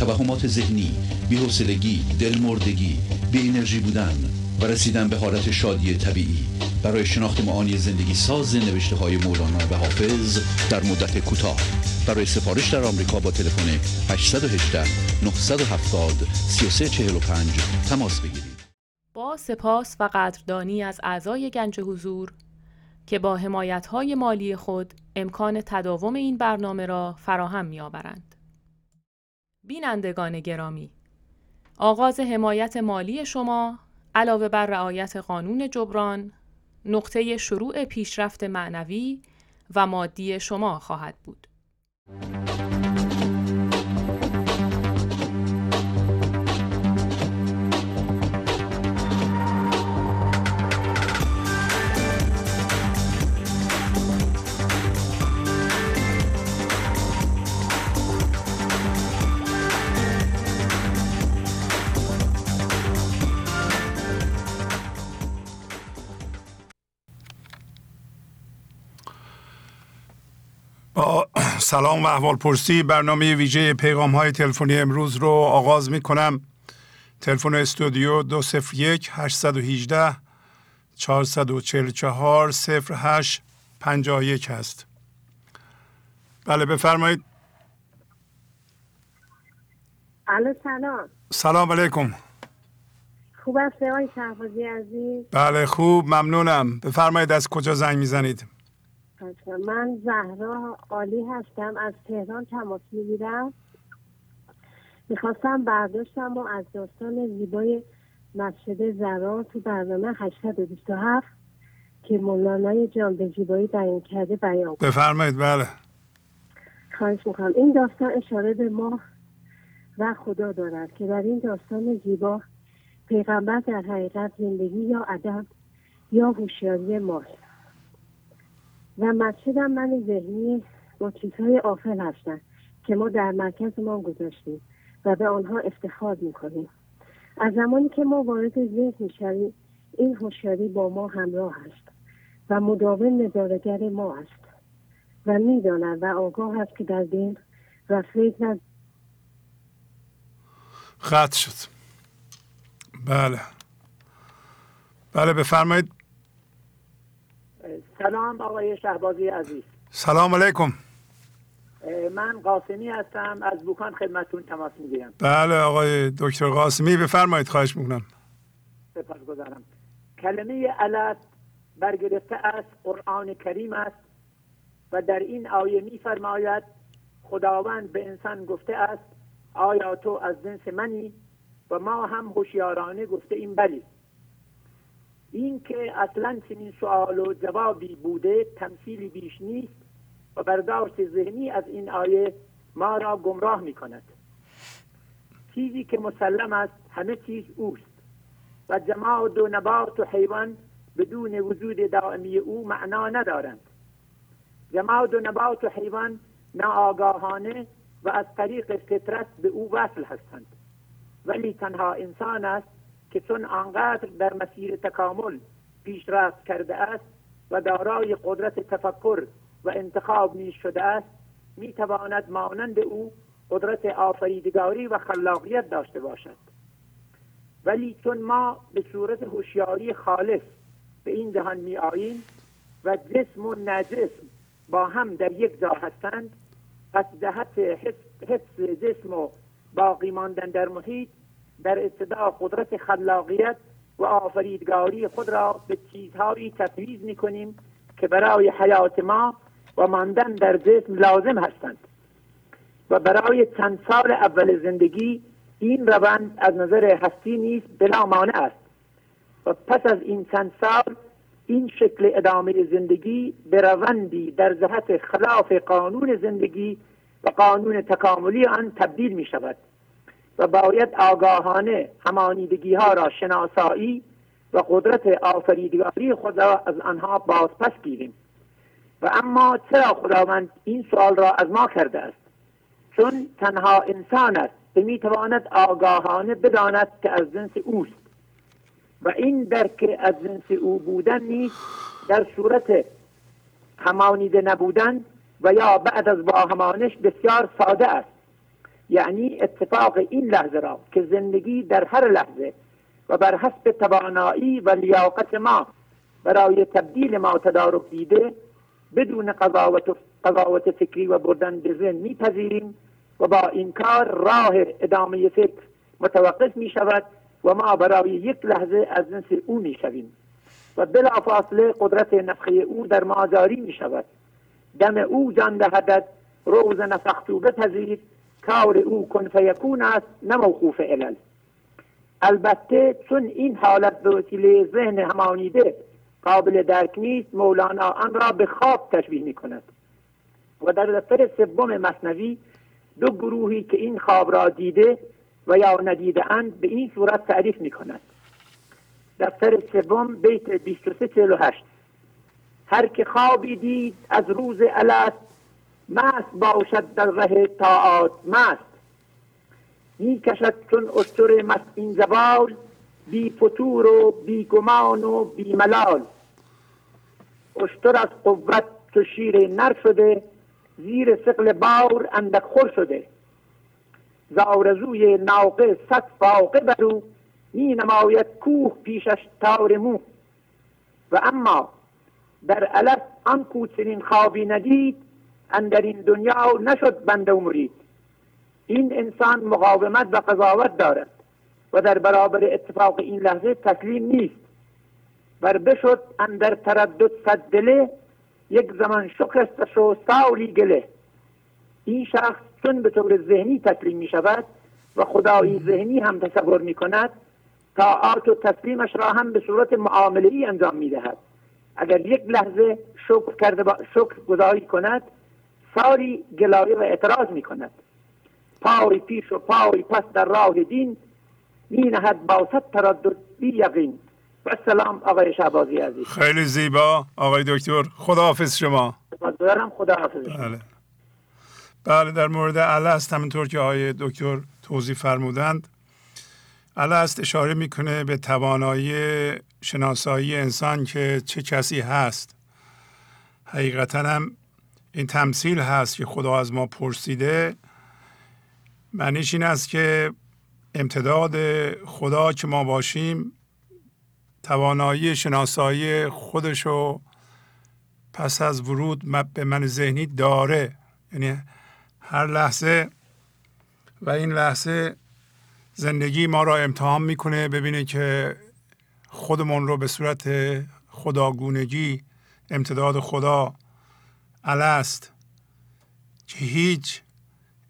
توهمات ذهنی بی‌حوصلگی دلمردگی بی انرژی بودن و رسیدن به حالت شادی طبیعی. برای شناخت معانی زندگی ساز نوشته های مولانا و حافظ در مدت کوتاه. برای سفارش در آمریکا با تلفن 818 970 3345 تماس بگیرید. با سپاس و قدردانی از اعضای گنج حضور که با حمایت های مالی خود امکان تداوم این برنامه را فراهم می آورند. بینندگان گرامی آغاز حمایت مالی شما علاوه بر رعایت قانون جبران نقطه شروع پیشرفت معنوی و مادی شما خواهد بود. سلام و احوال پرسی برنامه ویژه پیغام های تلفنی امروز رو آغاز می کنم تلفن استودیو 201 818 444 08 51 هست. بله بفرمایید. الو سلام. سلام علیکم. خوب است آقای شهبازی عزیز؟ بله خوب ممنونم. بفرمایید از کجا زنگ می‌زنید؟ من زهرا عالی هستم. از تهران تماس می‌گیرم. می‌خواستم برداشتم و از داستان زیبای مسجد زرا تو برنامه 827 که مولانای جان به زیبایی بیان کرده بیان بفرمایید بله. خواهش می‌کنم. این داستان اشاره به ما و خدا دارد که در این داستان زیبا پیغمبر در حقیقت زندگی یا ادب یا هوشیاری ماست. و مسجدم من ذهنی با چیزهای آفل هستن که ما در مرکز ما گذاشتیم و به آنها افتخار می‌کنیم. از زمانی که ما وارد ذهن می‌شویم این هوشیاری با ما همراه است و مداوم نظارگر ما است و می‌داند و آگاه است که در دین و فکر خط شد. بله. بله بفرمایید. سلام آقای شهبازی عزیز. سلام علیکم. من قاسمی هستم از بوکان خدمتون تماس می‌گیرم. بله آقای دکتر قاسمی بفرمایید خواهش می‌کنم. سپاس گذارم. کلمه علت برگرفته از قرآن کریم است و در این آیه میفرماید خداوند به انسان گفته است آیا تو از جنس منی؟ و ما هم هوشیارانه گفته این بلی. این که اصلا چنین سوال و جوابی بوده تمثیلی بیش نیست و برداشت ذهنی از این آیه ما را گمراه می کند چیزی که مسلم است همه چیز اوست و جماعت و نبات و حیوان بدون وجود دائمی او معنا ندارند. جماعت و نبات و حیوان ناآگاهانه و از طریق فطرت به او وصل هستند. ولی تنها انسان است که چون آنقدر در مسیر تکامل پیشرفت کرده است و دارای قدرت تفکر و انتخاب نیز شده است می تواند مانند او قدرت آفریدگاری و خلاقیت داشته باشد. ولی چون ما به صورت هوشیاری خالص به این جهان می آییم و جسم و نجسم با هم در یک جا هستند پس جهت حفظ جسم و باقی ماندن در محیط در ابتدا قدرت خلاقیت و آفریدگاری خود را به چیزهایی تفویض می کنیم که برای حیات ما و ماندن در جسم لازم هستند و برای چند سال اول زندگی این روند از نظر هستی نیست بلا مانع است و پس از این چند سال این شکل ادامه زندگی به روندی در جهت خلاف قانون زندگی و قانون تکاملی آن تبدیل می شود و باید آگاهانه همانیدگی ها را شناسایی و قدرت آفریدگاری خدا از آنها بازپس گیریم. و اما چرا خداوند این سوال را از ما کرده است؟ چون تنها انسان است که می‌تواند آگاهانه بداند که از جنس اوست. و این درک از جنس او بودن نیست در صورت همانیده نبودن و یا بعد از با همانش بسیار ساده است. یعنی اتفاق این لحظه را که زندگی در هر لحظه و بر حسب توانایی و لیاقت ما برای تبدیل ما تدارک دیده بدون قضاوت, قضاوت فکری و بردن به ذهن میپذیریم و با این کار راه ادامه فکر متوقف می شود و ما برای یک لحظه از جنس او می شویم و بلافاصله قدرت نفخه او در ما جاری می شود دم او جان دهدد روز نفختو بپذیر کار او کن فیکون است نه موقوف علل. البته چون این حالت به وسیله ذهن همانیده قابل درک نیست مولانا آن را به خواب تشبیه می کند و در دفتر سوم مصنوی دو گروهی که این خواب را دیده و یا ندیده اند به این صورت تعریف می کند دفتر سوم بیت 2348 هر که خوابی دید از روز الست مست باشد در ره تاعات مست. می کشد چون اشتر این زبال بی فتور و بی گمان و بی ملال. اشتر از قوت تو شیر نر شده زیر سقل باور اندک خور شده. زارزوی ناقه صد فاقه برو می نماید کوه پیشش تار مو. و اما در علف آن کو خوابی ندید اندر این دنیا نشد بنده و مرید این انسان مقاومت و قضاوت دارد و در برابر اتفاق این لحظه تسلیم نیست. بر بشد اندر تردد صد دله یک زمان شکست و سالی گله. این شخص چون به طور ذهنی تسلیم می شود و خدایی ذهنی هم تصور می کند طاعات و تسلیمش را هم به صورت معامله ای انجام می دهد. اگر یک لحظه شکر کرده با شکر گذاری کند ساری گلایه و اعتراض می کند پای پیش و پای پس در راه دین می نهد با صد تردد بی یقین. و سلام آقای شعبازی عزیز. خیلی زیبا. آقای دکتر خداحافظ شما. خداحافظ. بله. بله در مورد الست همونطور که آقای دکتر توضیح فرمودند. الست اشاره می‌کنه به توانایی شناسایی انسان که چه کسی هست. حقیقتا هم این تمثیل هست که خدا از ما پرسیده. معنیش این است که امتداد خدا که ما باشیم توانایی شناسایی خودشو پس از ورود به من ذهنی داره. یعنی هر لحظه و این لحظه زندگی ما را امتحان می‌کنه ببینه که خودمون رو به صورت خداگونگی امتداد خدا الست که هیچ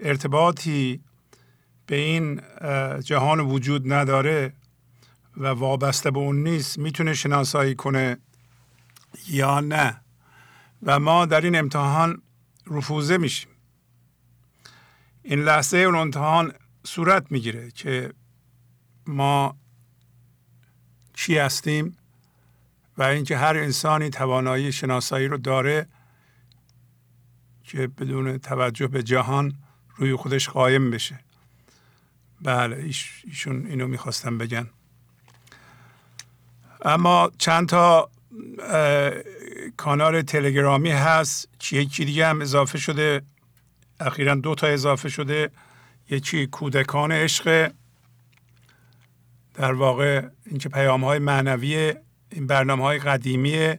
ارتباطی به این جهان وجود نداره و وابسته به اون نیست می‌تونه شناسایی کنه یا نه. و ما در این امتحان رفوزه میشیم. این لحظه اون امتحان صورت می‌گیره که ما چی هستیم و اینکه هر انسانی توانایی شناسایی رو داره که بدون توجه به جهان روی خودش قایم بشه. بله ایشون اینو می‌خواستم بگن. اما چند تا کانال تلگرامی هست. یکی دیگه هم اضافه شده. اخیرا دو تا اضافه شده. یکی کودکان عشق. در واقع اینکه پیام های معنوی این برنامه های قدیمی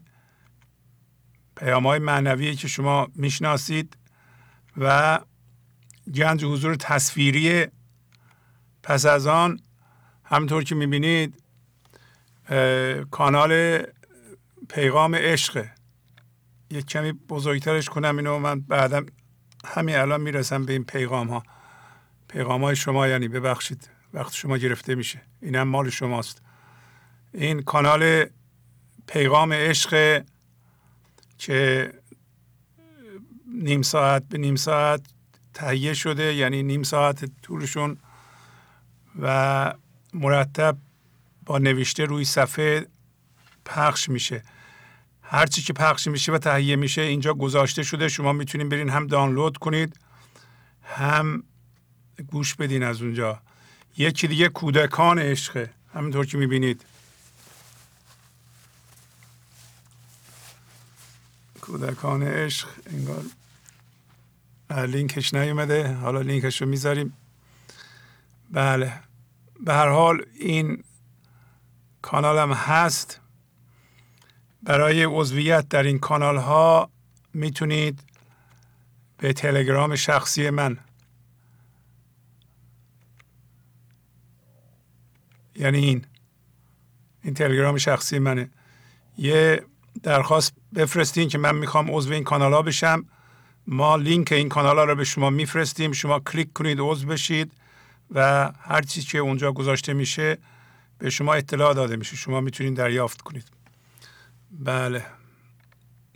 پیام های معنوی که شما می‌شناسید و گنج حضور تصویری پس از آن همطور که می‌بینید کانال پیغام عشق. یک کمی بزرگترش کنم اینو من بعدم همین الان می‌رسم به این پیغام ها پیغام های شما یعنی ببخشید وقت شما گرفته میشه. اینم مال شماست. این کانال پیغام عشق که نیم ساعت به نیم ساعت تهیه شده یعنی نیم ساعت طولشون و مرتب با نوشته روی صفحه پخش میشه. هرچی که پخش میشه و تهیه میشه اینجا گذاشته شده. شما می‌تونید برین هم دانلود کنید هم گوش بدین از اونجا. یکی دیگه کودکان عشقه. همینطور که می‌بینید. کودکان عشق انگار لینکش نیومده. حالا لینکش رو می‌ذاریم. بله. به هر حال این کانالم هست. برای عضویت در این کانال ها می‌تونید به تلگرام شخصی من. یعنی این. این تلگرام شخصی منه. یه درخواست بفرستین که من می‌خوام عضو این کانال ها بشم. ما لینک این کانال ها رو به شما میفرستیم. شما کلیک کنید عضو بشید و هر چیزی که اونجا گذاشته میشه به شما اطلاع داده میشه. شما می‌تونید دریافت کنید. بله.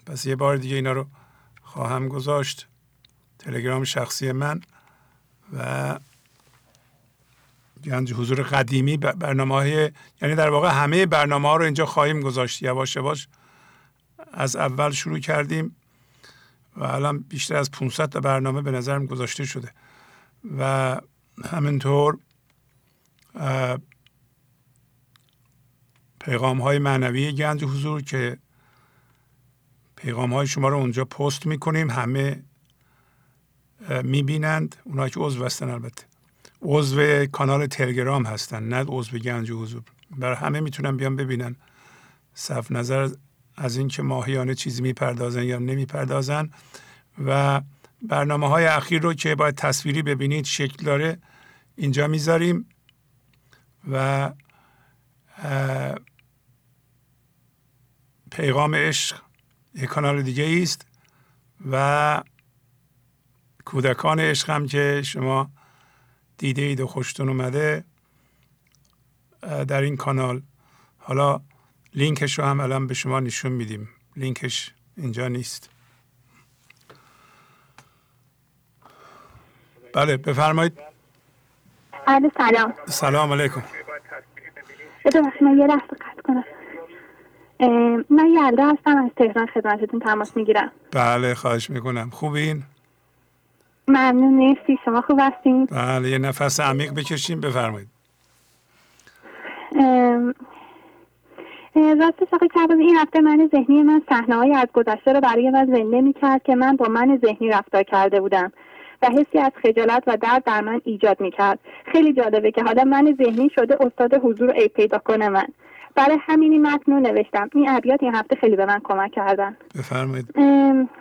پس یه بار دیگه اینا رو خواهم گذاشت. تلگرام شخصی من و گنج حضور قدیمی برنامه های یعنی در واقع همه برنامه ها رو اینجا خواهیم گذاشت. یواش یواش از اول شروع کردیم و الان بیشتر از 500 تا برنامه به نظرم گذاشته شده و همینطور پیغام های معنوی گنج حضور که پیغام های شما رو اونجا پست می‌کنیم همه می‌بینند. اونایی که عضو هستن البته. عضو کانال تلگرام هستن نه عضو گنج حضور. برای همه می‌تونن بیان ببینن. صف نظر از اینکه ماهیانه چیزی می‌پردازن یا نمی‌پردازن. و برنامه های اخیر رو که باید تصویری ببینید شکل داره اینجا می‌ذاریم. و پیغام عشق یک کانال دیگه است و کودکان عشق هم که شما دیده اید و خوشتون اومده در این کانال. حالا لینکش رو هم الان به شما نشون میدیم. لینکش اینجا نیست. بله بفرمایید. بله سلام. سلام علیکم. من یه لحظه قطع کنم. من یلدا هستم از تهران خدمتتون تماس می‌گیرم. بله خواهش می‌کنم. خوبین؟ ممنون نیستی شما خوب هستین؟ بله یه نفس عمیق بکشیم بفرمایید. راستش آقای کرباز این هفته من ذهنی من صحنه از گذشته رو برای من زنده می‌کرد که من با من ذهنی رفتار کرده بودم و حسی از خجالت و درد در من ایجاد می‌کرد. خیلی جالبه که حالا من ذهنی شده استاد حضور ای پیدا کنه من. برای همین این متن رو نوشتم. این ابیات این هفته خیلی به من کمک کردن. بفرمایید.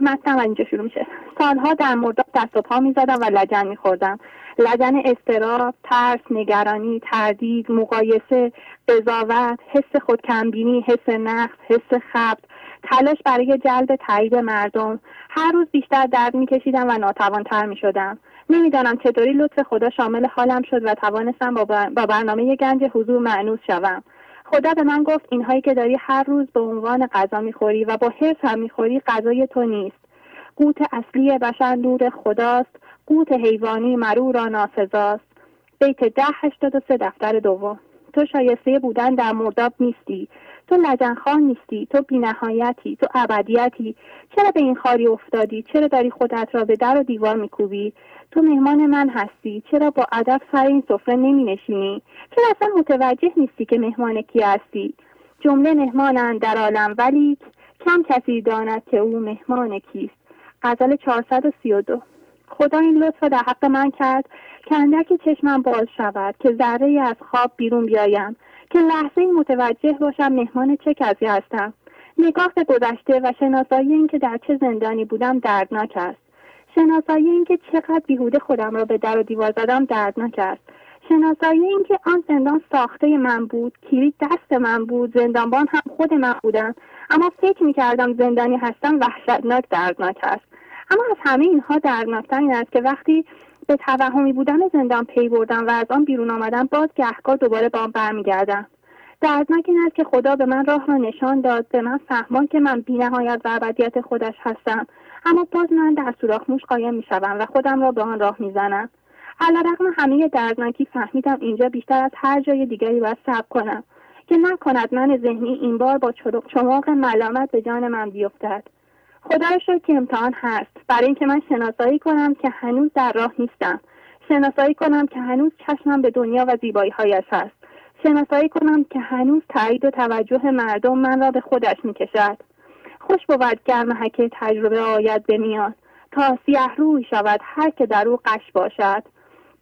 متنم اینجا شروع میشه. سالها در مرداب دست و پا می‌زدم و لجن میخوردم. لجن استراب ترس نگرانی تردید مقایسه قضاوت حس خودکمبینی حس نقص حس خبت تلاش برای جلب تایید مردم. هر روز بیشتر درد میکشیدم و ناتوانتر می‌شدم. نمی‌دانم چطوری لطف خدا شامل حالم شد و توانستم با, با برنامه گنج حضور معنوس شوم. خدا به من گفت اینهایی که داری هر روز به عنوان غذا می‌خوری و با حرف هم می‌خوری غذای تو نیست. قوت اصلی بشر نور خداست. قوت حیوانی مرو را ناسزاست. بیت ده هشتاد و سه دفتر دوم. تو شایسته بودن در مرداب نیستی. تو لجنخان نیستی. تو بینهایتی. تو ابدیتی. چرا به این خاری افتادی؟ چرا داری خودت را به در و دیوار میکوبی؟ تو مهمان من هستی. چرا با ادب سر این سفره نمی نشینی چرا اصلا متوجه نیستی که مهمان کی هستی؟ جمله مهمانند در عالم ولی کم کسی داند که او مهمان کیست. غزل 432 خدا این لطف در حق من کرد که اندکی چشمم باز شود که ذره از خواب بیرون بیایم که لحظه متوجه باشم مهمان چه کسی هستم. نگاه به گذشته و شناسایی اینکه در چه زندانی بودم دردناک است. شناسایی اینکه چقدر بیهوده خودم را به در و دیوار زدم دردناک است. شناسایی اینکه آن زندان ساخته من بود کلید دست من بود زندانبان هم خود من بودم اما فکر می‌کردم زندانی هستم وحشتناک دردناک است. اما از همه اینها دردناکتر این است که وقتی به توهمی بودن زندان پی بردم و از آن بیرون آمدم باز گهگاه دوباره با آن برمیگردم دردناک این است که خدا به من راه را نشان داد به من فهمان که من بینهایت و ابدیت خودش هستم. اما باز من در سوراخ موش قایم می‌شوم و خودم را به آن راه می‌زنم. علیرغم همه دردناکی فهمیدم اینجا بیشتر از هر جای دیگری باید صبر کنم. که نکند من ذهنی این بار با چماق ملامت به جان من بیفتد. خدا شد که امتحان هست. برای اینکه من شناسایی کنم که هنوز در راه نیستم. شناسایی کنم که هنوز چشمم به دنیا و زیبایی هایش هست. شناسایی کنم که هنوز تایید و توجه مردم من را به خودش می کشد خوش بود گر محکه تجربه آید به میان. تا سیه روی شود هر که در او قش باشد.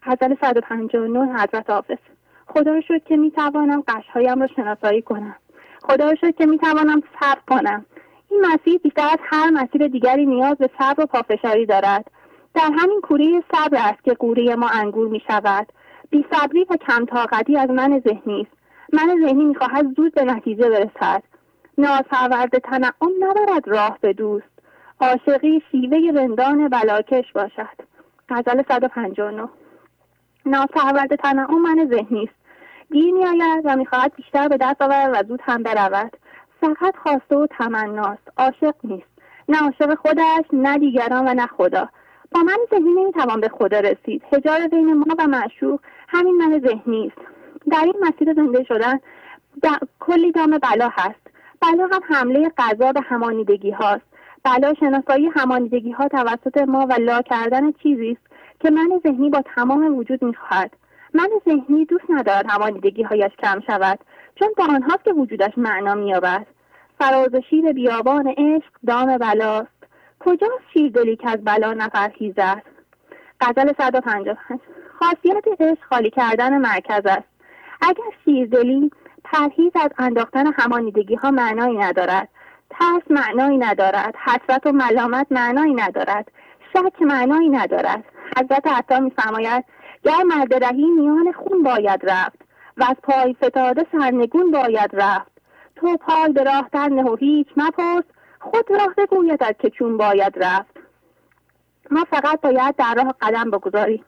غزل 159 حضرت حافظ. خدا شد که می توانم قشهایم را شناسایی کنم. خدا شد که می توانم صبر کنم. این مسیر بیشتر از هر مسیر دیگری نیاز به صبر و پافشاری دارد. در همین کوره صبر است که قوره ما انگور می شود. بیصبری و کم طاقتی از من ذهنی است. من ذهنی می‌خواهد زود به نتیجه برسد. ناپرورد تنعم نبرد راه به دوست. عاشقی شیوه رندان بلاکش باشد. غزل 159 ناپرورد تنعم من ذهنی است. گیر میآید و می‌خواهد بیشتر به دست آورد و زود هم برود. فقط خواسته و تمناست. عاشق نیست. نه عاشق خودش نه دیگران و نه خدا. با من ذهنی نمی‌توان به خدا رسید. هجار بین ما و معشوق همین من ذهنی است. در این مسیر زنده شدن کلی دام بلا هست. بلا هم حمله قضا به همانیدگی هاست. بلا شناسایی همانیدگی ها توسط ما و لا کردن چیزی است که من ذهنی با تمام وجود می‌خواهد. من ذهنی دوست ندارد همانیدگی هایش کم شود. چون با آنهاست که وجودش معنا مییابد. فراز شیر بیابان عشق دام بلاست. کجاست شیردلی که از بلا نپرهیزد غزل 155 خاصیت عشق خالی کردن مرکز است. اگر شیردلی پرهیز از انداختن همانیدگی ها معنایی ندارد. ترس معنایی ندارد. حسرت و ملامت معنایی ندارد. شک معنایی ندارد. حضرت عطا میفرماید گر مرد رهی میان خون باید رفت. و از پای فتاده سرنگون باید رفت. تو پای به راه در نه و هیچ مپرس خود راه بگویدد که چون باید رفت. ما فقط باید در راه قدم بگذاریم.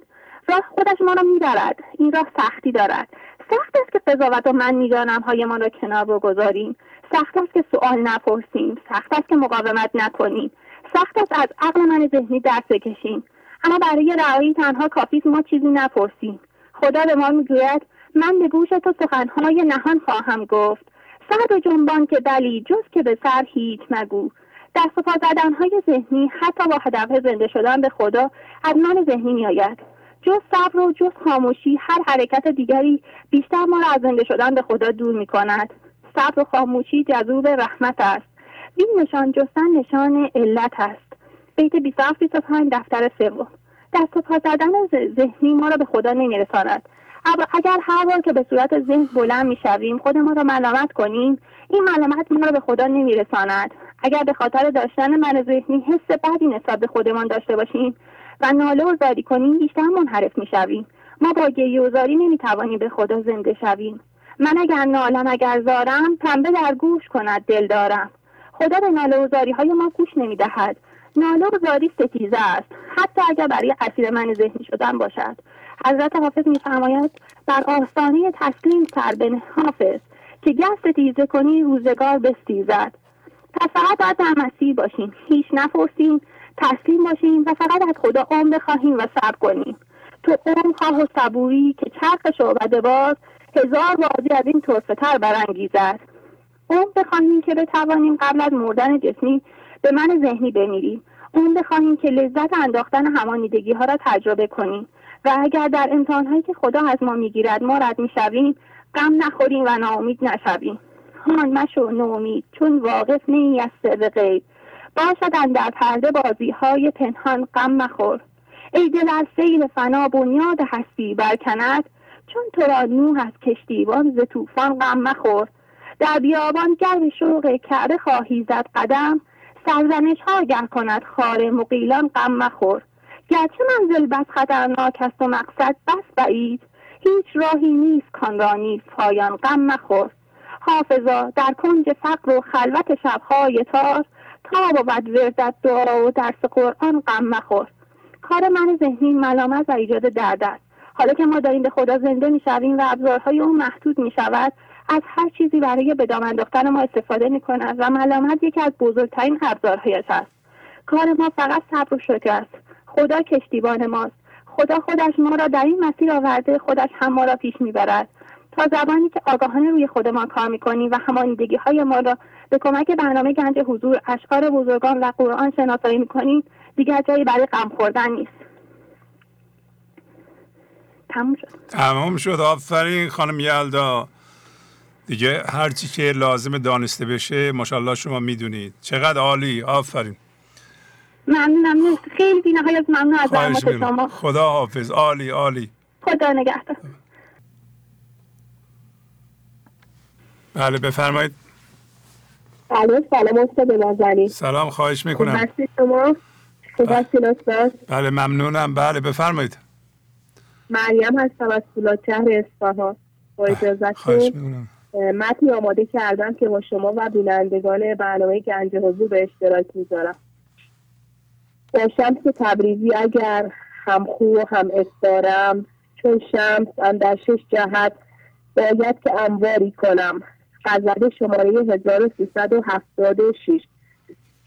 راه خودش ما را می‌برد. این راه سختی دارد. سخت است که قضاوت و من می‌دانم هایمان را کنار بگذاریم. سخت است که سوال نپرسیم. سخت است که مقاومت نکنیم. سخت است از عقل من ذهنی دست بکشیم. اما برای رهایی تنها کافی ما چیزی نپرسیم. خدا به ما می‌گوید من به گوش تو سخنهای نهان خواهم گفت. سر و جنبان که بلی جز که به سر هیچ مگو. دست و پا زدنهای ذهنی حتی با هدف زنده شدن به خدا از من ذهنی میآید. جز صبر و جز خاموشی هر حرکت دیگری بیشتر ما را از زنده شدن به خدا دور می کند صبر و خاموشی جذوب رحمت است. این نشان جستن نشان علت است. بیت 27 25 دفتر سوم. دست و پا زدن ذهنی ما را به خدا نمیرساند. اگر هر بار که به صورت ذهن بلند خود ما را ملامت کنیم این ملامت ما را به خدا نمیرساند. اگر به خاطر داشتن من ذهنی حس بدی نسبت به خودمان داشته باشیم و ناله و زاری کنیم بیشتر منحرف می‌شویم. ما با گریه و زاری نمی‌توانیم به خدا زنده شویم. من اگر نالم اگر زارم پنبه در گوش کند دل دارم. خدا به ناله و زاری های ما گوش نمی‌دهد. ناله و زاری ستیزه است. حتی اگر برای اسیر من ذهنی شدن باشد. حضرت حافظ میفرماید در آستانه تسلیم سر حافظ که گست ستیزه کنی روزگار بستیزد. پس فقط باید در مسیر باشیم هیچ نپرسیم تسلیم باشیم و فقط از خدا عمر بخواهیم و صبر کنیم. تو عمر خواه و صبوری که چرخ شعبده باز هزار بازی از این طرفه تر برانگیزد. عمر بخواهیم که بتوانیم قبل از مردن جسمی به من ذهنی بمیریم. اون بخواهیم که لذت انداختن همانیدگی ها را تجربه کنیم. و اگر در امتحانهایی که خدا از ما می‌گیرد ما رد می‌شویم غم نخوریم و ناامید نشویم. هان مشو ناامید چون واقف نیی از سر غیب. باشد در پرده بازی های پنهان غم مخور. ای دل از سیل فنا بنیاد هستی برکند چون تو را نوح از کشتیبان ز طوفان غم مخور. در بیابان گرد شوق کعبه خواهی زد قدم سرزنش ها گر کند خار مقیلان غم مخور. گرچه منزل بس خطرناک است و مقصد بس بعید. هیچ راهی نیست کان را نیست پایان غم مخور. حافظا در کنج فقر و خلوت شبهای تار تا بود وردت دعا و درس قرآن غم مخور. کار من ذهنی ملامت و ایجاد درد است. حالا که ما داریم به خدا زنده می‌شویم و ابزارهای او محدود می‌شود از هر چیزی برای به دام انداختن ما استفاده می‌کند و ملامت یکی از بزرگترین ابزارهایش است. کار ما فقط صبر و شکر است. خدا کشتیبان ماست. خدا خودش ما را در این مسیر آورده خودش هم ما را پیش می‌برد. تا زبانی که آگاهانه روی خود ما کار می‌کنیم و همانیدگی های ما را به کمک برنامه گنج حضور اشکار بزرگان و قرآن شناسایی می‌کنیم دیگر جایی برای غم خوردن نیست. تموم شد. تمام شد. آفرین خانم یلدا. دیگه هرچی که لازم دانسته بشه ماشاءالله شما می‌دونید. چقدر عالی. آفرین. ممنونم خیلی بی نهایت ممنون از زحمات شما. خدا حافظ عالی عالی. خدا نگهدار. بله بفرمایید. بله سلام استاد نازنین سلام خواهش می‌کنم. شما؟ خوب بله. بله ممنونم. بله بفرمایید. مریم هستم از فولاد شهر اصفهان. با اجازتون متنی آماده کردم که با شما و بینندگان برنامه گنج حضور به اشتراک می‌ذارم. با شمس تبریزی اگر هم خوب و هم استارم چون شمس در شش جهت باید که انواری کنم. غزل شماره 1376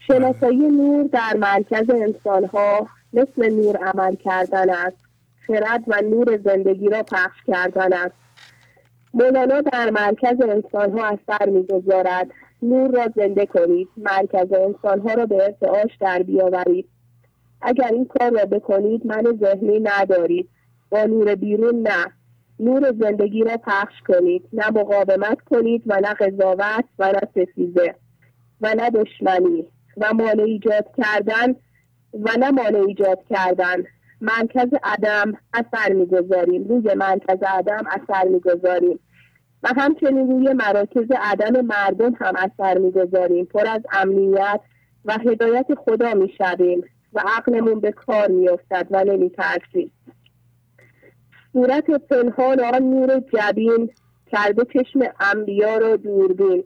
شناسایی نور در مرکز انسان ها مثل نور عمل کردن است. خرد و نور زندگی را پخش کردن است. مولانا در مرکز انسان ها اثر می‌گذارد. نور را زنده کنید. مرکز انسان ها را به ارتعاش در بیاورید. اگر این کار را بکنید من ذهنی ندارید. با نور بیرون نه. نور زندگی را پخش کنید. نه مقاومت کنید و نه قضاوت و نه ستیزه و نه دشمنی و مانع ایجاد کردن و نه مانع ایجاد کردن. مرکز عدم اثر می‌گذاریم. روی مرکز عدم اثر می‌گذاریم. و همچنین روی مراکز عدم مردم هم اثر می‌گذاریم. پر از امنیت و هدایت خدا می‌شویم. و عقلمون به کار میافتد و نمیترسیم. صورت پنهان آن نور جبین کرده چشم انبیا را دوربین.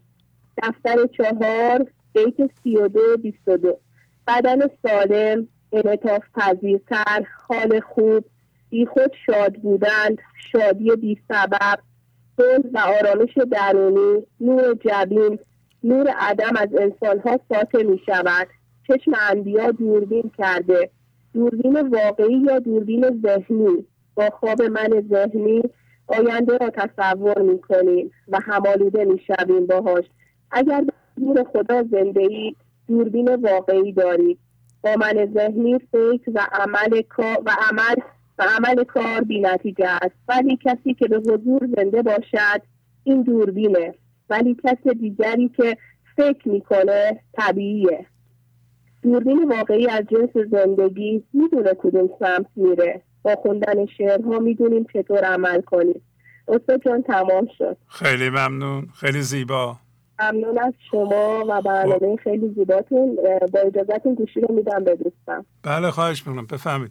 دفتر چهار بیت سی و دو بیست و دو. بدن سالم انعطاف پذیرتر حال خوب بیخود شاد بودند شادی بی سبب و آرامش درونی نور جبین نور عدم از انسانها ساطع می شود چشم انبیا دوربین کرده. دوربین واقعی یا دوربین ذهنی؟ با خواب من ذهنی آینده را تصور می کنیم و همالوده می شویم باهاش. اگر دور خدا زنده ای دوربین واقعی دارید با من ذهنی فکر و عمل و عمل و عمل کار بی نتیجه است. ولی کسی که به حضور زنده باشد این دوربینه. ولی کس دیگری که فکر می‌کنه طبیعیه. دوربین واقعی از جنس زندگی می‌دونه کدوم سمت میره. با خوندن شعرها می‌دونیم چطور عمل کنیم. استاد جان تمام شد. خیلی ممنون. خیلی زیبا. ممنون از شما و برنامه خیلی زیباتون. با اجازتون گوشی رو میدم به دوستم بله خواهش می‌کنم. بفهمید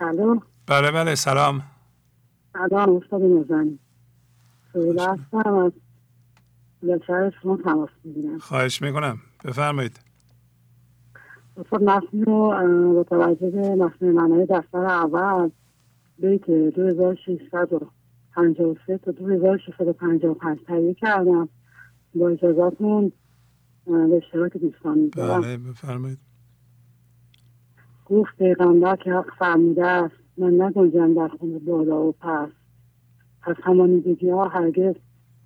الو بله بله سلام. سلام استاد نزنی خیلی هستم از شما تماس می‌گیرم. خواهش می‌کنم. بفرمایید. استاد متن رو با توجه به متن معنای دفتر اول بیت 2653 تا 2655 تهیه کردم. با اجازتون به اشتراک دوستان بله بفرمایید. گفت پیغمبر که حق فرموده است. من نگنجم در خونه بالا و پس. پس همانیدگی ها هرگز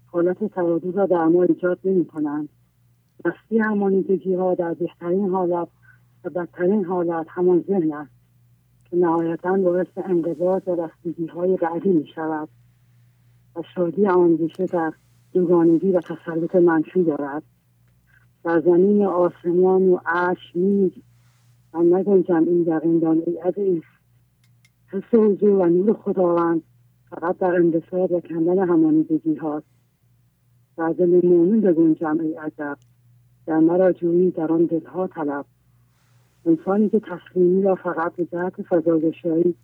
حالت تعادل را در ما ایجاد نمی کنند دستی همانیدگی ها در بهترین حالت و بدترین حالت همان ذهن است که نهایتا باعث انقباض و رستگی های بعدی می شود و شادی آندیشه در دوگانگی و تسلط منفی دارد. در زمین آسمان و عرش نیز من نگنجم این یقیندان ای عزیز. حس حضور و نور خداوند فقط در انبساط و کندن همانیدگی هاست. در دل مؤمن بگنجم ای عجب. در مرا جویی در آن دلها طلب. انسانی که تسلیمی را فقط به جهت فضاگشایی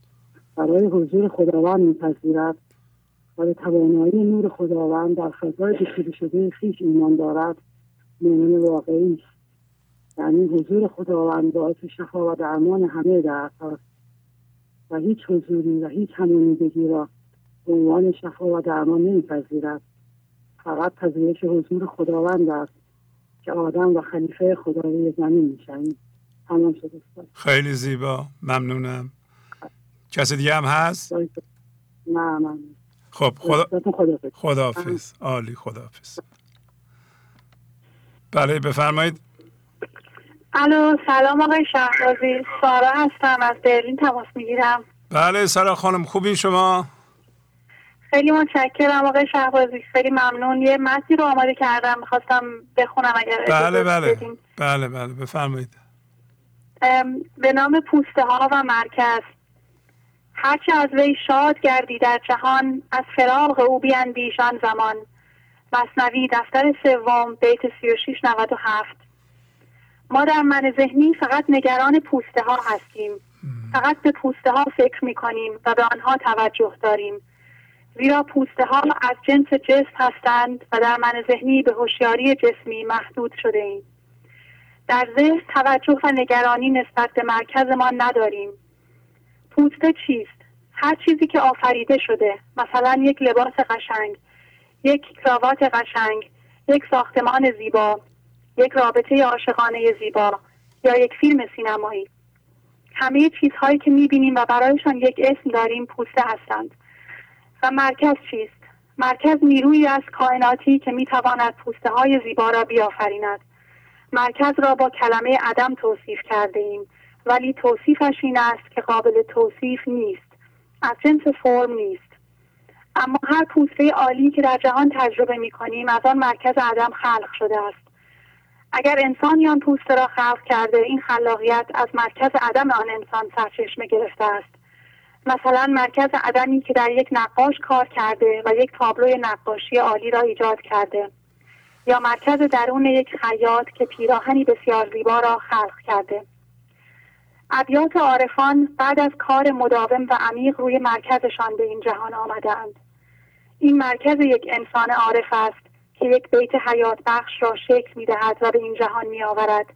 برای حضور خداوند میپذیرد و به توانایی نور خداوند در فضای بسیده شده خیش ایمان دارد مؤمن واقعی است. یعنی حضور خداوند باعث شفا و درمان همه درد است و هیچ حضوری و هیچ همانیدگی را به عنوان شفا و درمان نمیپذیرد. فقط پذیرش حضور خداوند است. که آدم و خلیفه خدا روی زمین می‌شویم تمام شد خیلی زیبا. ممنونم. کسی دیگه هم هست؟ نه نه. خب خدا خداحافظ. خداحافظ عالی خداحافظ. بله بفرمایید. الو سلام آقای شهبازی سارا هستم از برلین تماس می‌گیرم. بله سارا خانم خوبین شما؟ خیلی متشکرم آقای شهبازی. خیلی ممنون. یه متنی رو آماده کردم. می‌خواستم بخونم اگر بله بله. بدین. بله بله. بفرمایید. به نام پوسته ها و مرکز. هرچه از وی شاد گردی در جهان از فراغ او بیندیشان زمان. مصنوی دفتر سوم بیت 3697 ما در من ذهنی فقط نگران پوسته ها هستیم فقط به پوسته ها فکر می کنیم و به آنها توجه داریم. زیرا پوسته ها از جنس جسم هستند و در من ذهنی به هوشیاری جسمی محدود شده ایم. در ذهن توجه و نگرانی نسبت به مرکزمان نداریم. پوسته چیست؟ هر چیزی که آفریده شده مثلا یک لباس قشنگ، یک کراوات قشنگ، یک ساختمان زیبا، یک رابطه عاشقانه زیبا یا یک فیلم سینمایی. همه چیزهایی که می‌بینیم و برایشان یک اسم داریم پوسته هستند. و مرکز چیست؟ مرکز نیرویی از کائناتی که می‌تواند پوسته های زیبا را بیافریند. مرکز را با کلمه عدم توصیف کرده ایم ولی توصیفش این است که قابل توصیف نیست. از جنس فرم نیست. اما هر پوسته عالی که در جهان تجربه می کنیم از آن مرکز عدم خلق شده است. اگر انسان آن پوسته را خلق کرده این خلاقیت از مرکز عدم آن انسان سرچشمه گرفته است. مثلا مرکز عدمی که در یک نقاش کار کرده و یک تابلوی نقاشی عالی را ایجاد کرده یا مرکز درون یک خیاط که پیراهنی بسیار زیبا را خلق کرده. ابیات عارفان بعد از کار مداوم و عمیق روی مرکزشان به این جهان آمدند این مرکز یک انسان عارف است که یک بیت حیات بخش را شکل می دهد و به این جهان می آورد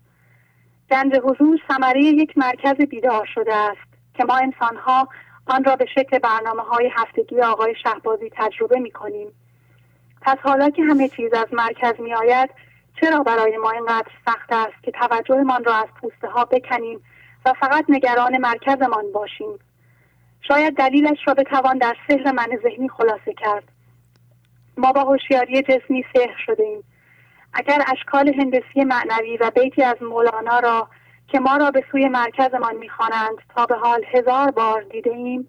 گنج حضور ثمره یک مرکز بیدار شده است که ما انسانها آن را به شکل برنامه های هفتگی آقای شهبازی تجربه می کنیم. پس حالا که همه چیز از مرکز می آید چرا برای ما اینقدر سخت است که توجهمان را از پوسته ها بکنیم و فقط نگران مرکزمان باشیم؟ شاید دلیلش را بتوان در سحر من ذهنی خلاصه کرد. ما با هوشیاری جسمی سحر شده ایم اگر اشکال هندسی معنوی و بیتی از مولانا را که ما را به سوی مرکزمان می‌خوانند. تا به حال هزار بار دیده ایم.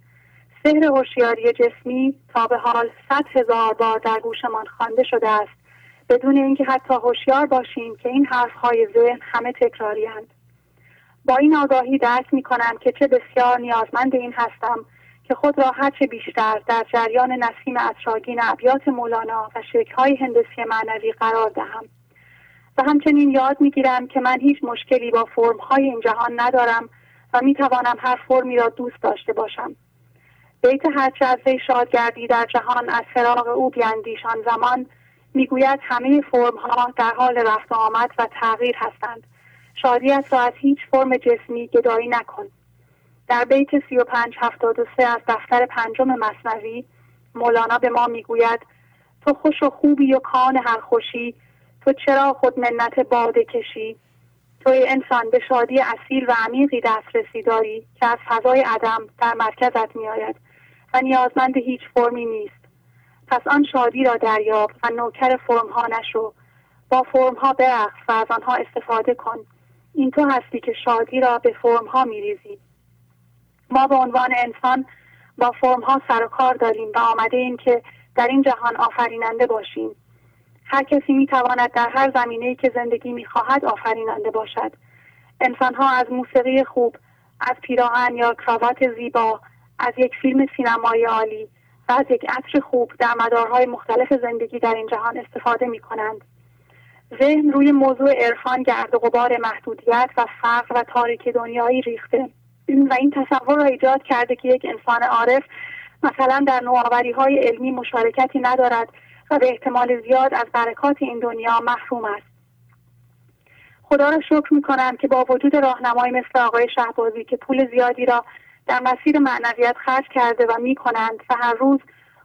سحر هوشیاری جسمی تا به حال صد هزار بار در گوشمان خوانده شده است. بدون اینکه حتی هوشیار باشیم که این حرفهای ذهن همه تکراریاند. با این آگاهی درک می کنم که چه بسیار نیازمند این هستم که خود را هرچه بیشتر در جریان نسیم اطراگین ابیات مولانا و شکلهای هندسی معنوی قرار دهم. و همچنین یاد می‌گیرم که من هیچ مشکلی با فرمهای این جهان ندارم و می توانم هر فرمی را دوست داشته باشم. بیت از وی شاد گردی در جهان از فراغ او بیاندیشان زمان می‌گوید همه فرمها در حال رفت آمد و تغییر هستند. شادیت را از هیچ فرم جسمی گدایی نکن. در بیت سی و پنج هفتاد و سه از دفتر پنجم مصنوی مولانا به ما می‌گوید تو خوش و خوبی و کان هر خوشی تو چرا خود منت باده کشی؟ توی انسان به شادی اصیل و عمیقی دسترسی داری که از فضای عدم در مرکزت میآید و نیازمند هیچ فرمی نیست. پس آن شادی را دریاب و نوکر فرمها نشو. با فرمها برقص و از آنها استفاده کن. این تو هستی که شادی را به فرمها میریزی. ما به عنوان انسان با فرمها سر و کار داریم و آمده ایم که در این جهان آفریننده باشیم. هر کسی می تواند در هر زمینه که زندگی می خواهد آفریننده باشد. انسان ها از موسیقی خوب از پیراهن یا کراوات زیبا از یک فیلم سینمایی عالی و از یک عطر خوب در مدارهای مختلف زندگی در این جهان استفاده می کنند ذهن روی موضوع عرفان گرد و غبار محدودیت و فقر و تاریک دنیایی ریخته. و این تصور را ایجاد کرده که یک انسان عارف مثلا در نوآوری های علمی مشارکتی ندارد و به احتمال زیاد از برکات این دنیا محروم است. خدا را شکر می کنم که با وجود راهنمایی مثل آقای شهبازی که پول زیادی را در مسیر معنویت خرج کرده و می کنند و هر روز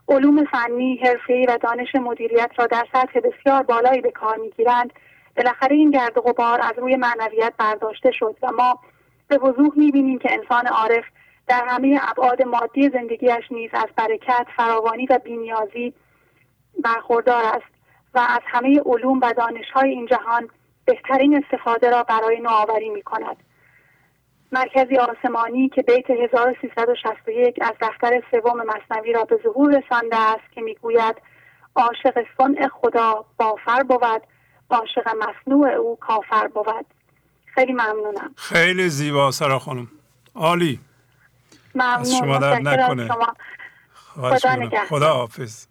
علوم فنی، حرفه‌ای و دانش مدیریت را در سطح بسیار بالایی به کار می‌گیرند بالاخره این گرد و غبار از روی معنویت برداشته شد و ما به وضوح می‌بینیم که انسان عارف در همه ابعاد مادی زندگیش نیز از برکت فراوانی و بینیازی برخوردار است و از همه علوم و دانشهای این جهان بهترین استفاده را برای نوآوری می کند مرکزی آسمانی که بیت 1361 از دفتر سوم مصنوی را به ظهور رسانده است که می‌گوید عاشق صنع خدا بافر بود عاشق مصنوع او کافر بود. خیلی ممنونم. خیلی زیبا سرا خانم. عالی. ممنون. شما در نکنه. خدا, خدا حافظ.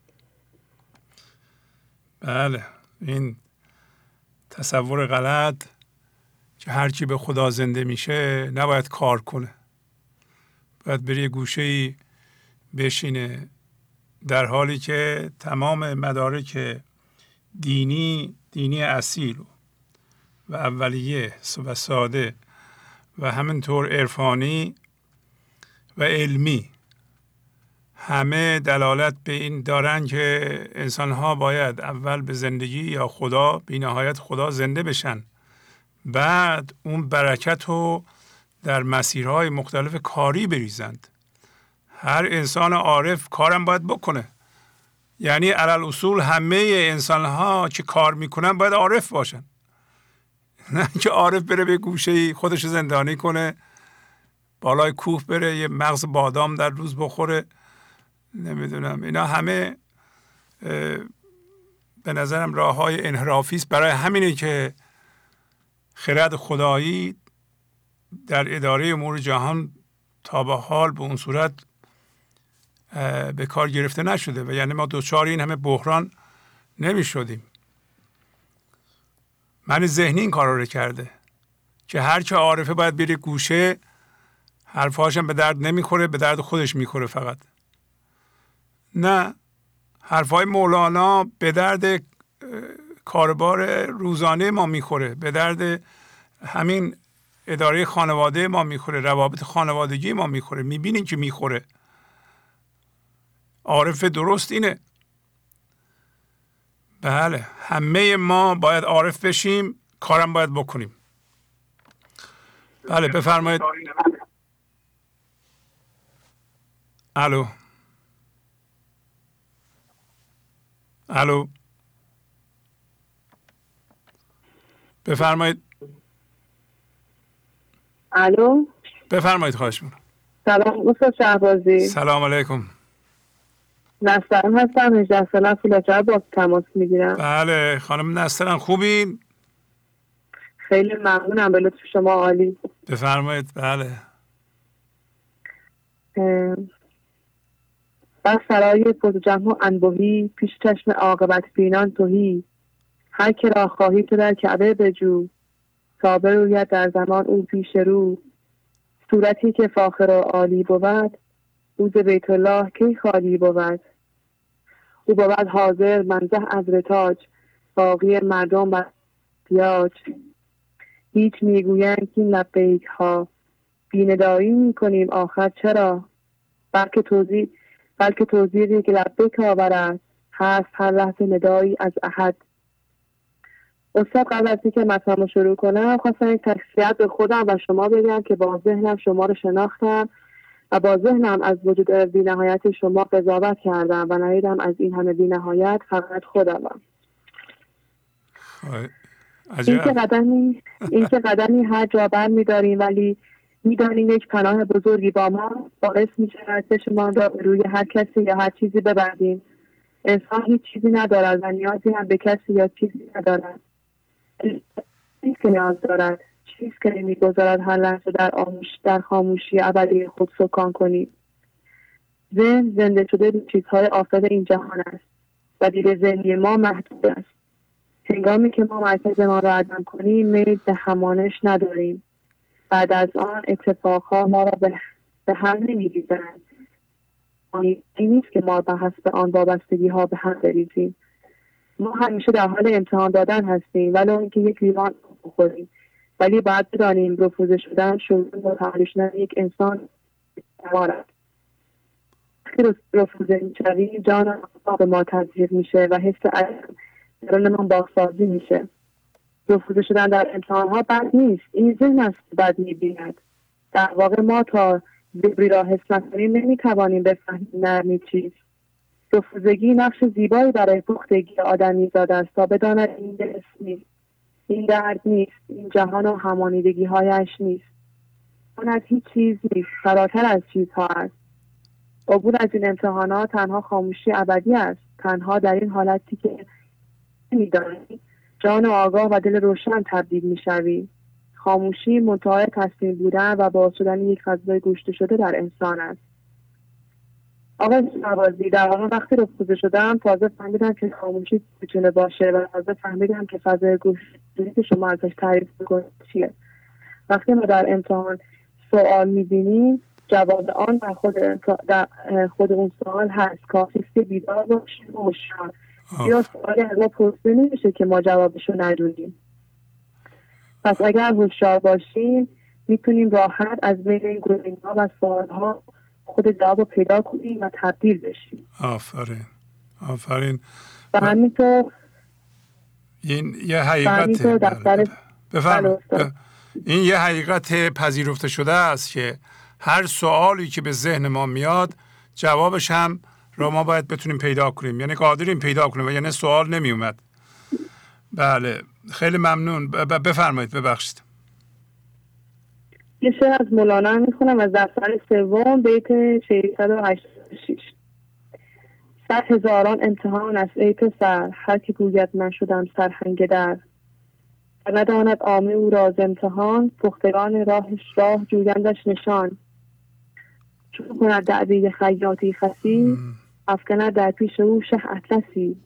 بله این تصور غلط که هرچی به خدا زنده میشه نباید کار کنه. باید بری گوشه ای بشینه در حالی که تمام مدارک دینی دینی اصیل و اولیه و ساده و همینطور عرفانی و علمی همه دلالت به این دارن که انسان ها باید اول به زندگی یا خدا بی نهایت خدا زنده بشن. بعد اون برکت رو در مسیرهای مختلف کاری بریزند. هر انسان عارف کارم باید بکنه. یعنی علل اصول همه انسان ها که کار می‌کنن باید عارف باشن. نه که عارف بره به گوشه خودش زندانی کنه بالای کوه بره یه مغز بادام در روز بخوره. نمی‌دونم. اینا همه به نظرم راه های انحرافی است برای همینه که خرد خدایی در اداره امور جهان تا به حال به اون صورت به کار گرفته نشده و یعنی ما دوچار این همه بحران نمی شدیم من ذهنی این کار رو کرده که هر که عارفه باید بره گوشه حرفهاشم به درد نمی‌خوره به درد خودش می‌خوره فقط. نه. حرفهای مولانا به درد کاربار روزانه ما می‌خوره. به درد همین اداره خانواده ما می‌خوره. روابط خانوادگی ما می‌خوره. می‌بینین که می‌خوره. عارف درست اینه. بله. همه ما باید عارف بشیم. کارم باید بکنیم. بله بفرمایید. الو. الو. بفرمایید. الو. بفرمایید خواهش می‌کنم. سلام استاد شهبازی. سلام علیکم. نسترم هستم 18 ساله فولاد با تماس می‌گیرم. بله خانم نسترم خوبین؟ خیلی ممنونم به لطف شما عالی. بفرمایید بله. بر سرای جمع و انبوهی پیش چشم عاقبت بینان توهی هر که را خواهی تو در کعبه بجو. تا بروید در زمان او پیش رو. صورتی که فاخر و عالی بود روز بیت الله کی خالی بود؟ او بود حاضر منزه از رتاج باقی مردم و پیاج هیچ می‌گویند که این لبیک ها. بیندایی می‌کنیم آخر چرا؟ بلکه توضیح بلکه توضیحی که لبیک آورد هست هر لحظه ندایی از احد. استاد قبل از اینکه مطلب شروع کنم خواستم یک تکسیت به خودم و شما بگم که با ذهنم شما رو شناختم و با ذهنم از وجود بینهایت شما قضاوت کردم و ندیدم از این همه بینهایت فقط خودمم. این که قدمی این که قدمی هر جا بر میداریم ولی می‌دانیم یک پناه بزرگی با ما باعث می شود چشمان را روی هر کسی یا هر چیزی ببندیم. انسان هیچ چیزی ندارد و نیازی هم به کسی یا چیزی ندارد. چیز که نیاز دارد چیز که نمی‌گذارد هر لحظه در, آموش در خاموشی ابدی خود سکان کنید ذهن زنده شده به چیزهای آفد این جهان است و دید ذهنی ما محدود است. هنگامی که ما مرکز ما را عدم کنیم میل به همانش نداریم. بعد از آن اتفاقها ما را به, هم نمیریزند. این نیست که ما به حسب آن وابستگی ها به هم بریزیم. ما همیشه در حال امتحان دادن هستیم ولی اینکه یک لیوان بخوریم. ولی باید بدانیم رفوزه شدن شروع تحلیل شدن یک انسان است وقتی رفوزه می‌شویم جان به ما تزریق میشه و حس درون من بازسازی میشه. رفوزه شدن در امتحان ها بد نیست. این ذهن است که بد می‌بیند. در واقع ما تا زیبی را حس نکنیم نمی‌توانیم بفهمیم نرمی چیست. رفوزگی نقش زیبایی برای پختگی آدمی زاده است تا بداند این دست نیست. این درد نیست. این جهان و همانیدگی هایش نیست. آن از هیچ چیز نیست فراتر از چیزها است. عبور از این امتحانات تنها خاموشی ابدی است. تنها در این حالتی که میدانی جان آگاه و دل روشن تبدیل می‌شوی. خاموشی منتهای تصمیم بودن و باز شدن یک فضای گوشته شده در انسان است. آقای نوازی در واقع وقتی رفوزه شدم تازه فهمیدم که خاموشی می‌تونه باشه و تازه فهمیدم که فضای گوشته که شما ازش تعریف می‌کنید چیه. وقتی ما در امتحان سوال می‌بینیم جواب آن در خود, در خود اون سوال هست. کافی که بیدار باشیم و یا سوالی از ما پرسیده نمیشه که ما جوابشو ندونیم. پس اگر هوشیار باشیم می‌تونیم راحت از بین این ها و سوال ها خود جواب رو پیدا کنیم و تبدیل بشیم. آفرین. آفرین. و همینطور این یه حقیقت بله. بفرمایید. بله، این یه حقیقت پذیرفته شده است که هر سوالی که به ذهن ما میاد جوابش هم را ما باید بتونیم پیدا کنیم. یعنی قادریم پیدا کنیم و یعنی سوال نمی اومد بله. خیلی ممنون. بفرمایید ببخشید. یه شعر از مولانا می‌خونم از دفتر سوم بیت 686 صد هزاران امتحان است ای پسر. هر که گوید من شدم سرهنگ در. و نداند عامه او راز امتحان پختگان راهش راه جویندش نشان. چون کند دعوی خیاطی خسی افکند در پیش او شه اطلسی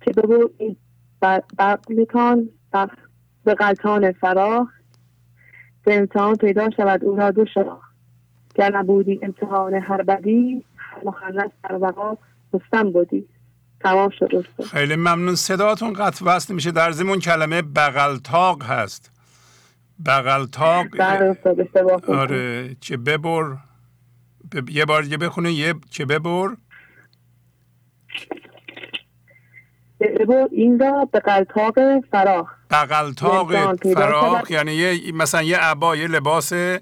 که ببو این بقلتان به قلتان فراخ به امتحان پیدا شود. او را دو شاخ گر نبودی امتحان هر بدی مخلص در وقا رستم بودی. تمام شد. خیلی ممنون. صداتون قطع وصل میشه. در زمون کلمه بغلتاق هست. بغلتاق. آره چه ببر. یه بار دیگه بخونه یه چه ببر. ببر این را به قلتاق فراخ. بغلتاق فراخ یعنی یه مثلا یه عبا یه لباس یه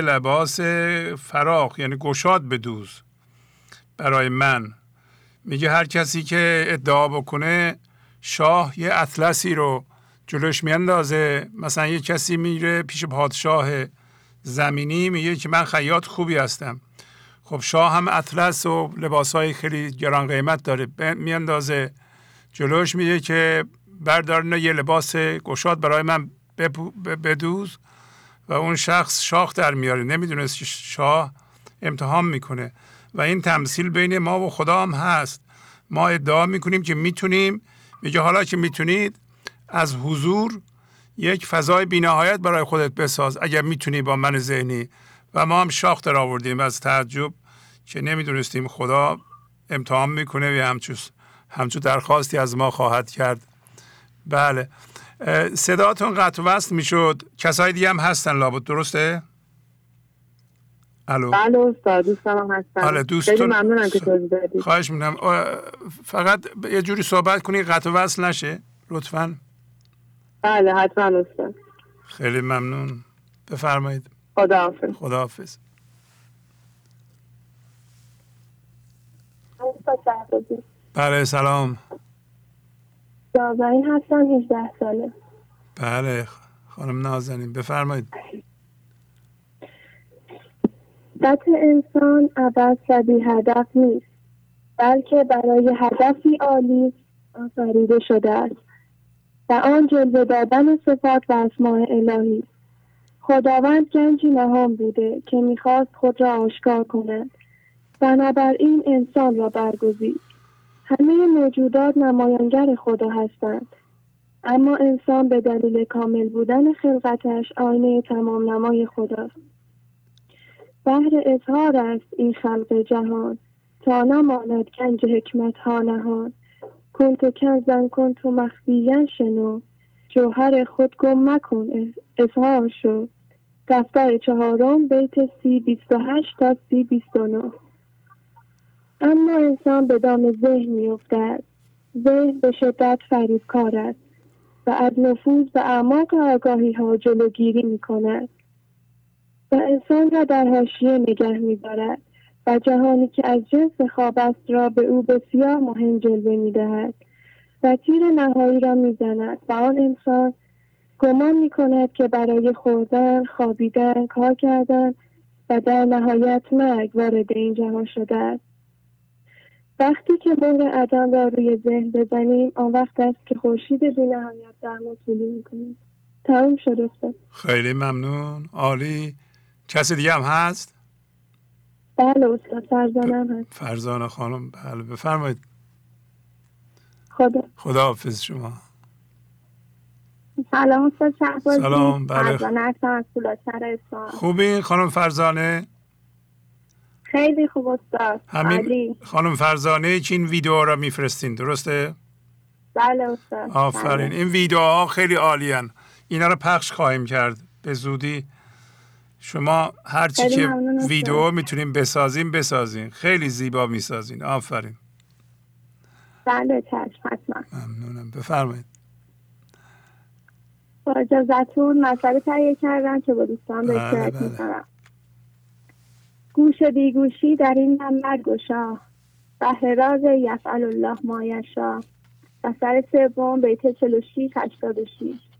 لباس فراخ یعنی گشاد بدوز برای من. میگه هر کسی که ادعا بکنه شاه یه اطلسی رو جلوش میاندازه. مثلا یه کسی میره پیش پادشاه زمینی میگه که من خیاط خوبی هستم. خب شاه هم اطلس و لباس های خیلی گران قیمت داره. میاندازه. جلوش میگه که بردار یه لباس گشاد برای من بدوز و اون شخص شاخ در میاره. نمی‌دونست که شاه امتحان می‌کنه. و این تمثیل بین ما و خدا هم هست. ما ادعا می‌کنیم که می‌تونیم. میگه حالا که می‌تونید از حضور یک فضای بینهایت برای خودت بساز اگر می‌تونی با من ذهنی. و ما هم شاخ در آوردیم. از تعجب که نمی‌دونستیم خدا امتحان می‌کنه و همچون همچون درخواستی از ما خواهد کرد. بله. صداتون قطع وصل می‌شد. کسای دیگه هم هستن لابد. درسته؟ الو. بله استاد دوستم هم هستن. بله دوستون ممنونم که توضیح خواهش می‌کنم. فقط یه جوری صحبت کنی قطع وصل نشه. لطفا. بله حتما استاد خیلی ممنون. بفرمایید. خداحافظ. خداحافظ. بله سلام. نازنین هستم 18 ساله. بله خانم نازنین بفرمایید. قطع انسان عبد و هدف نیست بلکه برای هدفی عالی آفریده شده است. و آن جلوه دادن صفات و اسماع الهی. خداوند گنجی نهان بوده که می‌خواست خود را آشکار کند. بنابراین انسان را برگزید. همه موجودات نمایانگر خدا هستند. اما انسان به دلیل کامل بودن خلقتش آینه تمام نمای خداست. بهر اظهار است این خلق جهان تا نماند گنج حکمت ها نهان. کنت کنزن کنتو مخفیین شنو. جوهر خود گم مکن اظهار شد دفتر چهارم بیت سی بیست و هشت تا سی بیست و نو اما انسان به دام ذهن میافتد. ذهن به شدت فریبکار است و از نفوذ به اعماق آگاهی ها جلوگیری می کند و انسان را در حاشیه نگه میدارد. و جهانی که از جنس خواب است را به او بسیار مهم جلوه می‌دهد. و تیر نهایی را می‌زند و آن انسان گمان می کند که برای خوردن، خوابیدن، کار کردن و در نهایت مرگ وارد این جهان شده است. وقتی که مهر عدم را روی ذهن بزنیم آن وقت است که خورشید بی نهایت در ما طلوع می‌کنیم تمام شد. خیلی ممنون. عالی. کسی دیگه هم هست؟ بله استاد فرزانم هست. فرزانه خانم بله بفرمایید. خدا. خدا حافظ شما. سلام استاد شهبازی. سلام بله. خوبی خانم فرزانه؟ خیلی خوب استاد. همین خانم فرزانه که این ویدیو را میفرستین درسته؟ بله استاد. آفرین. بله. این ویدیوها خیلی عالیان. اینا رو پخش خواهیم کرد. به زودی شما هر چی که ویدیو می‌تونیم بسازیم بسازین خیلی زیبا می‌سازین. آفرین. بله چشم حتما. ممنونم. بفرمایید. با اجازتون مسئله تهیه کردم که با دوستان به بله بله. گوش بیگوشی در این نمبر گشا بهر راز یفعل الله مایشا و سر سوم بیت 46 86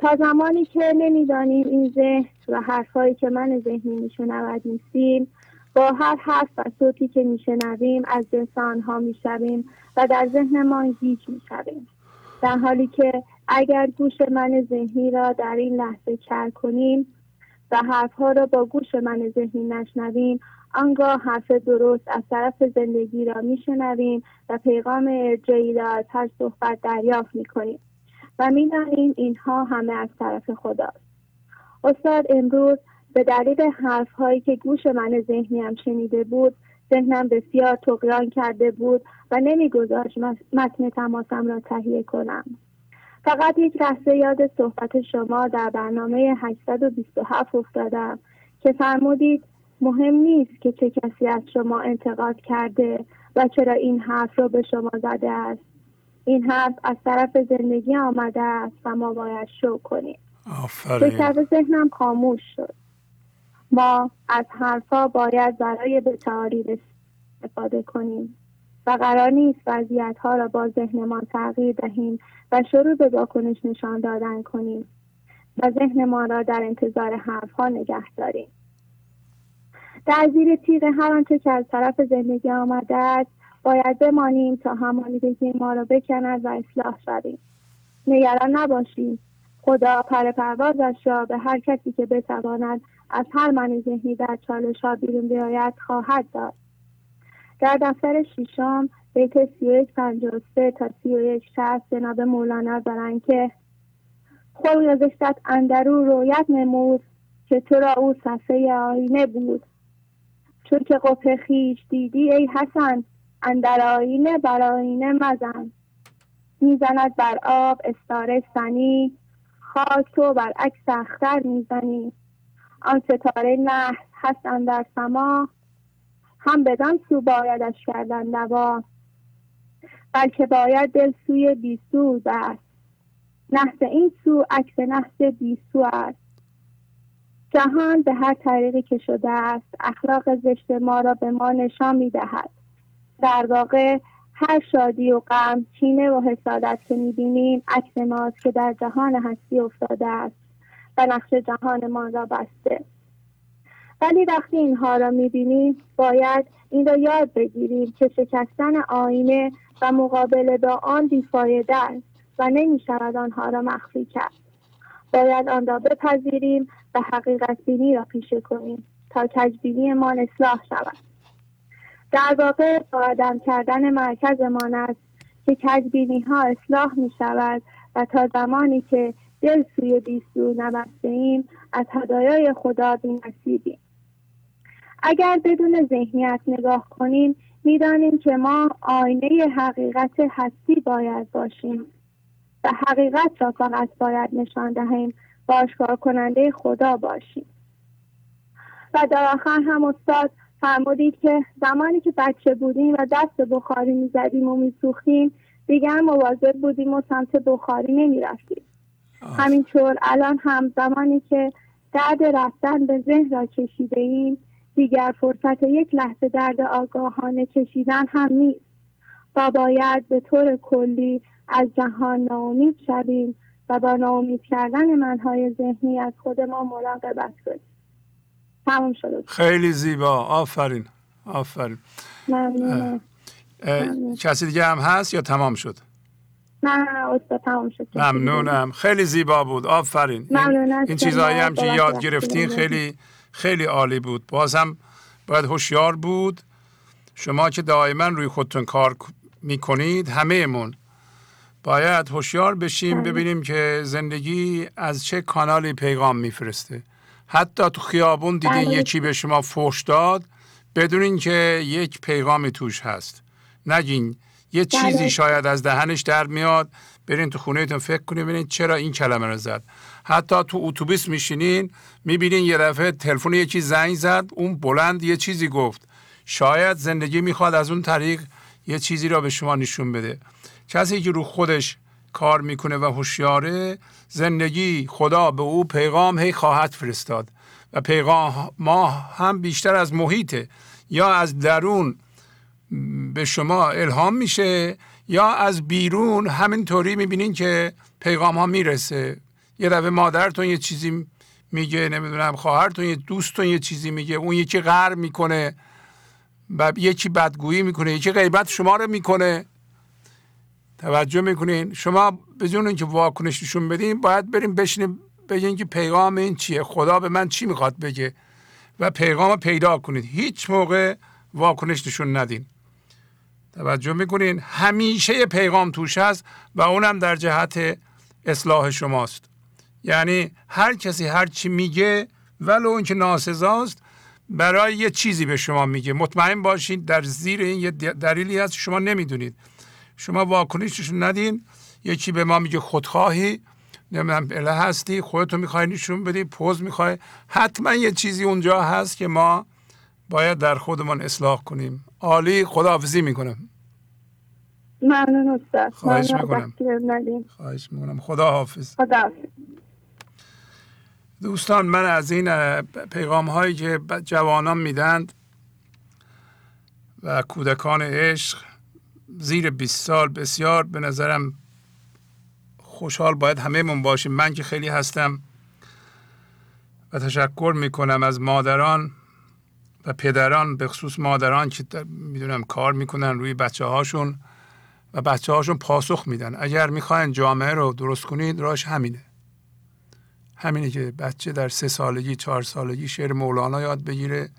تا زمانی که نمی‌دانیم این ذهن و حرفهایی که من ذهنی میشنود نیستیم با هر حرف و صوتی که میشنویم از جنس آنها می‌شویم و در ذهنمان گیج می‌شویم. در حالی که اگر گوش من ذهنی را در این لحظه کر کنیم و حرفها را با گوش من ذهنی نشنویم آنگاه حرف درست از طرف زندگی را میشنویم و پیغام ارجایی را از هر صحبت دریافت می‌کنیم. و می‌دانیم اینها همه از طرف خداست. استاد امروز به دلیل حرف هایی که گوش من ذهنیم شنیده بود ذهنم بسیار تقیان کرده بود و نمیگذاشت متن تماسم را تهیه کنم. فقط یک لحظه یاد صحبت شما در برنامه 827 افتادم که فرمودید مهم نیست که چه کسی از شما انتقاد کرده و چرا این حرف را به شما زده است. این حرف از طرف زندگی آمده است و ما باید شو کنیم. آفرین. ذهنم خاموش شد. ما از حرفها باید برای به استفاده کنیم و قرار نیست وضعیت ها را با ذهنمان تغییر دهیم و شروع به واکنش نشان دادن کنیم و ذهنمان را در انتظار حرف ها نگه داریم. در زیر تیغ هر آنچه که از طرف زندگی آمده است باید بمانیم تا همانیدگی ما را بکند و اصلاح شویم. نگران نباشیم. خدا پر پروازش را به هر کسی که بتواند از هر من ذهنی در چالش ها بیرون بیاید خواهد داد. در دفتر شیشم بیت سی و یک تا سی و یک جناب مولانا دارن که خلق زشتت اندرو رویت نمود که تو را او صفحه آینه بود. چون که قفه خیش دیدی ای حسن اندر آینه بر آینه مزن. می‌زند بر آب استاره سنی. خاک تو بر عکس اختر می‌زنی. آن ستاره نه هست اندر سما. هم بدان سو بایدش کردن نوا بلکه باید دل سوی بیسو است نحس این سو عکس نحس بیسو است. جهان به هر طریقی که شده است اخلاق زشت ما را به ما نشان می دهد در واقع هر شادی و غم چینه و حسادت که می‌بینیم عکس ماست که در جهان هستی افتاده است و نقش جهانمان را بسته. ولی وقتی اینها را می‌بینیم باید این را یاد بگیریم که شکستن آینه و مقابله با آن بیفایده است و نمی‌شود آنها را مخفی کرد. باید آن را بپذیریم و حقیقت بینی را پیشه کنیم تا کجبینی ما اصلاح شود. در واقع با کردن مرکزمان است که کجبینی ها اصلاح می شود و تا زمانی که دل سوی بیستو نبسته ایم از هدایای خدا بی نصیبیم اگر بدون ذهنیت نگاه کنیم می‌دانیم که ما آینه حقیقت هستی باید باشیم و حقیقت را فقط باید نشان دهیم و آشکار کننده خدا باشیم. و در آخر هم استاد فرمودید که زمانی که بچه بودیم و دست بخاری می‌زدیم و میسوختیم دیگر مواظب بودیم و سمت بخاری نمی‌رفتیم. همینطور الان هم زمانی که درد رفتن به ذهن را کشیده ایم دیگر فرصت یک لحظه درد آگاهانه کشیدن هم نیست. و باید به طور کلی از جهان ناامید شویم و با ناامید کردن منهای ذهنی از خود ما مراقبت کنیم. تمام شد خیلی زیبا. آفرین. آفرین. ممنونم. کسی دیگه هم هست یا تمام شد؟ نه استاد تمام شد. ممنونم. خیلی زیبا بود. آفرین. ممنون این, این چیزهایی هم که یاد گرفتین خیلی خیلی عالی بود. باز هم باید هوشیار بود. شما که دائما روی خودتون کار می‌کنید همه من باید هوشیار بشیم ببینیم که زندگی از چه کانالی پیغام میفرسته. حتی تو خیابون دیدین یکی به شما فوش داد بدونین که یک پیغامی توش هست. نگین یه چیزی شاید از دهنش در میاد. برین تو خونهتون فکر کنید ببینید چرا این کلمه رو زد. حتی تو اتوبیس میشینین می‌بینین یه دفعه تلفن یکی زنگ زد اون بلند یه چیزی گفت. شاید زندگی می‌خواد از اون طریق یه چیزی را به شما نشون بده. کسی که رو خودش کار می‌کنه و هوشیاره زندگی خدا به او پیغام هی خواهد فرستاد. و پیغام ما هم بیشتر از محیطه. یا از درون به شما الهام میشه یا از بیرون همینطوری می‌بینین که پیغام ها می‌رسه. یه دفعه مادرتون یه چیزی میگه نمی‌دونم خواهرتون یه دوستتون یه چیزی میگه اون یکی غر می‌کنه و یکی بدگویی می‌کنه یکی غیبت شما رو می‌کنه. توجه می‌کنین؟ شما بدون که واکنش نشون بدین باید بریم بشینیم بگین که پیغام این چیه؟ خدا به من چی می‌خواد بگه؟ و پیغام پیدا کنید. هیچ موقع واکنش نشون ندین. توجه می‌کنین؟ همیشه پیغام توش هست و اونم در جهت اصلاح شماست. یعنی هر کسی هر چی میگه ولو اینکه ناسزاست برای یه چیزی به شما میگه. مطمئن باشین در زیر این یه دلیلی هست شما نمی‌دونید. شما واکنششون ندین. یکی به ما میگه خودخواهی. نمی‌دونم اله هستی خودتو می‌خوای نشون بدی پوز می‌خوای. حتما یه چیزی اونجا هست که ما باید در خودمان اصلاح کنیم. عالی خداحافظی می‌کنم. ممنون استاد. خواهش می‌کنم. خواهش می‌کنم. خدا حافظ خدا دوستان من از این پیغام هایی که جوانان میدند و کودکان عشق زیر 20 سال بسیار به نظرم خوشحال باید همه من باشیم. من که خیلی هستم و تشکر می‌کنم از مادران و پدران به خصوص مادران که می‌دونم کار می‌کنن روی بچه هاشون و بچه هاشون پاسخ میدن. اگر می‌خواین جامعه رو درست کنید راش همینه. همینه که بچه در سه سالگی چهار سالگی شعر مولانا یاد بگیره.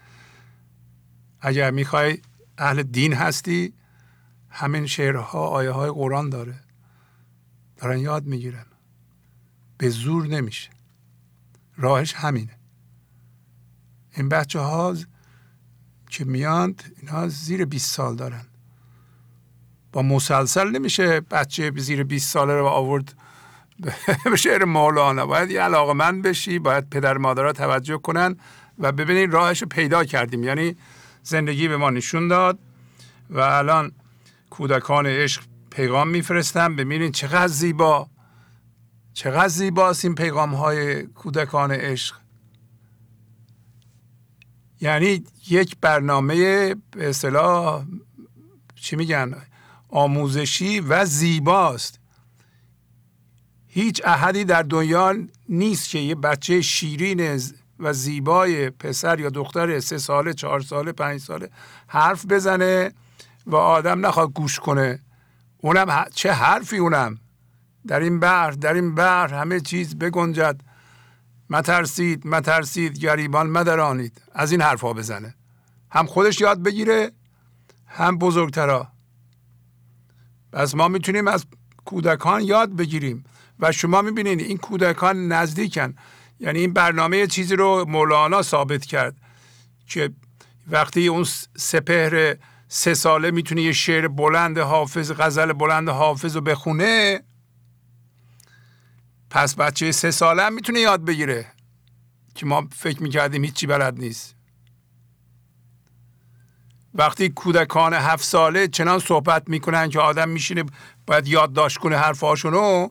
اگر می‌خوای اهل دین هستی همین شعرها آیه های قرآن داره. دارن یاد می‌گیرن. به زور نمیشه. راهش همینه. این بچه ها که میاند اینها زیر 20 سال دارن. با مسلسل نمیشه بچه زیر 20 ساله رو آورد به شعر مولانا. باید یه علاقه من بشی باید پدر مادرها توجه کنن و ببینید راهش رو پیدا کردیم. یعنی زندگی به ما نشون داد و الان کودکان عشق پیغام میفرستن. ببینید چقدر زیبا. چقدر زیباست این پیغام های کودکان عشق. یعنی یک برنامه به اصطلاح چی میگن؟ آموزشی و زیباست. هیچ احدی در دنیا نیست که یه بچه شیرین و زیبای پسر یا دختر سه ساله چهار ساله پنج ساله حرف بزنه. و آدم نخواد گوش کنه. اونم چه حرفی اونم؟ در این بحر در این بحر همه چیز بگنجد. مترسید مترسید گریبان مدرانید. از این حرفها بزنه. هم خودش یاد بگیره هم بزرگترا. پس ما می‌تونیم از کودکان یاد بگیریم. و شما می‌بینید این کودکان نزدیکن. یعنی این برنامه چیزی رو مولانا ثابت کرد که وقتی اون سپهر سه ساله می‌تونه یه شعر بلند حافظ غزل بلند حافظ رو بخونه. پس بچه سه ساله هم می‌تونه یاد بگیره که ما فکر می‌کردیم هیچی بلد نیست. وقتی کودکان هفت ساله چنان صحبت می‌کنن که آدم میشینه باید یادداشت کنه حرفاشونو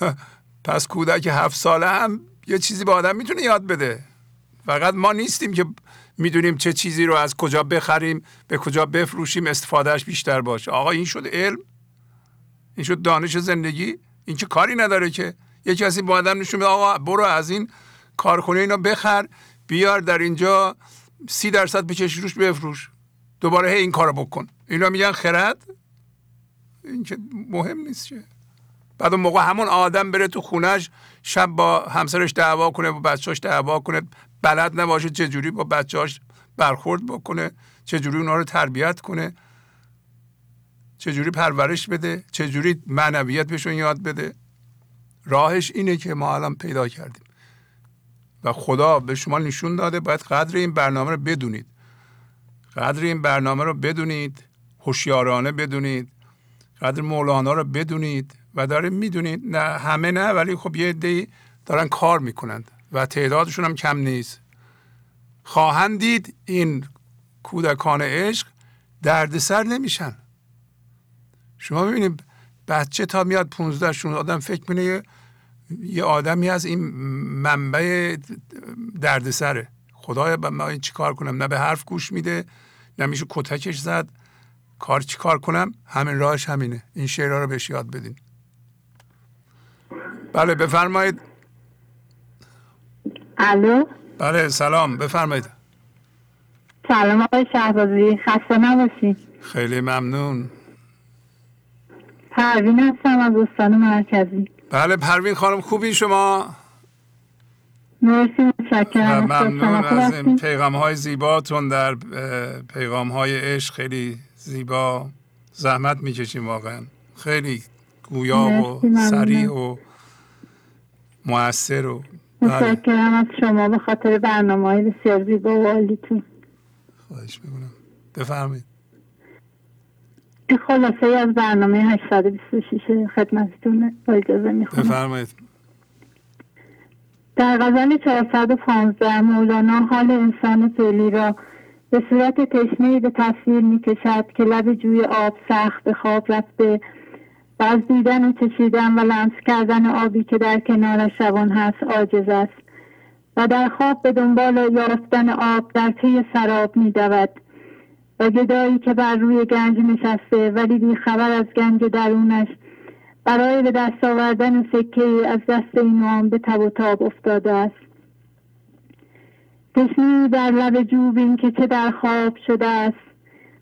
پس کودک هفت ساله هم یه چیزی به آدم می‌تونه یاد بده. فقط ما نیستیم که می‌دونیم چه چیزی رو از کجا بخریم به کجا بفروشیم استفادهش بیشتر باشه. آقا این شد علم. این شد دانش زندگی. این که کاری نداره که؟ یه کسی با آدم نشون آقا برو از این کارخونه اینا بخر بیار در اینجا سی درصد بکش روش بفروش. دوباره هی این کارو بکن. اینا میگن خرد؟ این که مهم نیست چه بعد اون موقع همون آدم بره تو خونش شب با همسرش دعوا کنه با بچهاش دعوا کنه بلد نباشه چجوری با بچهاش برخورد بکنه چجوری اونا رو تربیت کنه چجوری پرورش بده چجوری معنویت بهشون یاد بده. راهش اینه که ما الان پیدا کردیم. و خدا به شما نشون داده باید قدر این برنامه رو بدونید. قدر این برنامه رو بدونید هوشیارانه بدونید قدر مولانا رو بدونید و داره می‌دونید نه همه نه ولی خب یه عده دارن کار می‌کنند. و تعدادشون هم کم نیست. خواهند دید این کودکان عشق دردسر نمیشن. شما ببینید بچه تا میاد 15 16 آدم فکر می‌کنه یه آدمی از این منبع دردسره. خدایا من این چی کار کنم؟ نه به حرف گوش میده نه میشه کتکش زد. کار چی کار کنم؟ همین راهش همینه. این شعرها رو بهش یاد بدین. بله بفرمایید. الو؟ بله سلام بفرمایید. سلام آقای شهبازی خسته نباشی. خیلی ممنون. پروین هستم از استان مرکزی. بله پروین خانم خوبی شما؟ مرسی متشکرم. ممنون از این پیغام های زیباتون در پیغام های عشق. خیلی زیبا زحمت می‌کشیم واقعا. خیلی گویا و سریع و موثر و. متشکرم از شما به خاطر برنامه های بسیار زیبا و عالیتون. خواهش می‌کنم. بفرمایید. خلاصه از برنامه 826 خدمتتون با اجازه می‌خونم بفرمایید. در غزل 415 مولانا حال انسان فعلی را به صورت تشنه به تصویر می کشد که لب جوی آب سخت به خواب رفته و از دیدن و چشیدن و لمس کردن آبی که در کنار شبان هست عاجز است. و در خواب به دنبال یافتن آب در پی سراب می دود. و گدایی که بر روی گنج نشسته ولی بی خبر از گنج درونش برای به دست آوردن سکه از دست این آن به تب و تاب افتاده است. تشنی در لب جوبین که چه در خواب شده است.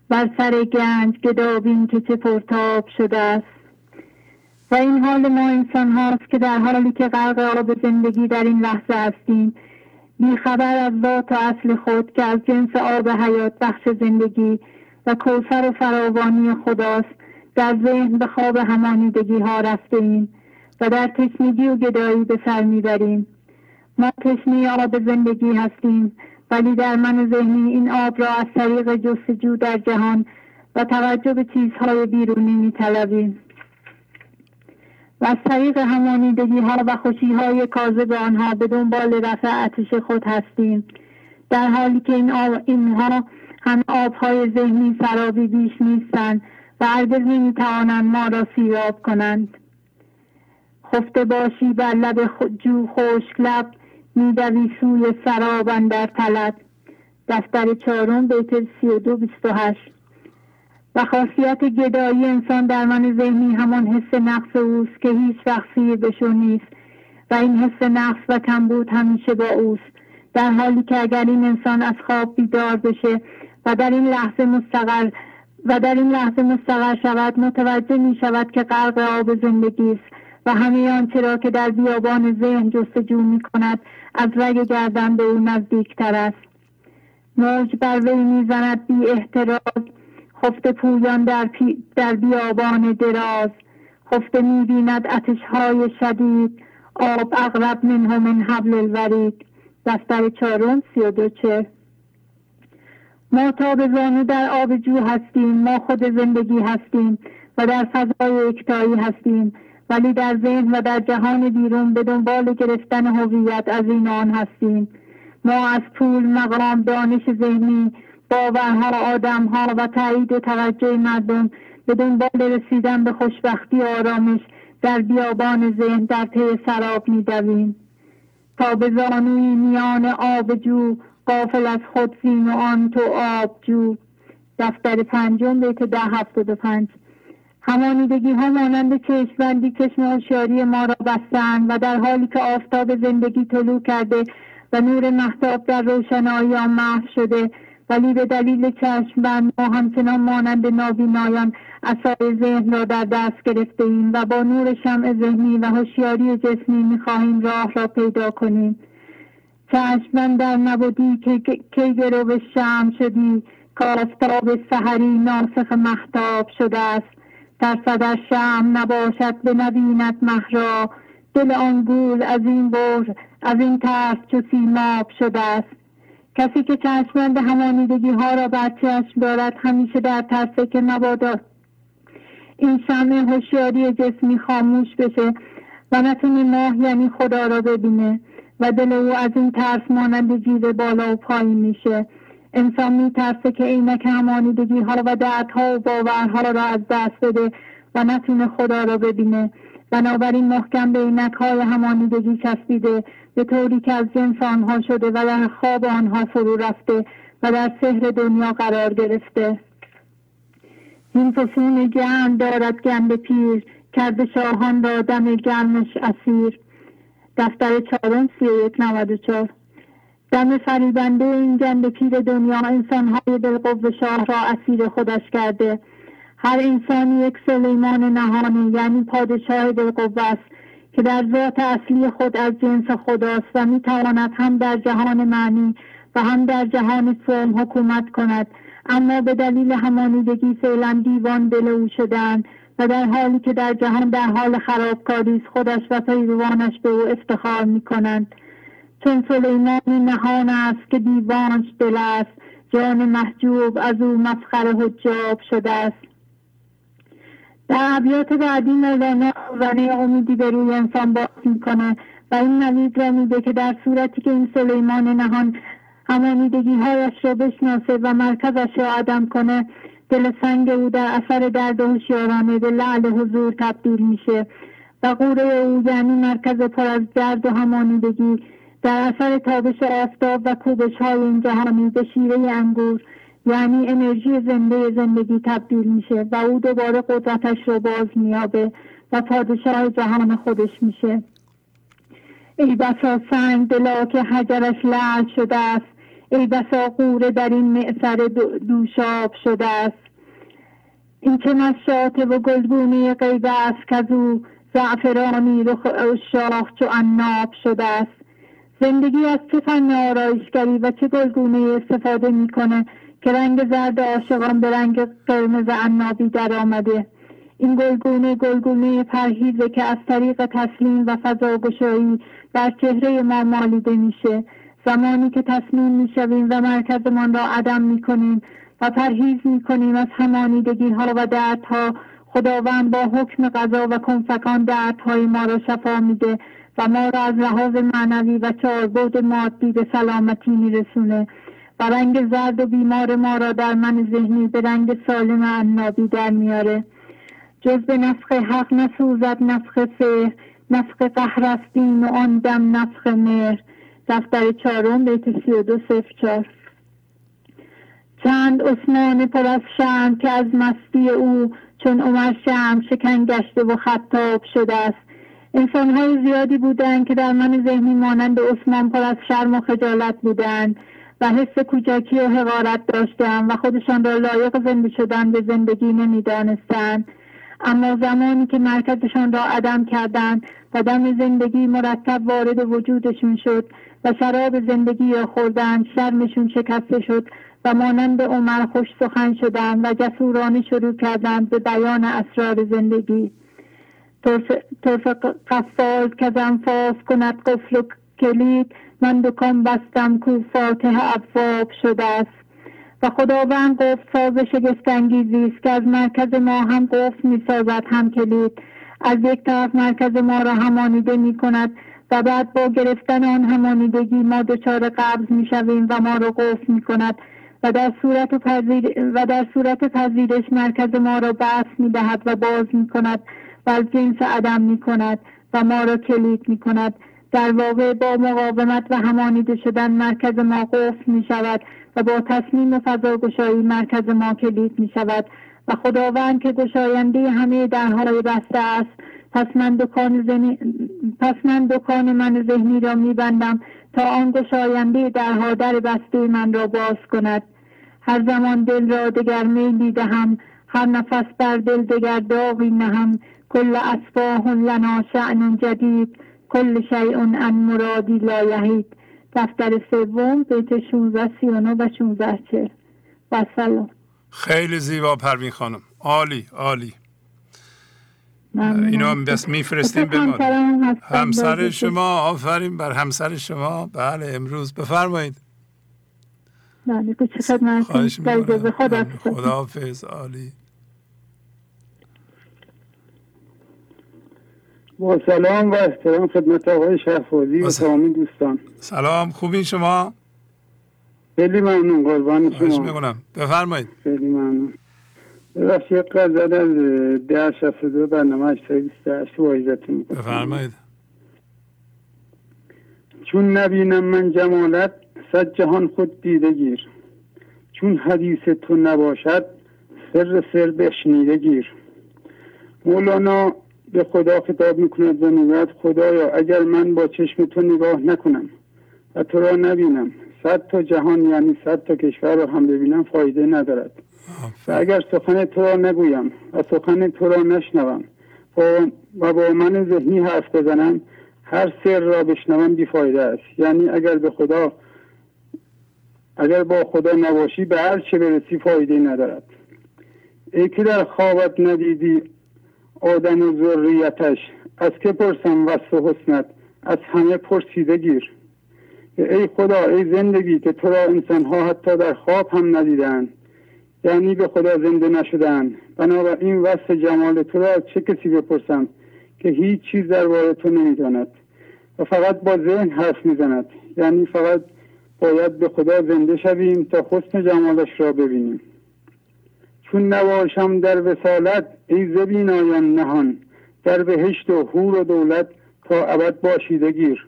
بر سر گنج گدابین که چه پرتاب شده است. و این حال ما انسان هاست که در حالی که غرق آب زندگی در این لحظه هستیم بیخبر از ذات و اصل خود که از جنس آب حیات بخش زندگی و کوسر و فراوانی خداست در ذهن به خواب همانیدگی ها رفته ایم و در تشنگی و گدایی به سر می‌بریم. ما تشنه آب زندگی هستیم ولی در من ذهنی این آب را از طریق جستجو در جهان و توجه به چیزهای بیرونی میطلبیم. و از طریق همانیدگی ها و خوشی های کاذب آنها به دنبال رفع اتش خود هستیم. در حالی که این آب اینها همه آبهای ذهنی سرابی بیش نیستند و هرگز نمی‌توانند ما را سیراب کنند. خفته باشی بر لب جو خشک لب میدوی سوی سراب در طلب. دفتر چهارم بیت سی و دو بیست و هشت. و خاصیت گدایی انسان در من ذهنی همان حس نقص اوست که هیچ وقت بشو نیست. و این حس نقص و کمبود همیشه با اوست. در حالی که اگر این انسان از خواب بیدار بشه و در این لحظه مستقر و در این لحظه مستقر شود متوجه می شود که غرق آب زندگی است و همه آنچه را که در بیابان ذهن جستجو می کند از رگ گردن به او نزدیکتر است. موج بر وی می‌زند بی احتراز خفته پویان در, پی در بیابان دراز. خفته می‌بیند های شدید. آب اغرب من حبل الورید. دفتر چهارم سی و دو چه. ما تا به زانو در آب جو هستیم. ما خود زندگی هستیم و در فضای اکتایی هستیم. ولی در ذهن و در جهان بیرون به دنبال گرفتن هویت از این آن هستیم. ما از پول مقام دانش ذهنی باورها آدمها و تایید توجه مردم به دنبال رسیدن به خوشبختی و آرامش در بیابان ذهن در پی سراب میدویم. تا به زانوی میان آب جو قافل از خود زین و آن تو آب جو دفتر پنجم بیت ده هفتاد و پنج. همانیدگی ها مانند چشمبندی چشم هوشیاری ما را بستند و در حالی که آفتاب زندگی طلوع کرده و نور محتاب در روشنایی آن محو شده ولی به دلیل چشمبند ما همچنان مانند نابینایان اثار ذهن را در دست گرفته ایم و با نور شمع ذهنی و هوشیاری جسمی می‌خواهیم راه را پیدا کنیم. چشمن در نبودی که کی گرو شم شدی کاستاب سحری ناسخ محتاب شده است. در صدر شم نباشد به نبیند مهرا دل آن گول از این بر از این ترس چو سیماب شده است. کسی که چشمند همانیدگی ها را بر چشم دارد همیشه در ترسه که مبادا این شمع هوشیاری جسمی خاموش بشه و نتونه ماه یعنی خدا را ببینه و دل او از این ترس مانند جیره بالا و پایین میشه. انسان میترسه که عینک همانیدگی ها و دردها و باورها را از دست بده و نتونه خدا را ببینه. بنابراین محکم به عینک های همانیدگی چسبیده به طوری که از جنس آنها شده و در خواب آنها فرو رفته و در سحر دنیا قرار گرفته. این فسون گرم دارد گند پیر کرده شاهان را دم گرمش اسیر. دفتر چهارم سی و یک نود و چهار. دم فریبنده این گند پیر دنیا انسانهای بالقوه شاه را اسیر خودش کرده. هر انسانی یک سلیمان نهانی یعنی پادشاه بالقوه است. که در ذات اصلی خود از جنس خداست و می‌تواند هم در جهان معنی و هم در جهان فرم حکومت کند. اما به دلیل همانیدگی فعلا دیوان دل او شدند و در حالی که در جهان در حال خرابکاری است خودش و پیروانش به او افتخار می کنند چون سلیمانی نهان است که دیوانش دل است جان محجوب از او مفخر حجاب شده است. در ابیات بعدی مولانا زنه امیدی به روی انسان باز می‌کنه و این نوید را میده که در صورتی که این سلیمان نهان همانیدگی هایش را بشناسه و مرکزش را عدم کنه دل سنگ او در اثر درد هوشیارانه به لعل حضور تبدیل میشه و قوره او یعنی مرکز پر از درد و همانیدگی در اثر تابش آفتاب و کوبش های این جهانی به شیره انگور یعنی انرژی زنده زندگی تبدیل میشه و او دوباره قدرتش رو باز میابه و پادشاه جهان خودش میشه. ای بسا سنگ دلا که حجرش لعل شده است ای بسا قوره در این معصر دوشاب شده است. این چه نشاطه و گلگونه غیبه است که او زعفرانی رخ شاخ چو عناب شده است. زندگی از چه فن آرایشگری و چه گلگونه استفاده می‌کنه که رنگ زرد عاشقان به رنگ قرمز عنابی در آمده. این گلگونه گلگونه پرهیزه که از طریق تسلیم و فضاگشایی در چهره ما مالیده میشه. زمانی که تصمیم می‌شویم و مرکزمان را عدم می‌کنیم و پرهیز می‌کنیم از همانیدگی ها و دردها خداوند با حکم قضا و کنفکان دردهای ما را شفا میده و ما را از لحاظ معنوی و چاربود مادی به سلامتی میرسونه. و رنگ زرد و بیمار ما را در من ذهنی به رنگ سالم عنابی در میاره. جز به نفخ حق نسوزد نفخ سهر نفخ قهر و آن دم نفخ مهر. دفتر چهارم بیت سی و دو صفر چار چند عثمان پر از شم که از مستی او چون عمر شم شکن گشته و خطاب شده است. انسانهای زیادی بودند که در من ذهنی مانند عثمان پر از شرم و خجالت بودند. و حس کوچکی و حقارت داشتند و خودشان را لایق زنده شدن به زندگی نمی‌دانستند. اما زمانی که مرکزشان را عدم کردند و دم زندگی مرتب وارد وجودشون شد و شراب زندگی را خوردند شرمشون شکسته شد و مانند عمر خوش سخن شدند و جسورانه شروع کردند به بیان اسرار زندگی. طرف قفال که فاس کند قفل و کلید من دکان بستم کو فاتح ابواب شده است. و خداوند گفت ساز شگفتانگیزی است که از مرکز ما هم گفت می‌سازد هم کلید. از یک طرف مرکز ما را همانیده می کند و بعد با گرفتن آن همانیدگی ما دچار قبض می شویم و ما را قفل می کند و در صورت پذیر و در صورت پذیرش مرکز ما را بحث می دهد و باز می کند و از جنس عدم می کند و ما را کلید می کند در واقع با مقاومت و همانیده شدن مرکز ما قفل می شود و با تصمیم فضاگشایی مرکز ما کلید می شود و خداوند که گشاینده همه درهای بسته است پس من دکان, زنی... پس من دکان من ذهنی را میبندم تا آن گشاینده درها در بسته من را باز کند. هر زمان دل را دگر میلی دهم هر نفس بر دل دگر داغی نهم. کل اصفاه لنا شعن جدید. کل شیء ان مرادی لا یهید دفتر سوم بیت 16 39 و 16 40 و سلام. خیلی زیبا پروین خانم. عالی عالی. اینا بس میفرستیم به ما. همسر شما آفرین بر همسر شما. بله امروز بفرمایید. بله خدا حافظ عالی. با سلام و احترام خدمت آقای شهفوزی و تمامی دوستان. سلام خوبی شما؟ خیلی ممنون قربان شما. بفرمایید. خیلی ممنون. ببخش یک از ده شفت دو برنامه اشتای بیست هشت وایزتون بفرمایید. چون نبینم من جمالت صد جهان خود دیده گیر. چون حدیث تو نباشد سر سر بشنیده گیر. مولانا به خدا خطاب می‌کند و می‌گوید خدایا اگر من با چشم تو نگاه نکنم و تو را نبینم صد تا جهان یعنی صد تا کشور رو هم ببینم فایده ندارد. و اگر سخن تو را نگویم و سخن تو را نشنوم و با من ذهنی حرف بزنم هر سر را بشنوم بیفایده است. یعنی اگر به خدا اگر با خدا نباشی به هر چه برسی فایده ندارد. ای که در خوابت ندیدی آدم و ذریتش. از که پرسم وصف حسنت؟ از همه پرسیده گیر. ای خدا ای زندگی که تو را انسانها حتی در خواب هم ندیدن. یعنی به خدا زنده نشدن. بنابراین وصف جمال تو را چه کسی بپرسم که هیچ چیز درباره تو نمی‌داند؟ و فقط با ذهن حرف می‌زند. یعنی فقط باید به خدا زنده شویم تا حسن جمالش را ببینیم. چون نباشم در وسالت ای زبین آیان نهان در بهشت و حور و دولت تا ابد باشیده گیر.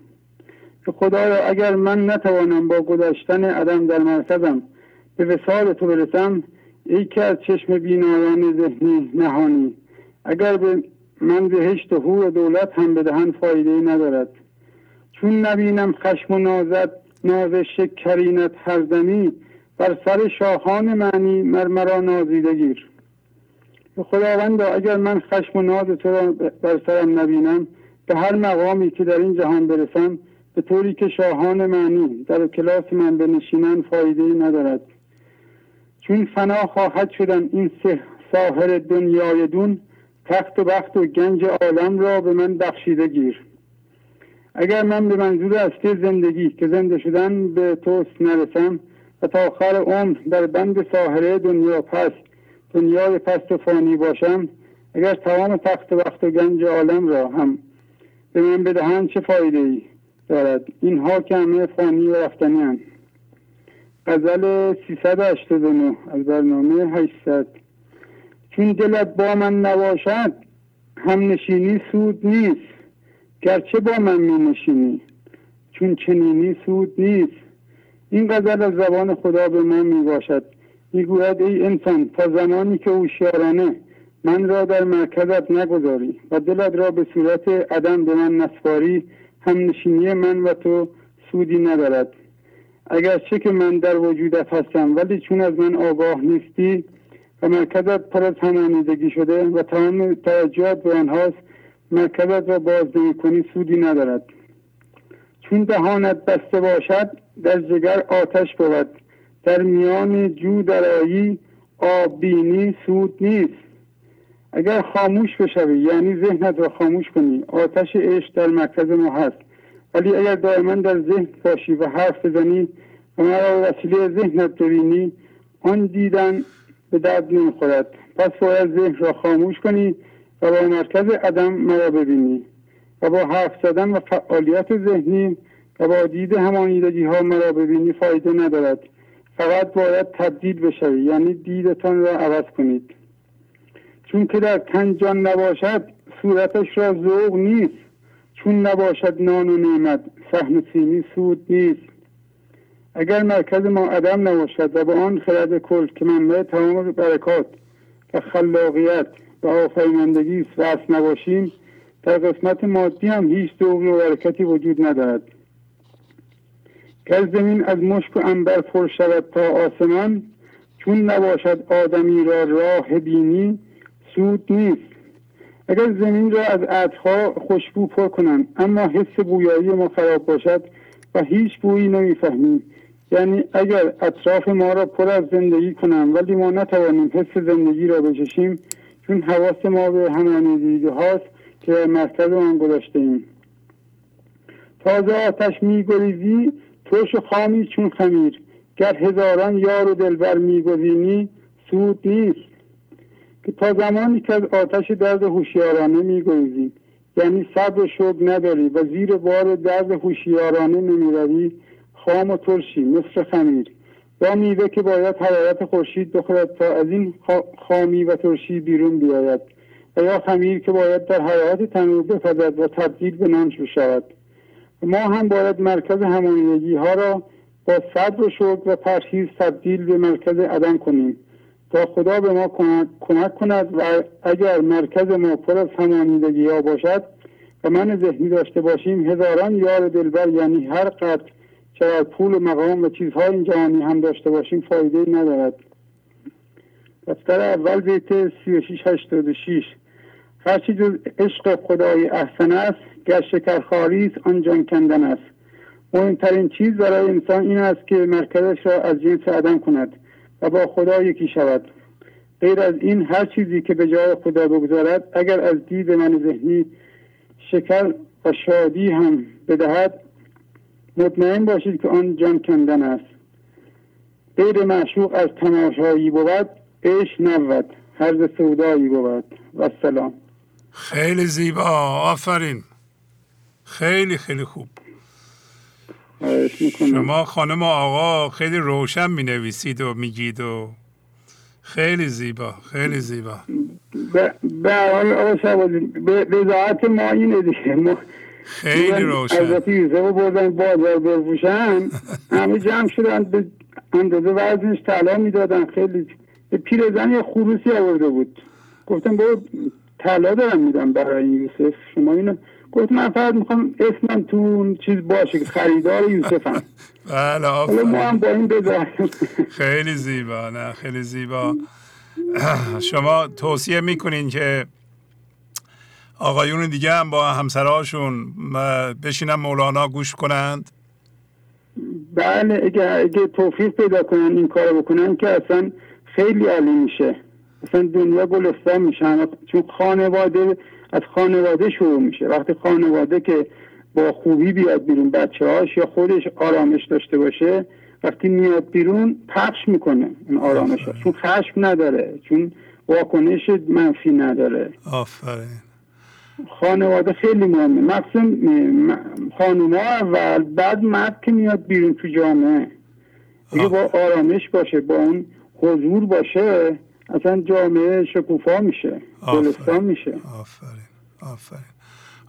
خدایا اگر من نتوانم با گذشتن عدم در مرکزم به وسال تو برسم ای که از چشم بینایان ذهنی نهانی. اگر به من بهشت و حور و دولت هم بدهن فایده ندارد. چون نبینم خشم و نازت ناز شکرینت هر دمی بر سر شاهان معنی مرمرا نازیده گیر خداوندا اگر من خشم و ناز تو را بر سرم نبینم به هر مقامی که در این جهان برسم به طوری که شاهان معنی در کلاس من بنشینن فایده ندارد. چون فنا خواهد شدن این سه ساهر دنیای دون تخت و بخت و گنج عالم را به من بخشیده گیر. اگر من به منظور اصلی زندگی که زنده شدن به توست نرسم و تا آخر عمر در بند ساحره دنیا پست دنیای پست و فانی باشم. اگر تمام تخت وقت و گنج عالم را هم به من بدهند چه فایده ای دارد؟ اینها که همه فانی و رفتنی هست غزل 389 از برنامه 800 چون دلت با من نباشد هم نشینی سود نیست. گرچه با من می نشینی چون چنینی سود نیست. این غزل از زبان خدا به ما می باشد می گوید ای انسان تا زمانی که هوشیارانه من را در مرکزت نگذاری و دلت را به صورت عدم به من نسپاری هم نشینی من و تو سودی ندارد. اگرچه که من در وجودت هستم ولی چون از من آگاه نیستی و مرکزت پر از همانیدگی شده و تمام توجهات به آنهاست مرکزت را باز نمی کنی سودی ندارد. چون دهانت بسته باشد در جگر آتش بود. در میان جو درایی آب بینی سود نیست. اگر خاموش بشوی یعنی ذهنت را خاموش کنی. آتش عشق در مرکز ما هست. ولی اگر دائما در ذهن باشی و حرف بزنی و مرا وسیله ذهنت ببینی آن دیدن به درد نمی‌خورد. پس باید ذهن را خاموش کنی و با مرکز عدم مرا ببینی و با حرف زدن و فعالیت ذهنی با دید همانیدگی ها مرا ببینی فایده ندارد. فقط باید تبدیل بشوی. یعنی دیدتان را عوض کنید. چون که در تن جان نباشد صورتش را ذوق نیست. چون نباشد نان و نعمت سحن سینی سود نیست. اگر مرکز ما عدم نباشد و به آن خرد کل که منبع تمام برکات و خلاقیت و آفرینندگی است نباشیم در قسمت مادی هم هیچ دوغی و برکتی وجود ندارد. گر زمین از مشک و انبر پر شود تا آسمان چون نباشد آدمی را راه بینی سود نیست. اگر زمین را از عطرها خوشبو پر کنند اما حس بویایی ما خراب باشد و هیچ بویی نمی‌فهمیم. یعنی اگر اطراف ما را پر از زندگی کنند ولی ما نتوانیم حس زندگی را بچشیم چون حواس ما به همانیدگی هاست که مرکز آن گذاشته ایم تازه آتش میگریزی ترش و خامی چون خمیر. گر هزاران یار و دلبر میگزینی سود نیست. که تا زمانی که از آتش درد هوشیارانه میگریزی. یعنی صبر و شوق نداری و زیر بار درد هوشیارانه نمی‌روی. خام و ترشی مثل خمیر. با میوه که باید حرارت خورشید بخورد تا از این خامی و ترشی بیرون بیاید. و یا خمیر که باید در حرارت تنور بپزد و تبدیل به نان شود. ما هم باید مرکز همانیدگی ها را با صبر و شوق و پرهیز تبدیل به مرکز عدم کنیم. تا خدا به ما کمک کند و اگر مرکز ما پر از همانیدگی ها باشد و من ذهنی داشته باشیم هزاران یار دلبر یعنی هر قدر چقدر پول و مقام و چیزهای جهانی هم داشته باشیم فایده ندارد. دفتر اول بیت 3686 هرچی جز عشق خدای احسن است گر شکرخاری است آن جان کندن است. مهمترین چیز برای انسان این است که مرکزش را از جنس عدم کند و با خدا یکی شود. غیر از این هر چیزی که به جای خدا بگذارد اگر از دید من ذهنی شکر و شادی هم بدهد مطمئن باشید که آن جان کندن است. غیر معشوق از تماشایی بود عشق نبود هرز سودایی بود. و سلام. خیلی زیبا. آفرین. خیلی خیلی خوب. شما خانم و آقا خیلی روشن می نویسید و میگید و خیلی زیبا خیلی زیبا. به حال ما اینه دیگه. ما خیلی روشن. حضرت یوسف بردن بازار بفروشن همه جمع شدن به اندازه وزنش طلا می‌دادن. خیلی پیرزن یه خروسی آورده بود. گفتم با طلا دارم میدم برای یوسف. شما اینو گفت من فقط می‌خوام اسمم تو چیز باشه که خریدار یوسفم. بله ما هم با این خیلی زیبا نه خیلی زیبا. شما توصیه می‌کنین که آقایون دیگه هم با همسرهاشون بشینن مولانا گوش کنند؟ بله اگه, اگه توفیق پیدا کنن این کار بکنن که اصلا خیلی عالی میشه. اصلا دنیا گلستان میشه چون خانواده از خانواده شروع میشه. وقتی خانواده که با خوبی بیاد بیرون بچه هاش یا خودش آرامش داشته باشه وقتی میاد بیرون پخش می‌کنه این آرامش. چون خشم نداره چون واکنش منفی نداره. آفرین. خانواده خیلی مهمه. مخصوصا خانوما اول بعد مرد که میاد بیرون تو جامعه. دیگه با آرامش باشه با اون حضور باشه اصلا جامعه شکوفا میشه گلستان میشه. آفرین. آفرین.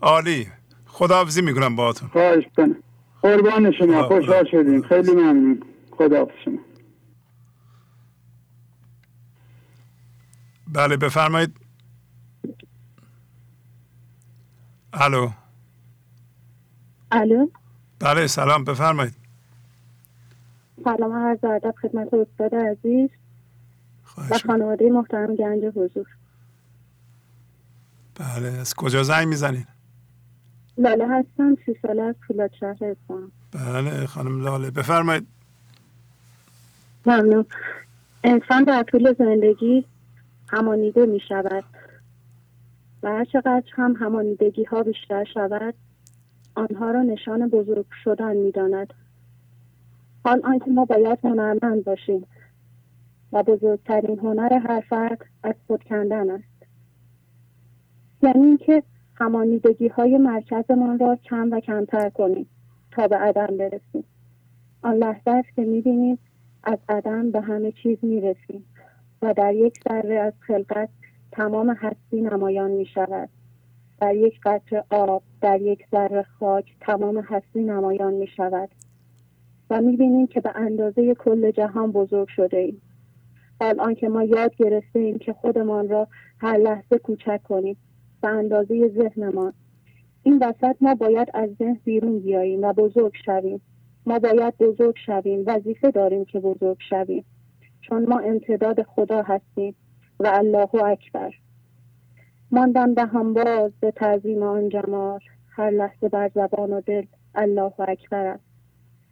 عالی. خداحافظی می‌کنم باهاتون. خواهش کنم قربان شما. خوشحال شدیم. خیلی ممنون. خداحافظ شما. بله بفرمایید. الو. الو. بله سلام. بفرمایید. سلام عرض ادب خدمت استاد عزیز و خانواده محترم گنج حضور. بله. از کجا زنگ می‌زنید؟ لاله هستم. سی ساله از فولاد شهر اصفهان بله خانم لاله. بفرمایید. ممنون. انسان در طول زندگی همانیده می شود و هر چقدر هم همانیدگی ها بیشتر شود آنها را نشان بزرگ شدن می داند. حال آنکه ما باید هنرمند باشیم و بزرگترین هنر هر فرد از خود کندن است. یعنی اینکه همانیدگی های مرکزمان را کم و کمتر کنیم تا به عدم برسیم. آن لحظه است که می‌بینیم از عدم به همه چیز می‌رسیم و در یک ذره از خلقت تمام هستی نمایان می شود در یک قطره آب در یک ذره خاک تمام هستی نمایان می شود و می بینیم که به اندازه کل جهان بزرگ شده ایم. الان که ما یاد گرفته ایم که خودمان را هر لحظه کوچک کنیم. به اندازه ذهنمان. این وسط ما باید از ذهن بیرون بیاییم و بزرگ شویم. ما باید بزرگ شویم وظیفه داریم که بزرگ شویم. چون ما امتداد خدا هستیم و الله اکبر. ماندم دهم باز به تعظیم آن جمال هر لحظه بر زبان و دل الله اکبر است.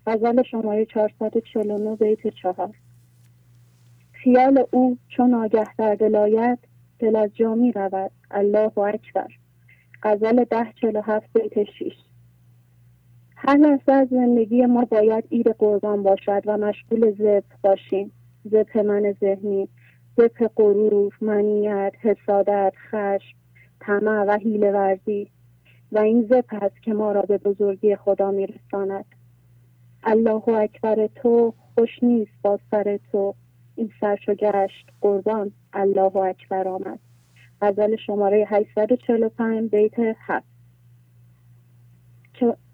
غزل شماره 449 بیت چهار. خیال او چون آگه در دل دل از جا می رود. الله اکبر. غزل ده چلو هفت بیت شیش. هر لحظه از زندگی ما باید اید قربان باشد و مشغول ذبح باشیم. ذبح من ذهنی ذبح غرور منیت حسادت خشم طمع و حیله ورزی. و این ذبح است که ما را به بزرگی خدا میرساند. الله اکبر تو خوش نیست با سر تو. این سرشو گشت قربان. الله اکبر آمد. غزل شماره 845 بیت 7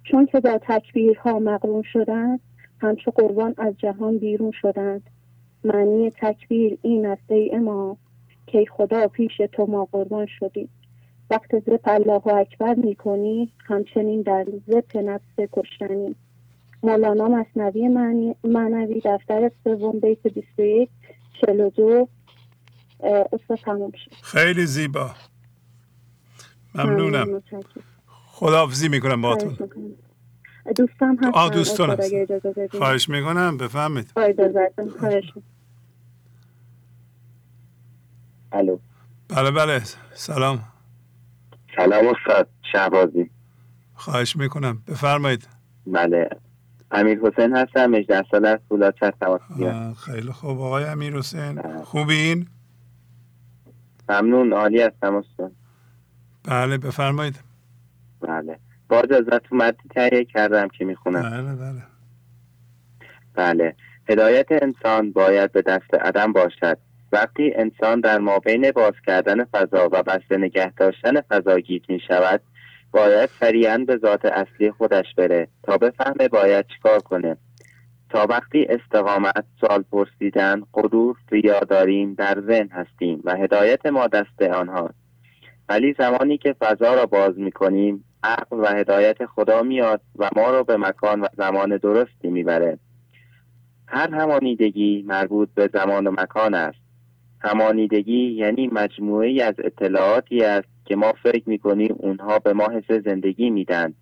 چون که با تکبیرها مقرون شدند همچو قربان از جهان بیرون شدند. معنی تکبیر این است ای امام که خدا پیش تو ما قربان شدیم وقت زپ الله اکبر می‌کنی همچنین در زپ نفس کشتنی. مولانا مصنوی معنوی دفتر سوم بیت 21 42 تموم شد خیلی زیبا. ممنونم. خداحافظی می‌کنم باتون دوستم هستم آه دوستان هست خواهش می‌کنم. بفهمید خواهش الو. بله بله. سلام. سلام استاد شهبازی. خواهش می‌کنم. بفرمایید. بله. امیر حسین هستم 18 سال از فولاد خیلی خوب. آقای امیر حسین بله. خوبین؟ ممنون عالی هستم استاد بله بفرمایید. بله. با اجازت مدی تهیه کردم که می‌خونم. بله بله. بله. هدایت انسان باید به دست عدم باشد. وقتی انسان در مابین باز کردن فضا و بسته نگه داشتن فضا گیت می شود باید سریعا به ذات اصلی خودش بره تا بفهمه باید چیکار کنه. تا وقتی استقامت سال پرسیدن قدور ریاداریم در ذهن هستیم و هدایت ما دست آنهاست ولی زمانی که فضا را باز می کنیم عقل و هدایت خدا میاد و ما را به مکان و زمان درستی می‌بره. هر همانیدگی مربوط به زمان و مکان است. همانیدگی یعنی مجموعه از اطلاعاتی است که ما فکر می‌کنیم اونها به ما حس زندگی میدن.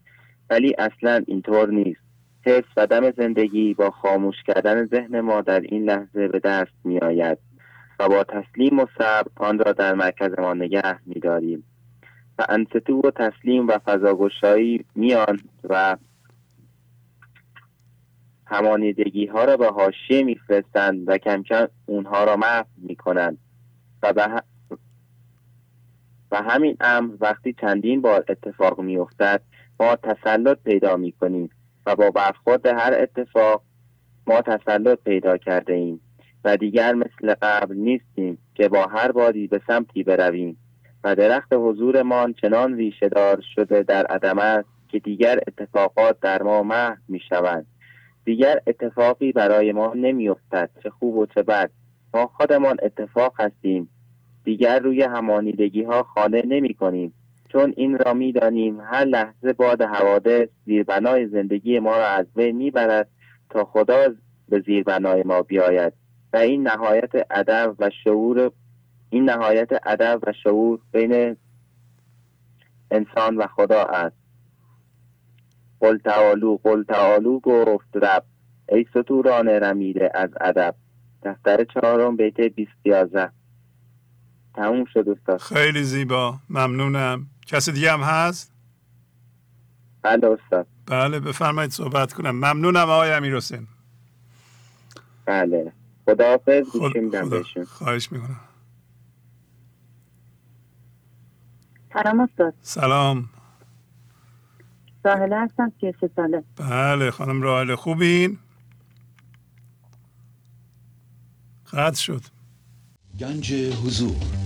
ولی اصلا اینطور نیست. حس و دم زندگی با خاموش کردن ذهن ما در این لحظه به دست میآید و با تسلیم و صبر آن را در مرکز ما نگه میداریم. و انستو و تسلیم و فضاگشایی میان و همانیدگی ها را به حاشیه میفرستند و کم کم اونها را محو می‌کنند. و به و همین امر وقتی چندین بار اتفاق میافتد ما تسلط پیدا می‌کنیم. و با برخورد هر اتفاق ما تسلط پیدا کرده ایم و دیگر مثل قبل نیستیم که با هر بادی به سمتی برویم و درخت حضورمان چنان ریشه دار شده در عدم است که دیگر اتفاقات در ما محو می شوند دیگر اتفاقی برای ما نمیافتد چه خوب و چه بد. ما خودمان اتفاق هستیم. دیگر روی همانیدگی ها خانه نمی کنیم چون این را می دانیم هر لحظه باد حوادث زیربنای زندگی ما را از بین می برد تا خدا به زیربنای ما بیاید. و این نهایت ادب و شعور این نهایت ادب و شعور بین انسان و خدا است. قل تعالو قل تعالو گفت رب ای ستوران رمیده از ادب. دفتر چهارم بیت بیست یازده. تموم شد استاد. خیلی زیبا. ممنونم. کسی دیگه هم هست؟ بله استاد. بله بفرمایید صحبت کنم. ممنونم آقای امیر حسین بله. خداحافظ خدا... خواهش می‌کنم. سلام استاد. سلام. راهله هستم سه ساله. بله خانم راهله خوبین؟ قطع شد. گنج حضور.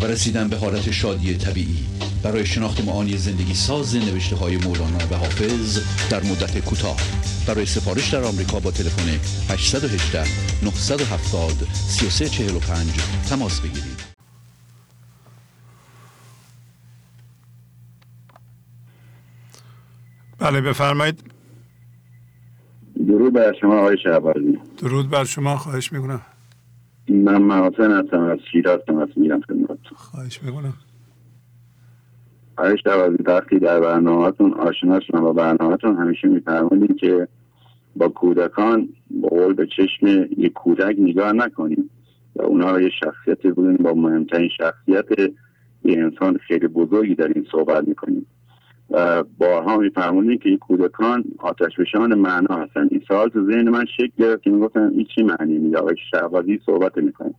و رسیدن به حالت شادی طبیعی. برای شناخت معانی زندگی ساز نوشته های مولانا و حافظ در مدت کوتاه. برای سفارش در آمریکا با تلفن 818 970 3345 تماس بگیرید. بله بفرمایید. درود بر شما آقای شهبازی. درود بر شما خواهش می‌کنم. من محسن هستم از شیراز تماس میگم خدمت خواهش می‌کنم. آقای شهبازی وقتی در برنامهتون آشنا شدم با برنامهتون همیشه میفرمودین که با کودکان با قول به چشم یک کودک نگاه نکنیم و اونا رو یه شخصیت بودن. با مهمترین شخصیت یه انسان خیلی بزرگی این صحبت می‌کنیم. و بارها میفرمونیم که این کودکان آتش بشان معنا هستن. این سوال تو ذهن من شکل گرفت که می‌گفتن این چی معنی میده؟ آقای شهبازی صحبت می‌کنیم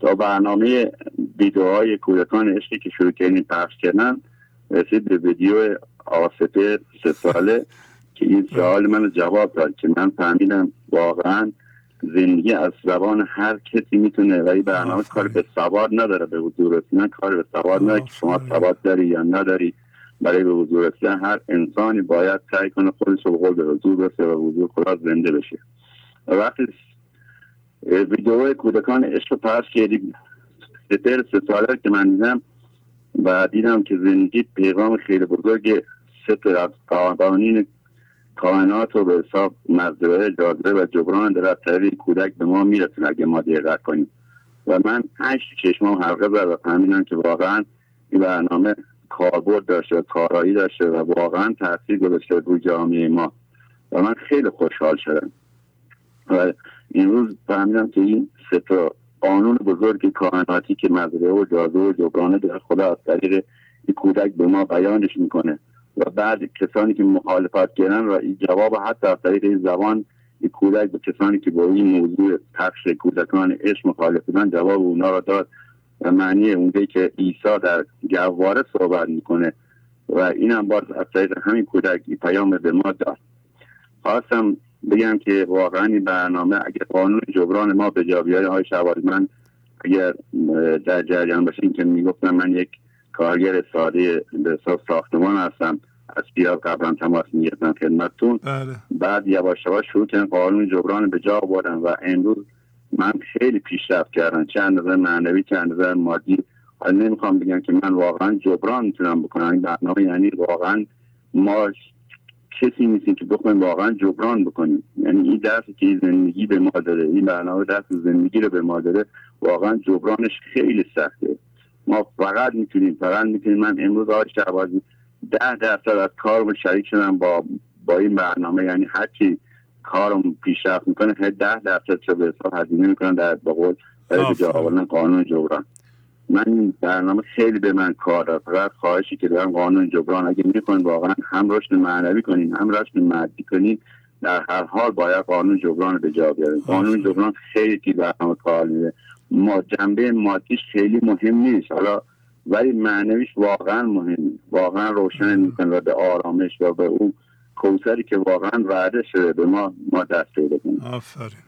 تا برنامه ویدیوهای کودکان عشقی که شروع کردیم پخش کردن رسید به ویدیو آسفه سه ساله که این سوال من جواب داد که من فهمیدم واقعا زندگی از زبان هر کسی می‌تونه و این برنامه کار به سواد نداره. به حضور کار به سواد نداره که شما سواد داری یا نداری. برای به حضور رسیدن هر انسانی باید سعی کنه خودش رو به حضور برسه و حضور خدا زنده بشه. وقتی ویدیو کودکان عشق پس کردیم سپر سه ساله که من دیدم و دیدم که زندگی پیغام خیلی بزرگ ستر از قوانین کائنات رو به حساب مزدوره جاذبه و جبران در طریق کودک به ما میرسونه اگه ما دقت کنیم. و من هشت چشمام حلقه زد و فهمیدم که واقعا این برنامه کاربرد داشته کارایی داشته و واقعا تاثیر گذاشته روی جامعه ما. و من خیلی خوشحال شدم. و این روز فهمیدم که این سه قانون بزرگ کائناتی که مزرعه و جازه و جبرانه در خدا از طریق این کودک به ما بیانش می‌کنه. و بعد کسانی که مخالفت کردن و این جواب حتی از طریق این زبان این کودک به کسانی که با این موضوع پخش کودکان عشق مخالف بودن جواب اونا را داد. و معنی اونجایی که عیسی در گواره صحبت می‌کنه و اینم باز از طریق همین کودک پیام به ما داد. خواستم بگم که واقعا این برنامه اگر قانون جبران ما به جا بیاره های شواری من اگر در جریان باشین که می‌گفتم من یک کارگر ساده به ساختمان هستم. از پیاز قبلا تماس می‌گرفتم خدمتتون. بله. بعد یواش یواش شروع کردن قانون جبران به جا آوردن و امروز من خیلی پیشرفت کردم. چند نظر معنوی چند نظر مادی. حالا نمی‌خوام بگم که من واقعا جبران می‌تونم بکنم. این برنامه یعنی واقعا ما کسی نیستیم که بخوایم واقعا جبران بکنیم. یعنی این درسی که زندگی به ما داره این برنامه درس زندگی رو به ما داره واقعا جبرانش خیلی سخته. ما فقط می‌تونیم فقط می‌تونیم. من امروز آقای شعبازی ده درصد از کارم شریک شدم با با این برنامه. یعنی هر کارم پیشرفت می‌کنه ده درصد چه به حساب هزینه می‌کنن در به قول برای جا قانون جبران. من برنامه خیلی به من کار داد. فقط خواهشی که دارم قانون جبران. اگه می‌کنین واقعا هم رشد معنوی کنین هم رشد مادی کنین در هر حال باید قانون جبران به جا بیارین. قانون جبران خیلی برنامه کار میده. ما جنبه مادیش خیلی مهم نیست. حالا ولی معنویش واقعا مهم واقعا روشن می‌کنه. و به آرامش و به اون کوسری که واقعا وعده شده به ما ما دست پیدا کنیم. آفرین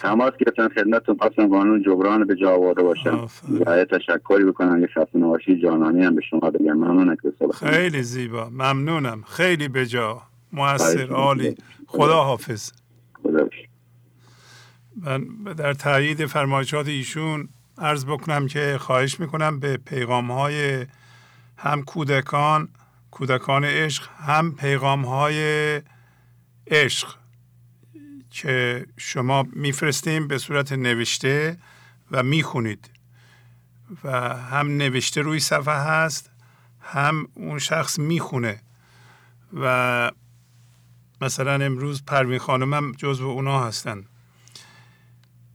تماس گرفتن خدمتتون خواستم قانون جبران به جا آورده باشم. و تشکری بکنم یه خسته نباشی جانانی هم به شما بگم. ممنون خیلی زیبا ممنونم. خیلی به جا. موثر عالی. خدا حافظ. خدا من در تایید فرمایشات ایشون عرض بکنم که خواهش می‌کنم به پیغام های هم کودکان کودکان عشق هم پیغام های عشق که شما میفرستیم به صورت نوشته و می‌خونید. و هم نوشته روی صفحه هست هم اون شخص می‌خونه. و مثلا امروز پروین خانم جزو اونا هستن.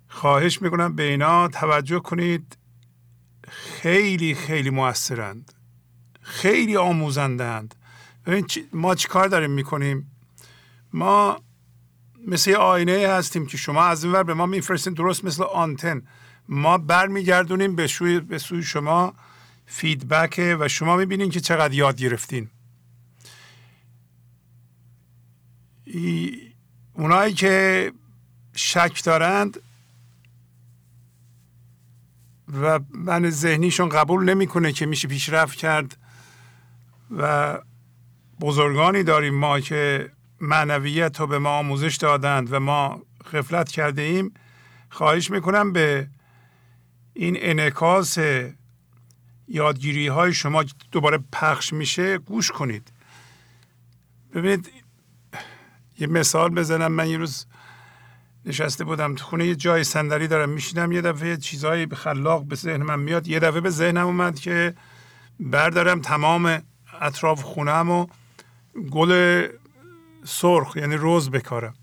خواهش می‌کنم به اینا توجه کنید. خیلی خیلی موثرند. خیلی آموزندند ببین ما چی کار داریم می‌کنیم؟ ما مثل آینه هستیم که شما از این ور به ما میفرستین درست مثل آنتن. ما برمیگردونیم به سوی به سوی شما فیدبک و شما می‌بینین که چقدر یاد گرفتین. اونایی که شک دارند و من ذهنیشون قبول نمی‌کنه که میشه پیشرفت کرد و بزرگانی داریم ما که معنویت رو به ما آموزش دادند و ما غفلت کرده ایم خواهش می‌کنم به این انعکاس یادگیری های شما دوباره پخش میشه گوش کنید. ببینید یه مثال بزنم. من یه روز نشسته بودم تو خونه یه جای صندلی دارم میشینم یه دفعه چیزهایی به خلاق به ذهن من میاد یه دفعه به ذهنم اومد که بردارم تمام اطراف خونم و گل سرخ یعنی روز بکارم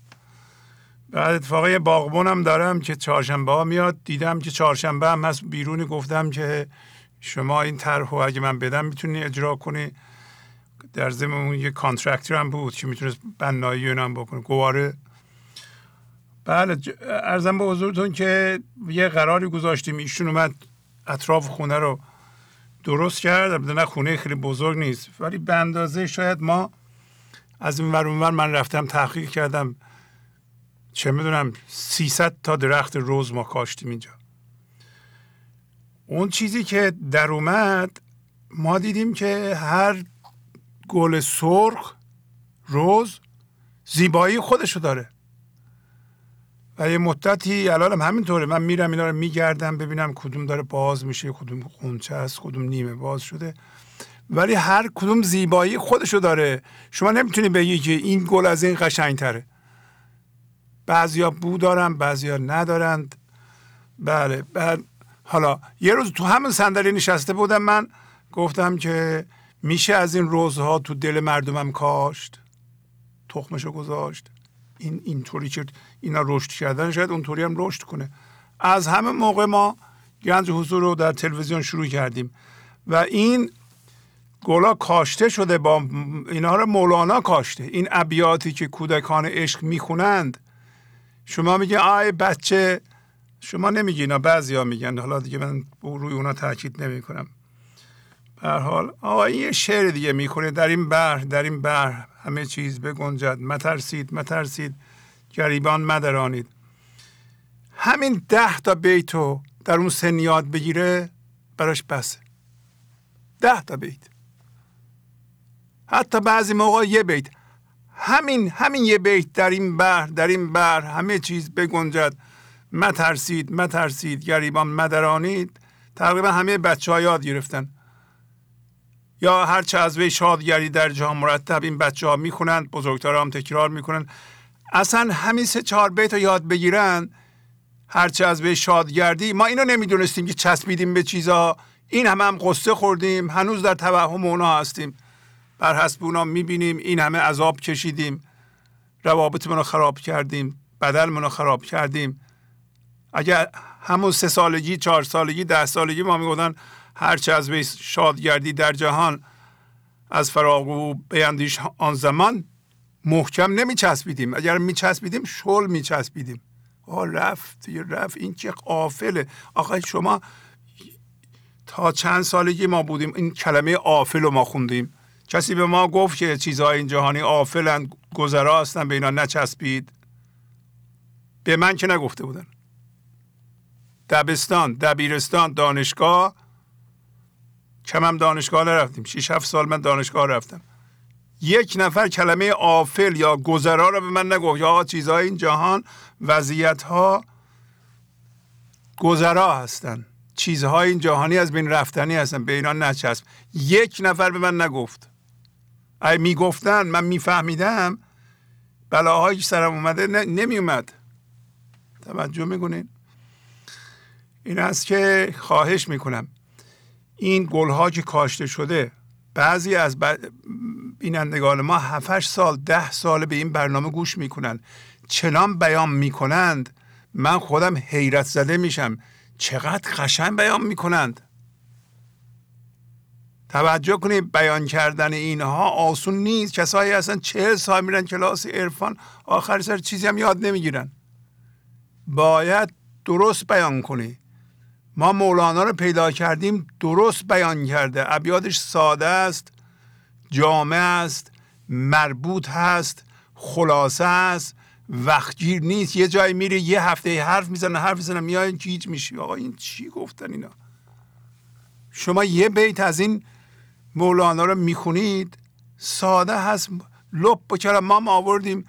بعد اتفاقا یه باغبونم دارم که چهارشنبه ها میاد. دیدم که چهارشنبه هم هست. بیرونی گفتم که شما این طرح اگه من بدم می‌تونی اجرا کنی. در ضمن اون یه کانترکتر هم بود که می‌تونست بنایی هم بکنه. گواره. بله ارزم به حضورتون که یه قراری گذاشتیم. ایشون اومد اطراف خونه رو درست کرد نه خونه خیلی بزرگ نیست. ولی به اندازه شاید ما از این ور اونور من رفتم تحقیق کردم. چه می‌دونم 300 تا درخت روز ما کاشتیم اینجا. اون چیزی که در اومد ما دیدیم که هر گل سرخ روز زیبایی خودشو داره. و یه مدتی الان همینطوره. من میرم اینا رو میگردم ببینم کدوم داره باز میشه کدوم خونچه است کدوم نیمه باز شده. ولی هر کدوم زیبایی خودشو داره. شما نمی‌تونی بگی که این گل از این قشنگتره. بعضیا بو دارن بعضیا ندارند. بله بعد حالا یه روز تو همون صندلی نشسته بودم من. گفتم که میشه از این روزها تو دل مردمم کاشت تخمشو گذاشت. این اینطوری که اینا رشد کردن شاید اونطوری هم رشد کنه. از همه موقع ما گنج حضور رو در تلویزیون شروع کردیم و این گلا کاشته شده با اینا رو مولانا کاشته. این ابیاتی که کودکان عشق می‌خونند. شما میگه آی بچه. شما نمیگی اینا بعضی میگن. حالا دیگه من روی اونا تاکید نمی کنم هر حال آقا این یه شعر دیگه می‌کنه در این بر در این بر همه چیز بگنجد مترسید مترسید گریبان مدرانید. همین ده تا بیتو در اون سن یاد بگیره براش بسه. ده تا بیت. حتی بعضی موقع یه بیت. همین همین یه بیت در این بر در این بر همه چیز بگنجد. مترسید مترسید گریبان مدرانید. تقریبا همه بچه ها یاد گرفتن. یا هر چه از وی شادگری در جهان مرتب این بچه ها می‌خونند بزرگتر هم تکرار می‌کنند. اصلا همین سه چهار بیت رو یاد بگیرن. هرچه از وی شادگردی ما اینو نمی‌دونستیم که چسبیدیم به چیزا. این همه هم قصه خوردیم هنوز در توهم اونا هستیم. بر حسب اونا می‌بینیم این همه عذاب کشیدیم. روابطمون رو خراب کردیم بدلمون رو خراب کردیم. اگر همون سه سالگی چهار سالگی ده سالگی ما می‌گفتن هرچه از وی شادگردی در جهان از فراغ او بیندیش آن زمان محکم نمی چسبیدیم اگر می چسبیدیم شل می چسبیدیم آه رفت رفت. این که قافله آقا شما تا چند سالگی ما بودیم این کلمه آفل رو ما خوندیم. کسی به ما گفت که چیزهای این جهانی آفلند گذرا هستن به اینا نچسبید؟ به من که نگفته بودن. دبستان دبیرستان دانشگاه کم هم دانشگاه نرفتیم. 6 7 سال من دانشگاه رفتم. یک نفر کلمه آفل یا گذرا رو به من نگفت. یا چیزهای این جهان وضعیت ها گذرا هستن. چیزهای این جهانی از بین رفتنی هستن. به اینا نچسب. یک نفر به من نگفت. ای می‌گفتن من میفهمیدم. بلاهایی سرم اومده نمی اومد توجه می‌کنین؟ این است که خواهش می‌کنم. این گلها که کاشته شده بعضی از بینندگان ما 7 سال ده سال به این برنامه گوش می‌کنن. چنان بیان می‌کنند. من خودم حیرت زده میشم. چقدر قشنگ بیان می‌کنند. توجه کنید بیان کردن اینها آسون نیست. کسایی هستن چهل سال میرن کلاس عرفان آخر سر چیزی هم یاد نمی‌گیرن. باید درست بیان کنی. ما مولانا رو پیدا کردیم درست بیان کرده. ابیادش ساده است جامع است مربوط هست خلاصه است. وقتگیر نیست. یه جای میره یه هفته حرف می‌زنه حرف می‌زنه میای گیج میشی. آقا این چی گفتن اینا؟ شما یه بیت از این مولانا رو می‌خونید ساده هست. لب بکرم ما آوردیم.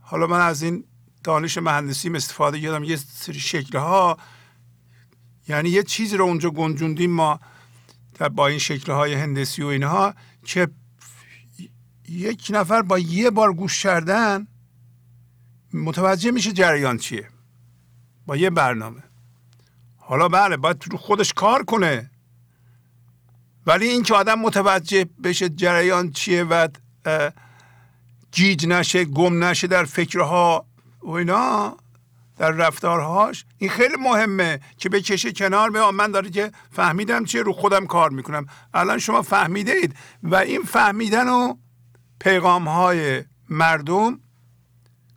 حالا من از این دانش مهندسی استفاده کردم. یه سری شکل ها یعنی یه چیزی رو اونجا گنجوندیم ما با این شکل های هندسی و اینها که یک نفر با یه بار گوش کردن متوجه میشه جریان چیه. با یه برنامه. حالا بله باید رو خودش کار کنه. ولی این که آدم متوجه بشه جریان چیه و گیج نشه گم نشه در فکرها و اینا در رفتارهاش این خیلی مهمه که بکشه کنار به من داره که فهمیدم چیه رو خودم کار می‌کنم. الان شما فهمیده اید و این فهمیدن و پیغام های مردم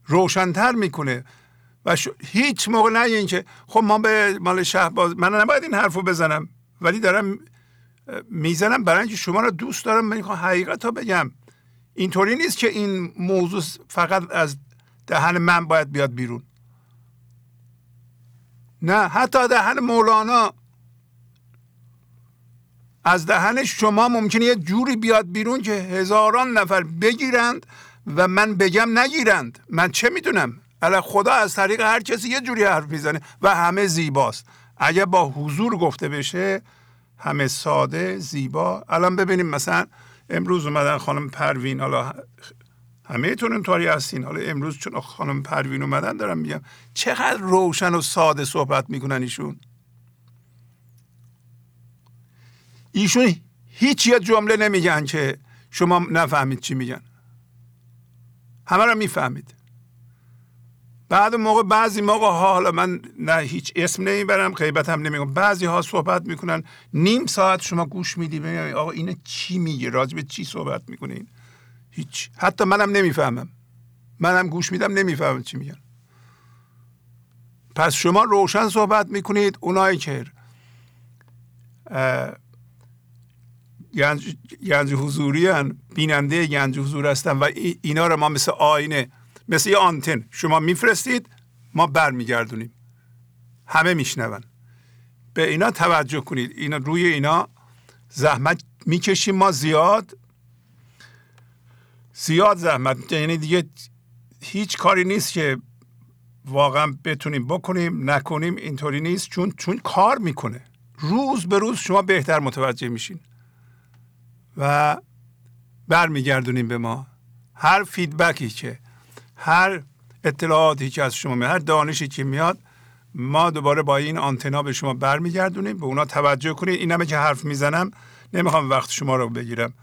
روشنتر می‌کنه. و هیچ موقع نه این که خب ما به مال شهباز من نباید این حرفو بزنم ولی دارم می‌زنم برای اینکه شما رو دوست دارم. من حقیقت ها بگم. اینطوری نیست که این موضوع فقط از دهن من باید بیاد بیرون. نه حتی دهن مولانا. از دهن شما ممکنه یه جوری بیاد بیرون که هزاران نفر بگیرند و من بگم نگیرند. من چه می‌دونم؟ الا خدا از طریق هر کسی یه جوری حرف می‌زنه و همه زیباست. اگه با حضور گفته بشه همه ساده زیبا. الان ببینیم مثلا امروز اومدن خانم پروین حالا همه تون اینطوری هستین. حالا امروز چون خانم پروین اومدن دارم میگم چقدر روشن و ساده صحبت می‌کنن ایشون؟ ایشون هیچ یه جمله نمیگن که شما نفهمید چی میگن. همه رو می‌فهمید. بعد موقع بعضی موقع حالا من نه هیچ اسم نمی‌برم غیبت هم نمیگم. بعضی ها صحبت می‌کنن نیم ساعت شما گوش میدی آقا این چی میگه راجب چی صحبت می‌کنین؟ هیچ. حتی منم نمی‌فهمم. منم گوش میدم نمی‌فهمم چی میگن. پس شما روشن صحبت می‌کنید اونایی که گنج, گنج حضوری هن بیننده گنج حضور هستن و اینا رو ما مثل آینه مثل یه آنتن. شما میفرستید ما برمیگردونیم. همه میشنون. به اینا توجه کنید. اینا روی اینا زحمت می‌کشیم ما زیاد. زیاد زحمت. یعنی دیگه هیچ کاری نیست که واقعا بتونیم بکنیم نکنیم اینطوری نیست. چون چون کار می‌کنه. روز به روز شما بهتر متوجه میشین. و برمیگردونیم به ما. هر فیدبکی که هر اطلاعاتی که از شما میاد هر دانشی که میاد ما دوباره با این آنتنا به شما برمیگردونیم. به اونا توجه کنید این همه که حرف می‌زنم نمی‌خوام وقت شما رو بگیرم.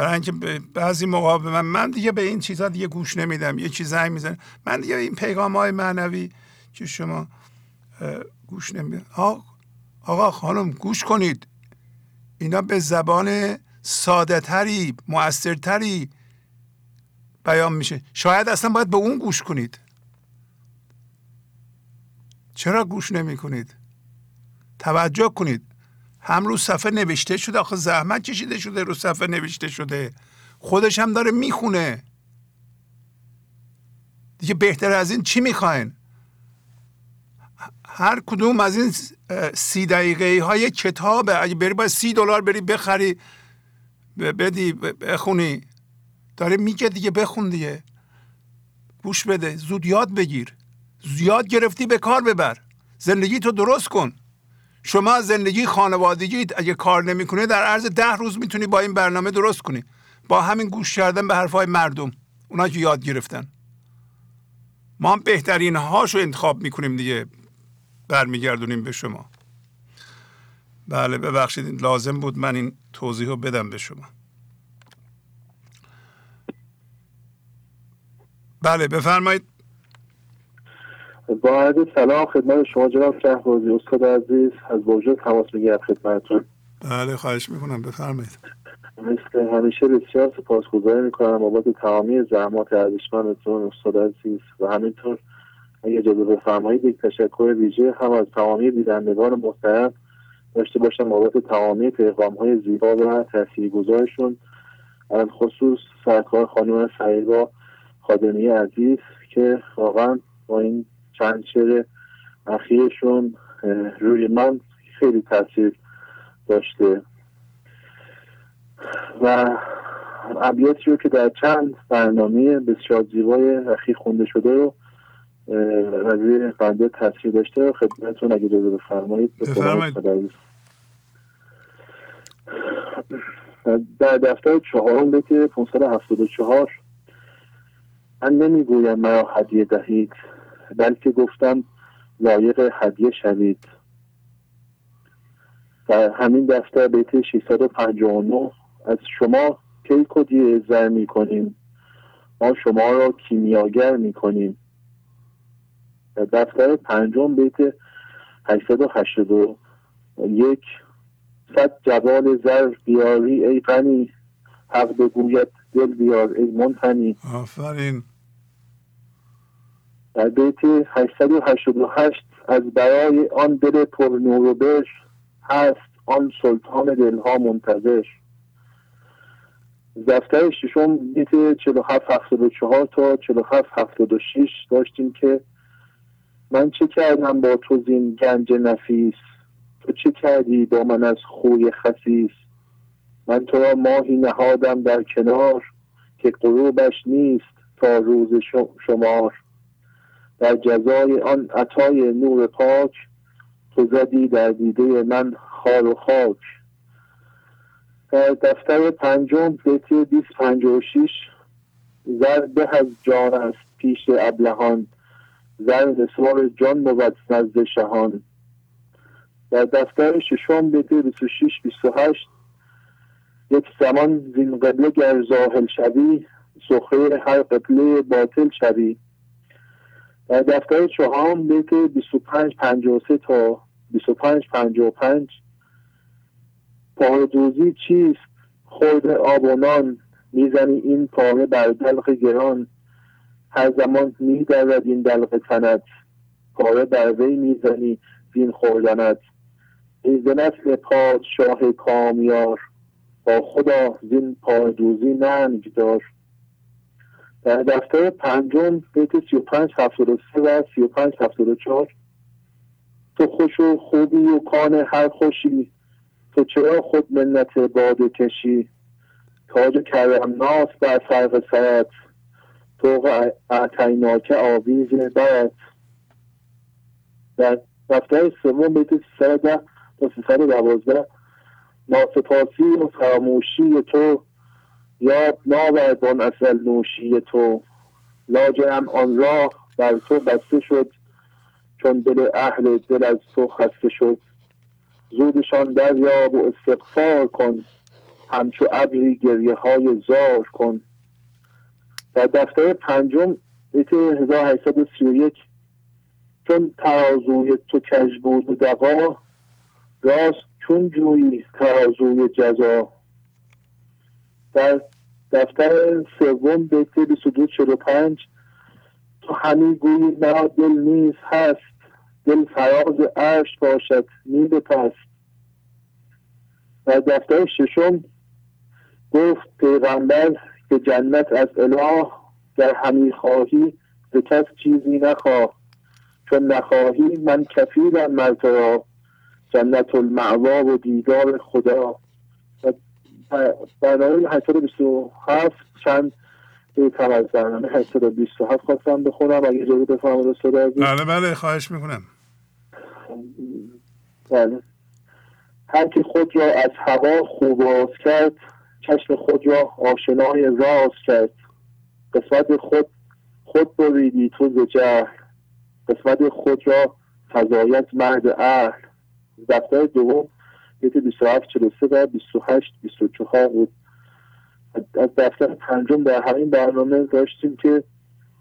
برای اینکه بعضی موقع من من دیگه به این چیزها دیگه گوش نمیدم. یه چیز زنگ می‌زنه من دیگه این پیغام های معنوی که شما گوش نمیدم آقا خانم گوش کنید. اینا به زبان ساده تری موثرتری بیان میشه. شاید اصلا باید به اون گوش کنید. چرا گوش نمی کنید توجه کنید. هم رو صفحه نوشته شده آخه زحمت کشیده شده رو صفحه نوشته شده. خودش هم داره می‌خونه. دیگه بهتر از این چی می‌خواین؟ هر کدوم از این سی دقیقه های کتاب اگه بری باید سی دلار بری بخری بدی بخونی. داره میگه دیگه بخون دیگه. گوش بده. زود یاد بگیر. زیاد گرفتی به کار ببر. زندگی تو درست کن. شما زندگی خانوادگی اگه کار نمی‌کنه در عرض ده روز می‌تونی با این برنامه درست کنی. با همین گوش کردن به حرفهای مردم اونا که یاد گرفتن. ما هم بهترین هاشو انتخاب می‌کنیم دیگه. برمیگردونیم به شما. بله ببخشید لازم بود من این توضیح رو بدم به شما. بله بفرمایید. با عرض سلام خدمت شما جناب شهبازی استاد عزیز از وجود تماس می‌گیرم خدمتتون. بله خواهش می‌کنم بفرمایید. مثل همیشه بسیار سپاسگزاری می‌کنم بابت تمامی زحمات ارزشمندتون استاد عزیز و همینطور اگه اجازه بفرمایید یک تشکر ویژه هم از تمامی دیدندگان محترم داشته باشم بابت تمامی پیغام های زیبا و تاثیرگذارشون. از خصوص سرکار خانم سعیدا خادمی عزیز که واقعا با این چند شعر اخیرشون روی من خیلی تاثیر داشته. و ابیاتی رو که در چند برنامه بسیار زیبای اخیر خونده شده رو روی بنده تاثیر داشته خدمتتون اگه اجازه بفرمایید بفرمایید. در دفتر چهارم بیت 574 من نمی‌گویم مرا هدیه دهید. بلکه گفتم لایق هدیه شوید. در همین دفتر بیت 659 از شما کی کدی زر می کنیم ما شما را کیمیاگر می کنیم دفتر پنجم بیت 881 صد جوال زر بیاری ای غنی حق بگوید دل بیار ای منتنی آفرین. در بیت 888 از برای آن دل پر نور و بش هست آن سلطان دلها منتظر. دفتر ششم بیت 47 74 تا 47 76 داشتیم که من چه کردم با تو زین گنج نفیس؟ تو چه کردی با من از خوی خسیس؟ من تو را ماهی نهادم در کنار که غروبش نیست تا روز شمار. در جزای آن عطای نور پاک تو زدی در دیده من خار و خاک. در دفتر پنجم بیت 256 زر به از جان است پیش ابلهان. زر نسوار جان بود نزد شهان. در دفتر ششم بیت 26 28 یک زمان زین قبله گر زاهل شوی سخره هر قبله باطل شوی. دفتر چهارم بیت 25 53 تا 25 55 پاره دوزی چیست؟ خورد آب و نان می‌زنی این پاره بر دلق گران. هر زمان میدرد این دلق تنت. پاره بر وی می‌زنی زین خوردنت. ای نسل پادشاه کامیار با خدا زین پاره دوزی ننگ در دفتر پنجم بیت 35 73 و 35 74 تو خوش و خوبی و کان هر خوشی تو چرا خود منت باده کشی؟ تاج کرم ناس بر فرق سرت تو اعتیناک آویز برت. در دفتر سوم بیت 310 تا 312 ناسپاسی و فراموشی تو یاد ناورد آن اصل نوشی تو. لاجرم آن راه بر تو بسته شد چون دل اهل دل از تو خسته شد. زودشان دریاب و استغفار کن همچو ابری گریه های زار کن. در دفتر پنجم بیت 1831 چون ترازوی تو کج بود و دقا راست چون جویی ترازوی جزا. در دفتر سوم بیت 2245 تو همین گویی مرا دل نیز هست. دل فراز عرش باشد نی پست. در دفتر ششم گفت پیغمبر که جنت از اله در همی خواهی به کس چیزی نخواه. چون نخواهی من کفیرم مرد را. جنت المعوا و دیدار خدا. برنامه 827 چند هم از برنامه 827 خواستم بخونم. اگه جایی بفهم بله بله خواهش می‌کنم. بله. هر که خود را از هوا خوب کرد چشم خود را آشنای راز کرد. قسمت خود خود بریدی تو ز جهل. قسمت خود را فضایت مرد اهل. دفتر دوم بیت 27 43 و 28 24 بود. از دفتر پنجم در همین برنامه داشتیم که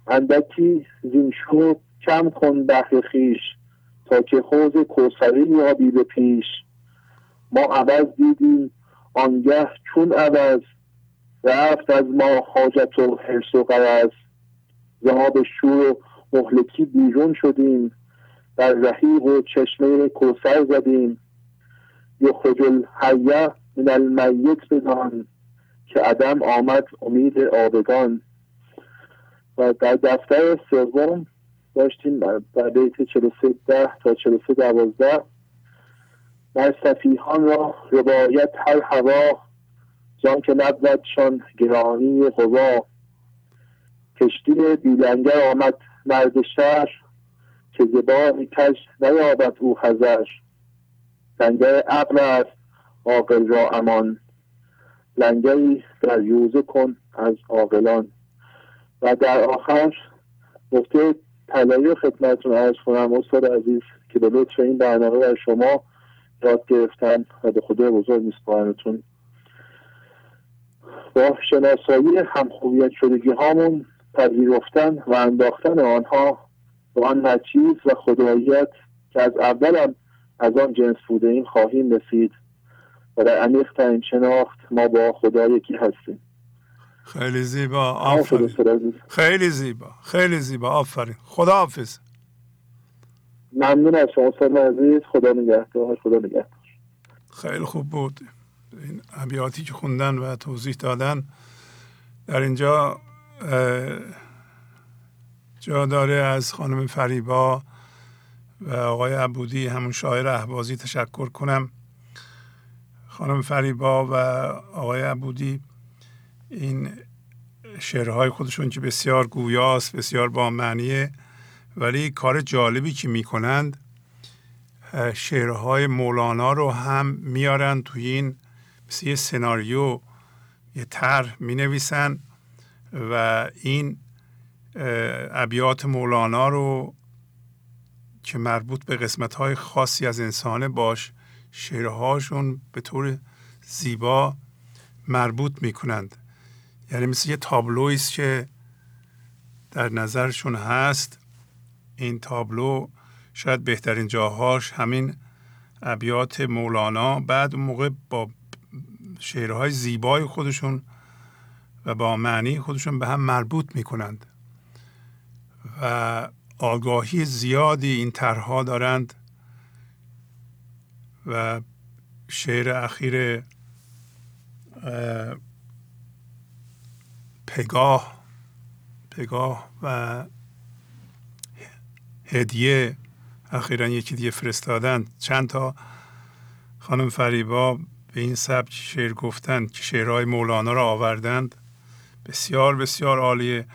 اندکی زین شو کم کن بحر خیش تا که حوز کوسری یابی به پیش. ما عوض دیدیم آنگه چون عوض رفت از ما حاجت و حرس و قرض زهاب شور و مهلکی بیرون شدیم در رحیق و چشمه کوسر زدیم. یخرج الحیه من المیت بدان که عدم آمد امید آبگان. و در دفتر سوم داشتیم در بیت 43 ده تا 43 دوازده. در صفیحان را روایت هر هوا جان که نبودشان گرانی قوا کشتی بیلنگر آمد مرد شهر که زبان کش نیابد او حذر. لنگر ابر است عاقل را امان. لنگری در یوزه کن از عاقلان. و در آخر نکته طلایی خدمتتون ارز کنم استاد عزیز که به لطف این برنامه در شما یاد گرفتن و به خدا بزرگ میسپارمتون با شناسایی همخوبیت شدگی هامون پذیرفتن و انداختن آنها به آن نچیز و خداییت که از اولم از آن جنس بوده این خواهیم رسید و در عمیق ترین شناخت ما با خدا یکی هستیم. خیلی زیبا آفرین. خیلی زیبا خیلی زیبا آفرین. خدا حافظ. ممنون از شما عزیز. خدا نگهدار خدا نگهدار. خیلی خوب بود. این ابیاتی که خوندن و توضیح دادن در اینجا جا داره از خانم فریبا. و آقای عبودی همون شاعر احبازی تشکر کنم. خانم فریبا و آقای عبودی این شعرهای خودشون که بسیار گویاست بسیار با معنیه ولی کار جالبی که می‌کنند شعرهای مولانا رو هم میارن توی این مثل یه سناریو. یه طرح می نویسن و این ابیات مولانا رو که مربوط به قسمت های خاصی از انسانه باش شعرهاشون به طور زیبا مربوط می کنند یعنی مثل یه تابلوی است که در نظرشون هست این تابلو شاید بهترین جاهاش همین ابیات مولانا بعد اون موقع با شعرهای زیبای خودشون و با معنی خودشون به هم مربوط می کنند و آگاهی زیادی این طرحها دارند و شعر اخیر پگاه پگاه و هدیه اخیرا یکی دیگه فرستادن چند تا خانم فریبا به این سبک شعر گفتن که شعرهای مولانا را آوردند. بسیار بسیار عالیه.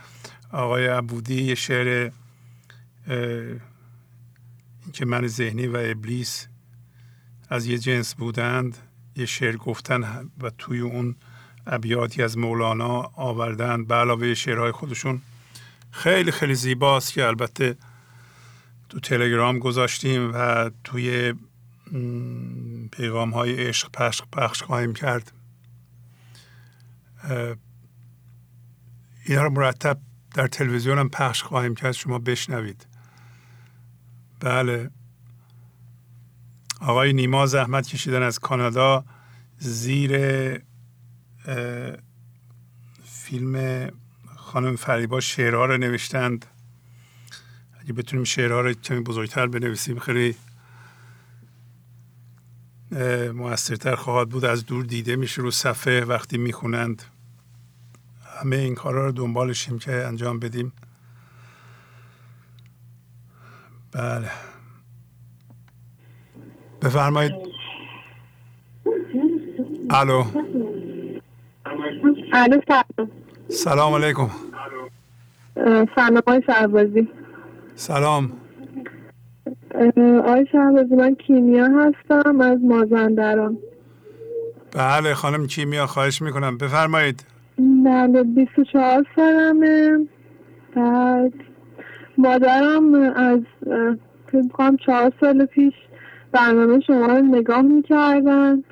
آقای عبودی یه شعر که من ذهنی و ابلیس از یه جنس بودند یه شعر گفتن و توی اون ابیاتی از مولانا آوردن. به علاوه شعرهای خودشون خیلی خیلی زیباست که البته تو تلگرام گذاشتیم و توی پیغام های عشق پخش, پخش خواهیم کرد. اینا رو مرتب در تلویزیون هم پخش خواهیم کرد. شما بشنوید. بله. آقای نیما زحمت کشیدن از کانادا زیر فیلم خانم فریبا شعرها رو نوشتند. اگه بتونیم شعرها رو کمی بزرگتر بنویسیم خیلی موثرتر خواهد بود. از دور دیده میشه رو صفحه وقتی می‌خونند. همه این کارها رو دنبالشیم که انجام بدیم. بله. بفرمایید. الو. الو سلام. سلام علیکم. سلام آقای شهبازی. سلام. آقای شهبازی من کیمیا هستم از مازندران. بله خانم کیمیا خواهش می‌کنم. بفرمایید. بله 24 سالمه. بعد مادرم از فکر چهار سال پیش برنامه شما رو نگاه می‌کردن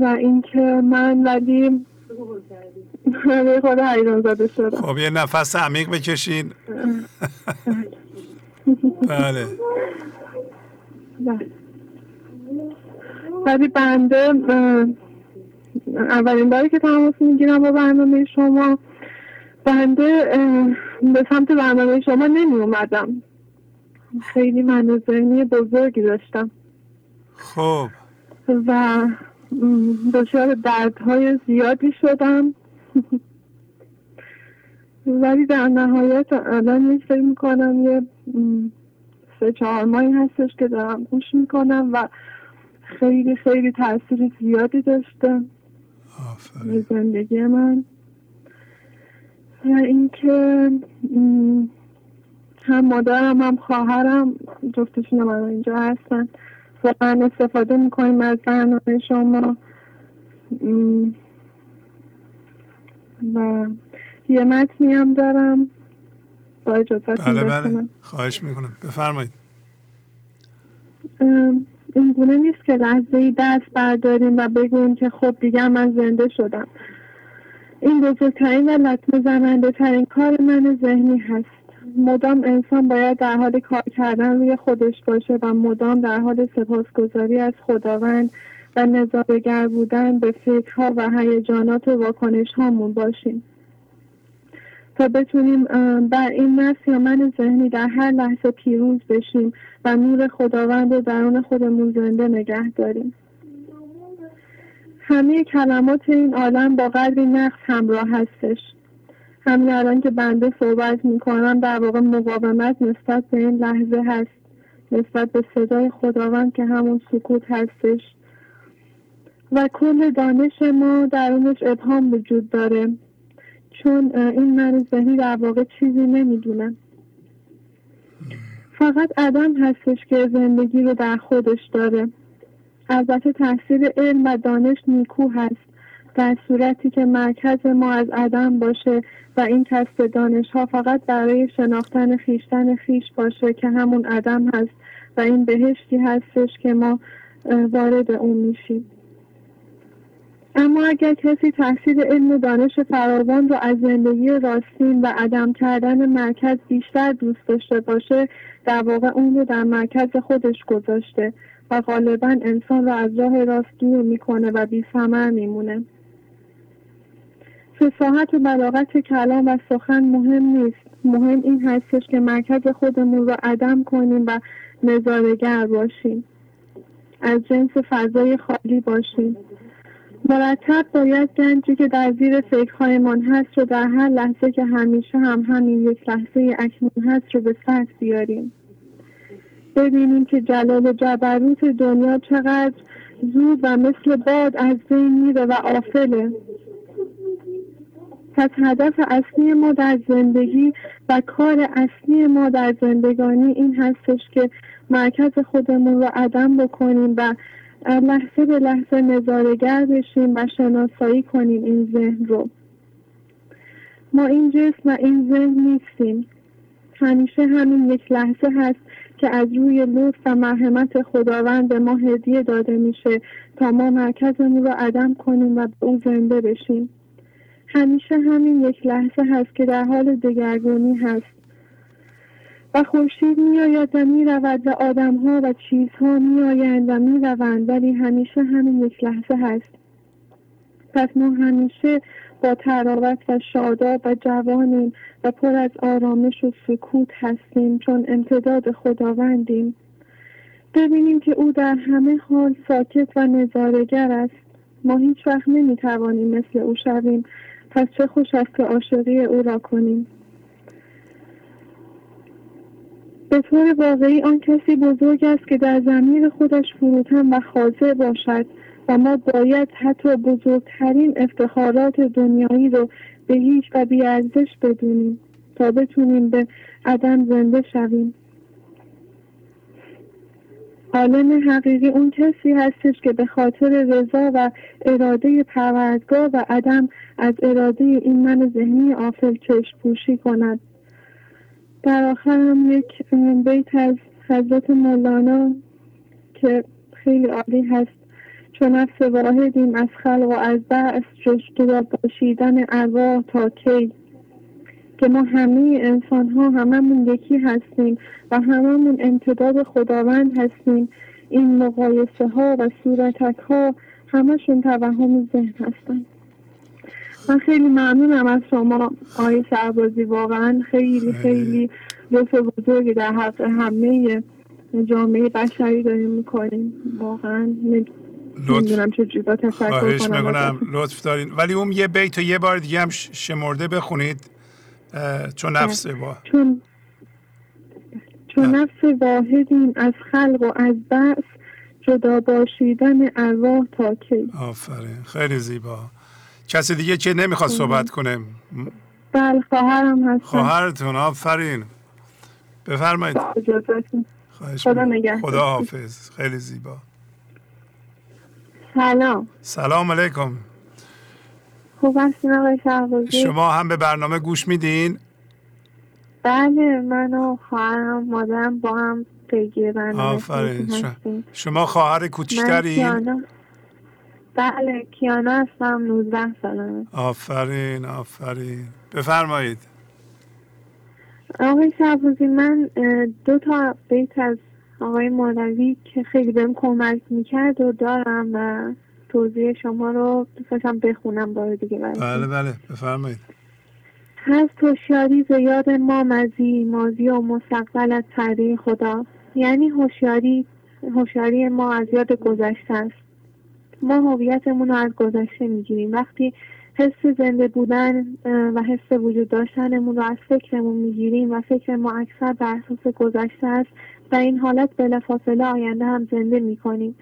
و اینکه من ولی خود حیران زده شدم. خب یه نفس عمیق بکشین. بله. ولی بنده اولین باری که تماس می‌گیرم با برنامه شما بنده به سمت برنامه شما نمی اومدم خیلی من ذهنی بزرگی داشتم. خب. و دچار دردهای زیادی شدم. ولی در نهایت الان فکر می‌کنم یه سه چهار ماهی هستش که دارم گوش می‌کنم و خیلی خیلی تاثیر زیادی داشته به زندگی من. و اینکه هم مادرم هم خواهرم جفتشون من اینجا هستن واقعا استفاده می‌کنیم از برنامه شما. و یه متنی هم دارم با اجازت بله بله. خواهش می‌کنم. بفرمایید. این گونه نیست که لحظه ای دست برداریم و بگویم که خب دیگه من زنده شدم. این بزرگترین و لطمه زننده ترین کار من ذهنی هست. مدام انسان باید در حال کار کردن روی خودش باشه و مدام در حال سپاسگزاری از خداوند و نظارگر بودن به فکرها و هیجانات و واکنش هامون باشیم. تا بتونیم بر این نفس یا من ذهنی در هر لحظه پیروز بشیم و نور خداوند رو درون خودمون زنده نگه داریم. همه کلمات این عالم با قدری نقص همراه هستش. همین الان که بنده صحبت می‌کنم در واقع مقاومت نسبت به این لحظه هست. نسبت به صدای خداوند که همون سکوت هستش. و کل دانش ما درونش ابهام وجود داره. چون این من ذهنی در واقع چیزی نمی‌دونم فقط عدم هستش که زندگی رو در خودش داره. البته تحصیل علم و دانش نیکو هست در صورتی که مرکز ما از عدم باشه و این کسب دانش ها فقط برای شناختن خیشتن خیش باشه که همون عدم هست و این بهشتی هستش که ما وارد اون میشیم. اما اگر کسی تحصیل علم و دانش فراوان رو از زندگی راستین و عدم کردن مرکز بیشتر دوست داشته باشه در واقع اون رو در مرکز خودش گذاشته. و غالبا انسان رو از راه راست دور می‌کنه و بی ثمر میمونه. فساحت و بلاغت کلام و سخن مهم نیست. مهم این هستش که مرکز خودمون رو عدم کنیم و نظارگر باشیم. از جنس فضای خالی باشیم. مرتب باید گنجی که در زیر فکرهایمان هست رو در هر لحظه که همیشه هم همین یک لحظه اکنون هست رو به سطح بیاریم. ببینیم که جلال جبروت دنیا چقدر زود و مثل باد از بین میره و آفله. پس هدف اصلی ما در زندگی و کار اصلی ما در زندگانی این هستش که مرکز خودمون رو عدم بکنیم و لحظه به لحظه نظارگر بشیم و شناسایی کنیم این ذهن رو. ما این جسم و این ذهن نیستیم. همیشه همین یک لحظه هست که از روی لطف و مرحمت خداوند به ما هدیه داده میشه تا ما مرکزمون رو عدم کنیم و به او زنده بشیم. همیشه همین یک لحظه هست که در حال دگرگونی هست. و خورشید میآید و می‌رود و آدمها و چیزها میآیند و می‌روند ولی همیشه همین یک لحظه هست. پس ما همیشه با تراوت و شاداب و جوانیم و پر از آرامش و سکوت هستیم چون امتداد خداوندیم. ببینیم که او در همه حال ساکت و نظارگر است. ما هیچ وقت نمی‌توانیم مثل او شویم. پس چه خوش است که عاشقی او را کنیم. به طور واقعی آن کسی بزرگ است که در زمین خودش فروتن و خاضع باشد. ما باید حتی بزرگترین افتخارات دنیایی رو به هیچ و بیارزش بدونیم تا بتونیم به عدم زنده شویم. عالم حقیقی اون کسی هستش که به خاطر رضا و اراده پروردگار و عدم از اراده این من ذهنی آفل چشم پوشی کند. در آخر هم یک بیت از حضرت مولانا که خیلی عالی هست. چون نفس واحدیم از خلق و از بعث جدا باشیدن ارواح تا کی؟ که ما همه انسان ها هممون یکی هستیم و هممون امتداد خداوند هستیم. این مقایسه ها و صورتک ها همشون توهم ذهن هستن من خیلی ممنونم از شما آقای سربازی واقعا خیلی خیلی. لطف بزرگی در حق همه جامعه بشری داریم می‌کنیم. واقعا نمی‌دونم چه با تشکر کنم لطف دارین. ولی اون یه بیت و یه بار دیگه هم شمرده بخونید. چون نفس با چون چون نفس واحدیم از خلق و از بعث جدا باشیدن ارواح تا کی. آفرین. خیلی زیبا. کسی دیگه که نمی‌خواد صحبت کنه. بله خواهرم هستم. خواهرتون. آفرین. بفرمایید. خدا نگه خدا حافظ. خیلی زیبا. سلام. سلام علیکم. خوب هستین آقای شما هم به برنامه گوش میدین؟ بله من و خواهرم مادرم با هم پیگیر برنامه آفرین. شما خواهر کوچکترین؟ بله کیانا هستم 19 سالمه. آفرین آفرین. بفرمایید. آقای شعبوزی من دو تا بیت از آقای مولوی که خیلی بهم کمک می‌کرد و دارم و توضیح شما رو دوستشم بخونم بار دیگه بله بله بفرمایید. هست هوشیاری یاد ما مزی مازی و مستقبل از پرده خدا. یعنی هوشیاری هوشیاری ما از یاد گذشته است. ما هویتمون رو از گذشته می‌گیریم. وقتی حس زنده بودن و حس وجود داشتنمون رو از فکرمون می‌گیریم و فکر ما اکثر بر اساس گذشته است. و این حالت بلافاصله آینده هم زنده می‌کنیم.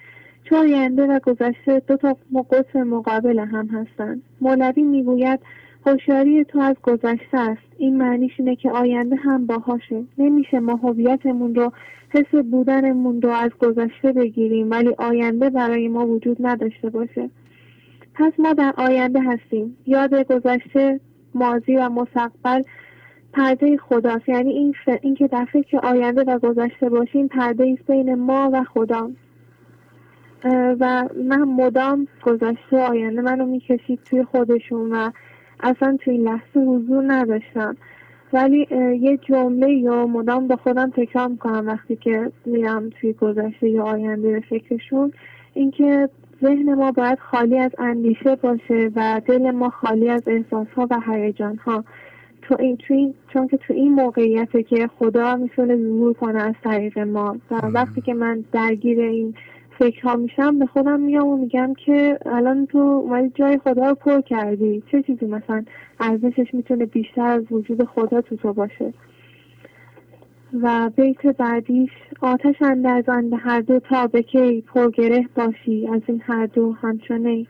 چون آینده و گذشته دو تا قطب مقابل هم هستند. مولوی می‌گوید هوشیاری تو از گذشته است. این معنیش اینه که آینده هم باهاشه. نمیشه ما هویتمون رو حس بودنمون رو از گذشته بگیریم ولی آینده برای ما وجود نداشته باشه. پس ما در آینده هستیم. یاد گذشته ماضی و مستقبل پرده خداست. یعنی این, ف... این که در فکر آینده و گذشته باشیم پرده ایست بین ما و خدا. و من مدام گذشته آینده منو می‌کشید توی خودشون و اصلا توی لحظه حضور نداشتم ولی یه جمله یا مدام با خودم تکرار می‌کنم وقتی که میرم توی گذشته یا آینده به فکرشون. اینکه ذهن ما باید خالی از اندیشه باشه و دل ما خالی از احساس ها و هیجان ها تو این, تو این چون که تو این موقعیته که خدا می‌تونه ظهور کنه از طریق ما و وقتی که من درگیر این فکرها میشم به خودم میام و میگم که الان تو اومدی جای خدا رو پر کردی. چه چیزی؟ مثلا ارزشش می‌تونه بیشتر از وجود خدا تو تو باشه. و بیت بعدیش آتش اندرزان هر دو تا به کی پرگره باشی از این هر دو همچنه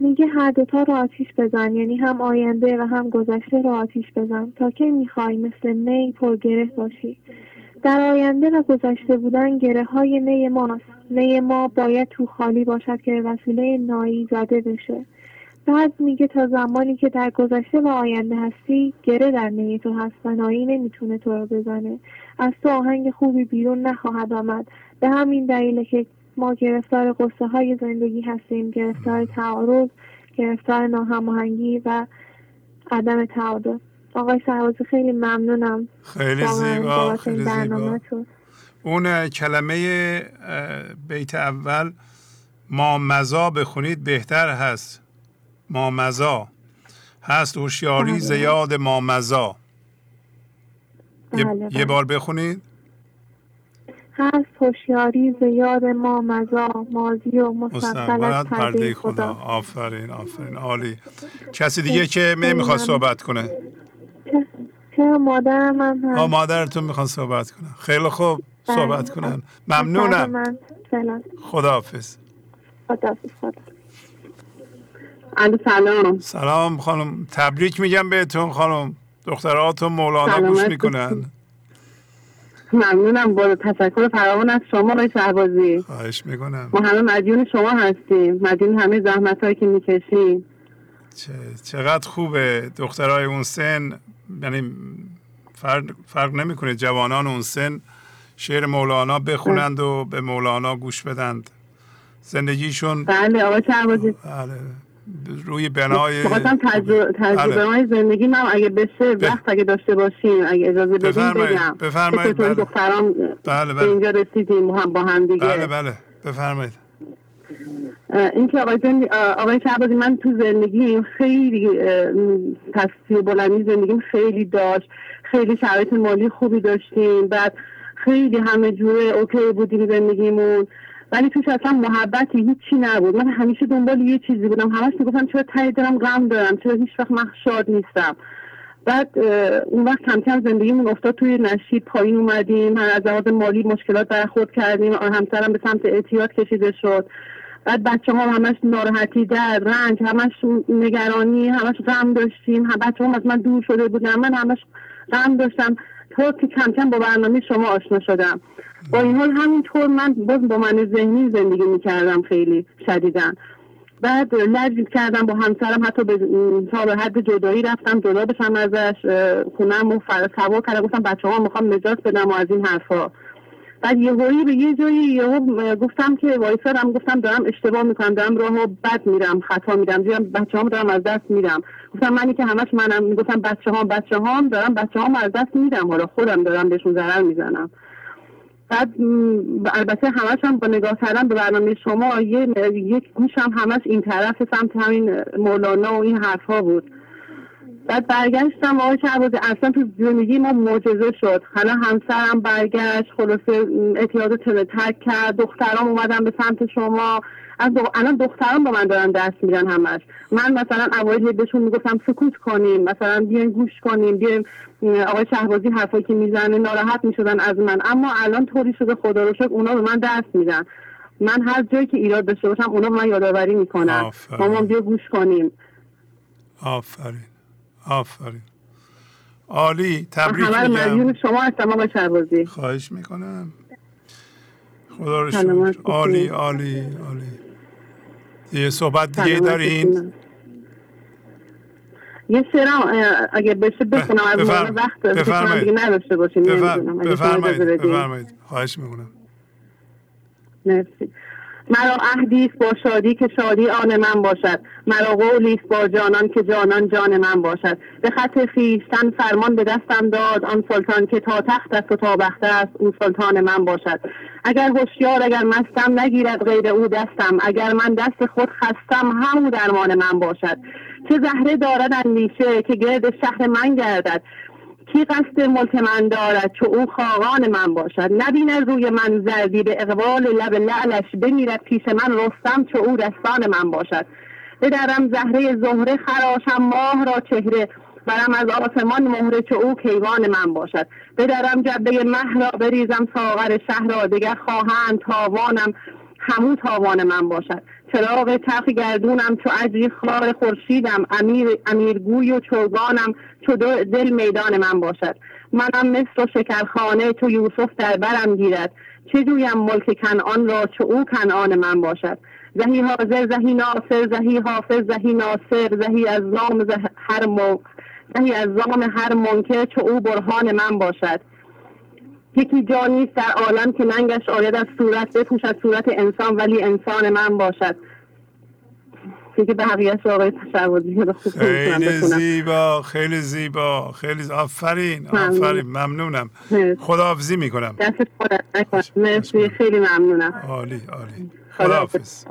میگه هر دوتا رو آتیش بزن. یعنی هم آینده و هم گذشته رو آتیش بزن. تا که می‌خوای مثل نی پرگره باشی. در آینده و گذشته بودن گره های نی ماست. نی ما باید تو خالی باشد که وسیله نایی زده بشه. بعد میگه تا زمانی که در گذشته و آینده هستی گره در نی تو هست و نایی نمی‌تونه تو رو بزنه. از تو آهنگ خوبی بیرون نخواهد آمد. به همین دلیل که ما گرفتار قصه های زندگی هستیم گرفتار تعارض گرفتار ناهماهنگی و عدم تعادل. آقای سربازی خیلی ممنونم. خیلی زیبا خیلی زیبا. اون کلمه بیت اول ما مزا بخونید بهتر هست. ما مزا هست هوشیاری بله. زیاد ما مزا. یه بله. بار بخونید. هست هوشیاری زیاد ما مزا مازی و مستقبل از پرده خدا. خدا. آفرین آفرین. عالی. کسی دیگه که نمی‌خواد صحبت کنه؟ چرا مادرم هم هست. با مادرتون می‌خوان صحبت کنن. خیلی خوب بله. صحبت کنن. ممنونم. خداحافظ. خداحافظ سلام. سلام خانم. تبریک میگم بهتون خانم. دختراتون مولانا گوش. می‌کنن. ممنونم با تشکر فراوان از شما آقای شهبازی. خواهش می‌کنم. ما همه مدیون شما هستیم. مدیون همه زحمت هایی که می‌کشیم. چه- چقدر خوبه. دخترای اون سن یعنی فرق, فرق نمی‌کنه. جوانان اون سن شعر مولانا بخونند و به مولانا گوش بدند. زندگیشون بله آقای شهبازی. بله. روی بنای بخواستم تجربه, بله. های زندگی من اگه بشه وقت اگه داشته باشیم اگه اجازه بدیم بگم. بفرمایید، بله. دختران بله بله. اینجا رسیدیم هم با هم دیگه. بله بله. بفرمایید. این که آقای, زندگی آقای شعبازی من تو زندگیم خیلی تصویر بلندی زندگیم خیلی داشت. خیلی شرایط مالی خوبی داشتیم. بعد خیلی همه جوره اوکی بودیم زندگیمون. ولی توش اصلا محبتی هیچی نبود. من همیشه دنبال یه چیزی بودم. همش می‌گفتم چرا ته دلم غم دارم؟ چرا هیچ وقت من شاد نیستم؟ بعد اون وقت کم کم زندگیمون افتاد توی نشید پایین اومدیم از لحاظ مالی مشکلات برخورد کردیم همسرم به سمت اعتیاد کشیده شد. بعد بچه ها همش ناراحتی در رنج همش نگرانی همش غم داشتیم. هم بچه هم از من دور شده بودن من همش غم داشتم. تا که کم کم با برنامه شما آشنا شدم. با این حال همینطور من باز با من ذهنی زندگی می‌کردم خیلی شدیدن بعد لج کردم با همسرم حتی به تا به حد جدایی رفتم جدا بشم ازش خونم و فر سوا کردم. گفتم بچه ها می‌خوام نجات بدم و از این حرفا. بعد یه هایی به یه جایی یهو گفتم که وایسادم گفتم دارم اشتباه می‌کنم دارم راه بد میرم خطا میرم دیدم بچه هم دارم از دست میرم. گفتم منی که همش منم می‌گفتم بچه ها بچه هم دارم بچه هم از دست میدم. حالا خودم دارم بهشون ضرر می‌زنم. بعد البته همش هم با نگاه کردن به برنامه شما یه یک گوشم همش این طرف سمت همین مولانا و این حرفها بود. بعد برگشتم آقای شعبازی اصلا تو زندگی ما معجزه شد. حالا همسرم برگشت خلاصه تل ترک کرد. دخترام اومدن به سمت شما. از دو... الان دختران با من دارن درس میدن همش. من مثلا اوایل بهشون می‌گفتم سکوت کنیم. مثلا بیاین گوش کنیم بیایم م، آقای شهبازی حرفایی که می‌زنه ناراحت می‌شدن از من. اما الان طوری شده خدا رو شکر اونا به من درس میدن. من هر جایی که ایراد داشته باشم اونا به من یادآوری می‌کنن. مامان بیا گوش کنیم. آفرین. آفرین. عالی تبریک میگم. شما هستم آقای شهبازی. خواهش می‌کنم. خدا رو شکر. عالی. عالی عالی. یه صحبت دیگه دارین. یه اه، اگه بشه بخونم از بفرم- وقت بفرمایید. نداشته باشیم بفرمایید. بفرمایید. خواهش می‌کنم. مرسی. مرا عهدی با شادی که شادی آن من باشد. مرا قولی با جانان که جانان جان من باشد. به خط خویشتن فرمان به دستم داد. آن سلطان که تا تخت است و تا بخت است او سلطان من باشد. اگر هوشیار اگر مستم نگیرد غیر او دستم. اگر من دست خود خستم همو درمان من باشد. چه زهره دارد اندیشه که گرد شهر من گردد. کی قصد ملک من دارد چو او خاقان من باشد؟ نبیند روی من زردی به اقبال لب لعلش بمیرد پیش من رستم چو او دستان من باشد. بدرم زهره زهره خراشم ماه را چهره. برم از آسمان مهره چو او کیوان من باشد. بدرم جبه مه را بریزم ساغر شهر را دگر خواهند تاوانم. همو تاوان من باشد. چراغ تخ گردونم چو اجری خار خورشیدم. امیر امیرگوی و چوگانم. دو- دل میدان من باشد. منم مصر و شکرخانه چو یوسف در برم گیرد. چه جویم ملک کنعان را چو او کنعان من باشد. زهی حاضر زهی ناصر زهی حافظ زهی ناصر زهی از نام زه- هر مو زهی از نام هر منکر چو او برهان من باشد. یکی جانیست در عالم که ننگش آید از صورت بپوشد صورت انسان ولی انسان من باشد. دیگه بقیهش آقای تشوازی رو خوب نمی‌تونم خیلی. زیبا خیلی زیبا خیلی ز- آفرین ممنون. آفرین ممنونم. خداحافظی می‌کنم. دست مرسی. خیلی ممنونم. عالی عالی. خداحافظ.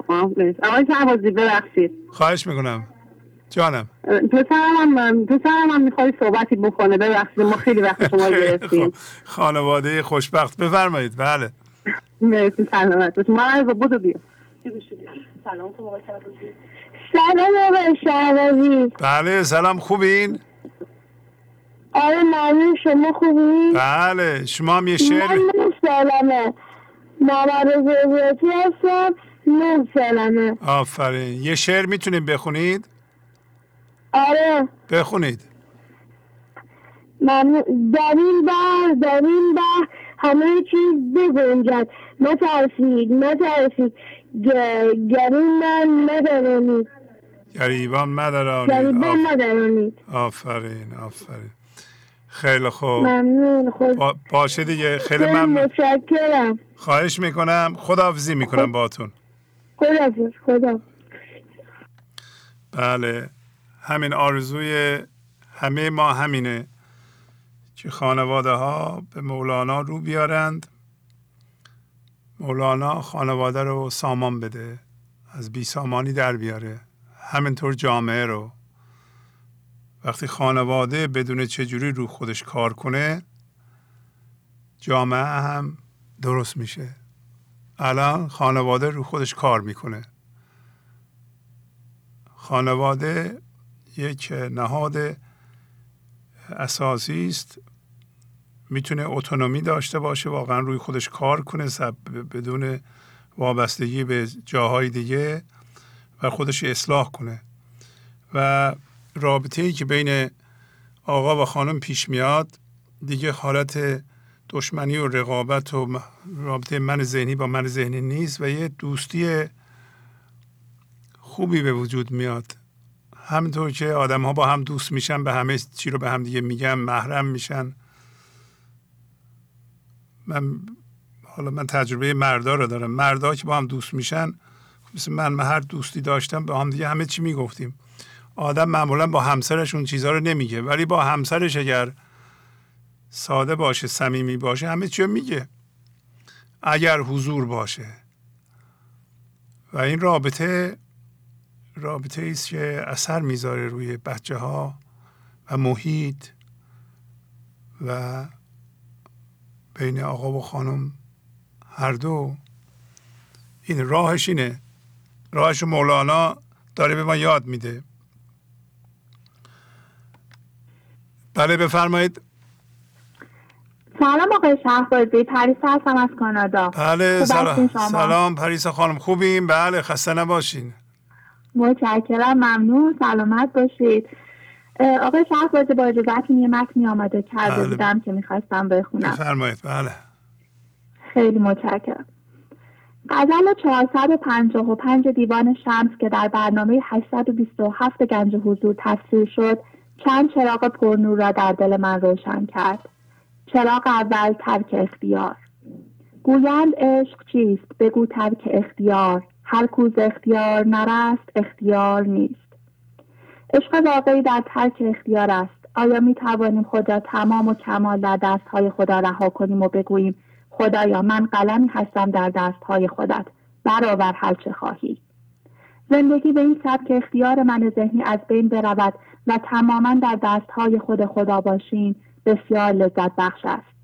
آقای تحوازی ببخشید. خواهش می‌کنم. جانم. پسرم هم پسرم هم می‌خوای صحبتی بکنه. ببخشید. ما خیلی وقت شما رو گرفتیم. خانواده خوشبخت. بفرمایید. بله. مرسی. سلامت ما از بودو بیا سلام. شهبازی بله سلام خوبین؟ آره ممنون شما خوبی؟ بله شما هم یه شعر من نه سالمه. محمد هستم نه سالمه. آفرین. یه شعر می‌تونید بخونید؟ آره. بخونید. ممنون. در این بر در این بر همه چیز بگنجد. نترسید نترسید گرون من ندارانید گریبان مدرانید گریبان ندارانید آفرین آفرین. خیلی خوب. ممنون خود با- باشه دیگه. خیلی خیلی ممنون. متشکرم. خواهش می‌کنم. خداحافظی می‌کنم باتون خدافز خدا. بله. همین آرزوی همه ما همینه که خانواده ها به مولانا رو بیارند. مولانا خانواده رو سامان بده. از بی سامانی در بیاره. همینطور جامعه رو. وقتی خانواده بدون چجوری رو خودش کار کنه جامعه هم درست میشه. الان خانواده رو خودش کار می‌کنه. خانواده یک نهاد اساسی است. می‌تونه اتونومی داشته باشه واقعا روی خودش کار کنه بدون وابستگی به جاهای دیگه. و خودش اصلاح کنه. و رابطه ای که بین آقا و خانم پیش میاد دیگه حالت دشمنی و رقابت و رابطه من ذهنی با من ذهنی نیست و یه دوستی خوبی به وجود میاد. همینطور که آدم ها با هم دوست میشن به همه چی رو به هم دیگه میگن محرم میشن. من حالا من تجربه مردا رو دارم. مردا که با هم دوست میشن مثل من من هر دوستی داشتم به هم دیگه همه چی می‌گفتیم. آدم معمولا با همسرش اون چیزها رو نمیگه ولی با همسرش اگر ساده باشه صمیمی باشه همه چی میگه. اگر حضور باشه. و این رابطه رابطه است که اثر می‌ذاره روی بچه ها و محیط و بین آقا و خانم هر دو. این راهش اینه. راهش مولانا داره به ما یاد میده. بله بفرمایید. سلام آقای شهبازی پریسا هستم از کانادا. بله سلام؟ سلام پریسا خانم خوبیم؟ بله خسته نباشین. متشکرم ممنون سلامت باشید. آقای شهبازی با اجازتون یه متنی آماده کرده بله. بودم که می‌خواستم بخونم. بفرمایید بله. خیلی متشکرم. غزل 455 دیوان شمس که در برنامه 827 گنج حضور تفسیر شد چند چراغ پرنور را در دل من روشن کرد. چراغ اول ترک اختیار. گویند عشق چیست؟ بگو ترک اختیار. هر کوز اختیار نرست اختیار نیست. عشق واقعی در ترک اختیار است. آیا می توانیم خود را تمام و کمال در دستهای خدا رها کنیم و بگوییم خدایا من قلمی هستم در دستهای خودت. برابر هر چه خواهی. زندگی به این سبک اختیار من ذهنی از بین برود و تماما در دستهای خود خدا باشیم بسیار لذت بخش است.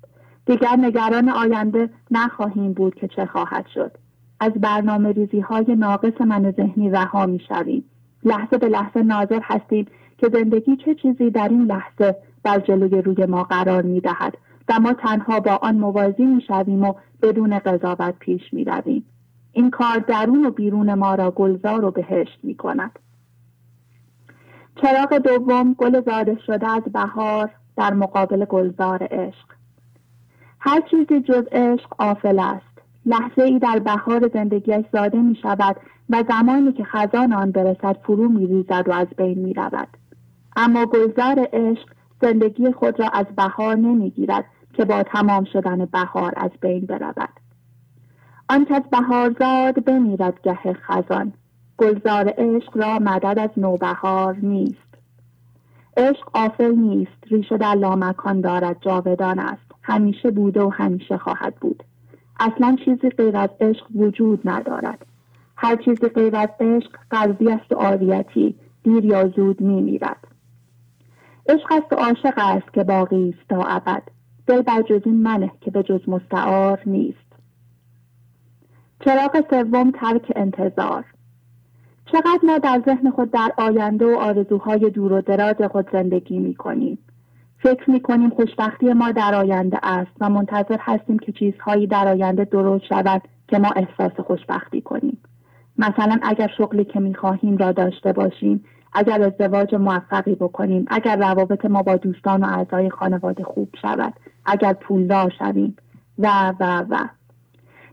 دیگر نگران آینده نخواهیم بود که چه خواهد شد. از برنامه ریزی های ناقص من ذهنی رها می شویم لحظه به لحظه ناظر هستیم که زندگی چه چیزی در این لحظه بر جلوی روی ما قرار می دهد و ما تنها با آن موازی می شویم و بدون قضاوت پیش می رویم. این کار درون و بیرون ما را گلزار و بهشت می کند. چراغ دوم گل زاده شده از بهار در مقابل گلزار عشق هر چیزی جز عشق آفل است لحظه ای در بهار زندگیش زاده می شود و زمانی که خزان آن برسد فرو می ریزد و از بین می رود. اما گلزار عشق زندگی خود را از بهار نمی گیرد که با تمام شدن بهار از بین برود. آن کس بهارزاد بمیرد گه خزان. گلزار عشق را مدد از نوبهار نیست. عشق آفل نیست ریشه در لامکان دارد جاودان است. همیشه بوده و همیشه خواهد بود. اصلا چیزی غیر از عشق وجود ندارد. هر چیزی غیر از عشق قلبی است و عاریتی. دیر یا زود می میرد عشق است و عاشق است که باقی است تا ابد. دل بر جز این منه که به جز مستعار نیست. چراغ سوم ترک انتظار. چقدر ما در ذهن خود در آینده و آرزوهای دور و دراز خود زندگی می کنیم فکر می کنیم خوشبختی ما در آینده است و منتظر هستیم که چیزهایی در آینده درست شود که ما احساس خوشبختی کنیم. مثلا اگر شغلی که می خواهیم را داشته باشیم اگر ازدواج موفقی بکنیم اگر روابط ما با دوستان و اعضای خانواده خوب شود اگر پولدار شویم و و و.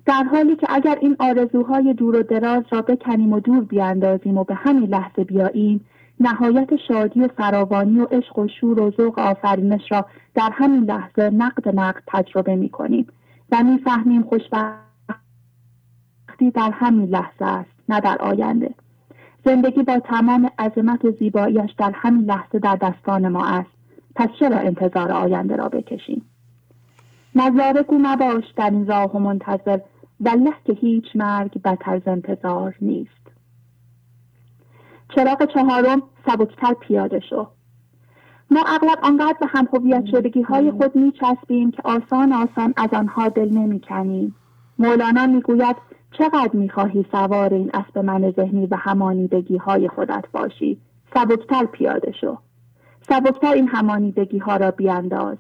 در حالی که اگر این آرزوهای دور و دراز را بکنیم و دور بیاندازیم و به همین لحظه بیاییم نهایت شادی و فراوانی و عشق و شور و ذوق آفرینش را در همین لحظه نقد نقد تجربه می کنیم و می‌فهمیم خوشبختی در همین لحظه است نه در آینده. زندگی با تمام عظمت و زیباییش در همین لحظه در دستان ما است. پس چرا انتظار آینده را بکشیم؟ نظاره گو مباش در این راه و منتظر. والله که هیچ مرگ بتر از انتظار نیست. چراغ چهارم سبکتر پیاده شو. ما اغلب آنقدر به هم هویت شدگی های خود می چسبیم که آسان آسان از آنها دل نمی کنیم. مولانا می‌گوید چقدر می‌خواهی سوار این اسب من ذهنی و همانیدگی های خودت باشی؟ سبکتر پیاده شو. سبکتر این همانیدگی ها را بیانداز.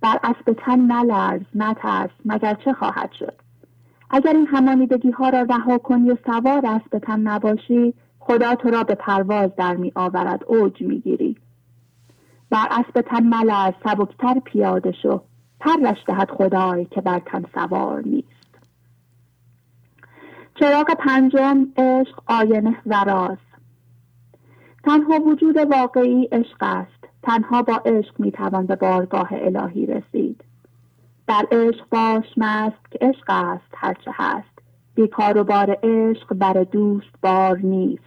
بر اسب تن نلرز نترس مگر چه خواهد شد؟ اگر این همانیدگی ها را رها کنی و سوار اسب تن نباشی خدا تو را به پرواز در می آورد اوج می گیری بر اسب تن ملرز سبکتر پیاده شو. پرش دهد خدای که بر تن سوار نیست. چراغ پنجم عشق آینه و راز تنها وجود واقعی عشق است. تنها با عشق می‌توان به بارگاه الهی رسید. در عشق باش مست که عشق است هرچه هست. بیکار و بار عشق بر دوست بار نیست.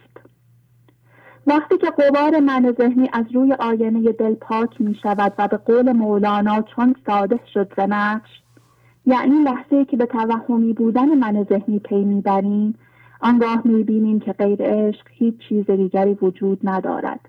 وقتی که قوار من ذهنی از روی آینه دل پاک می شود و به قول مولانا چون ساده شد ز یعنی لحظه که به توهمی بودن من ذهنی پی می‌بریم آنگاه می‌بینیم که غیر عشق هیچ چیز دیگری وجود ندارد.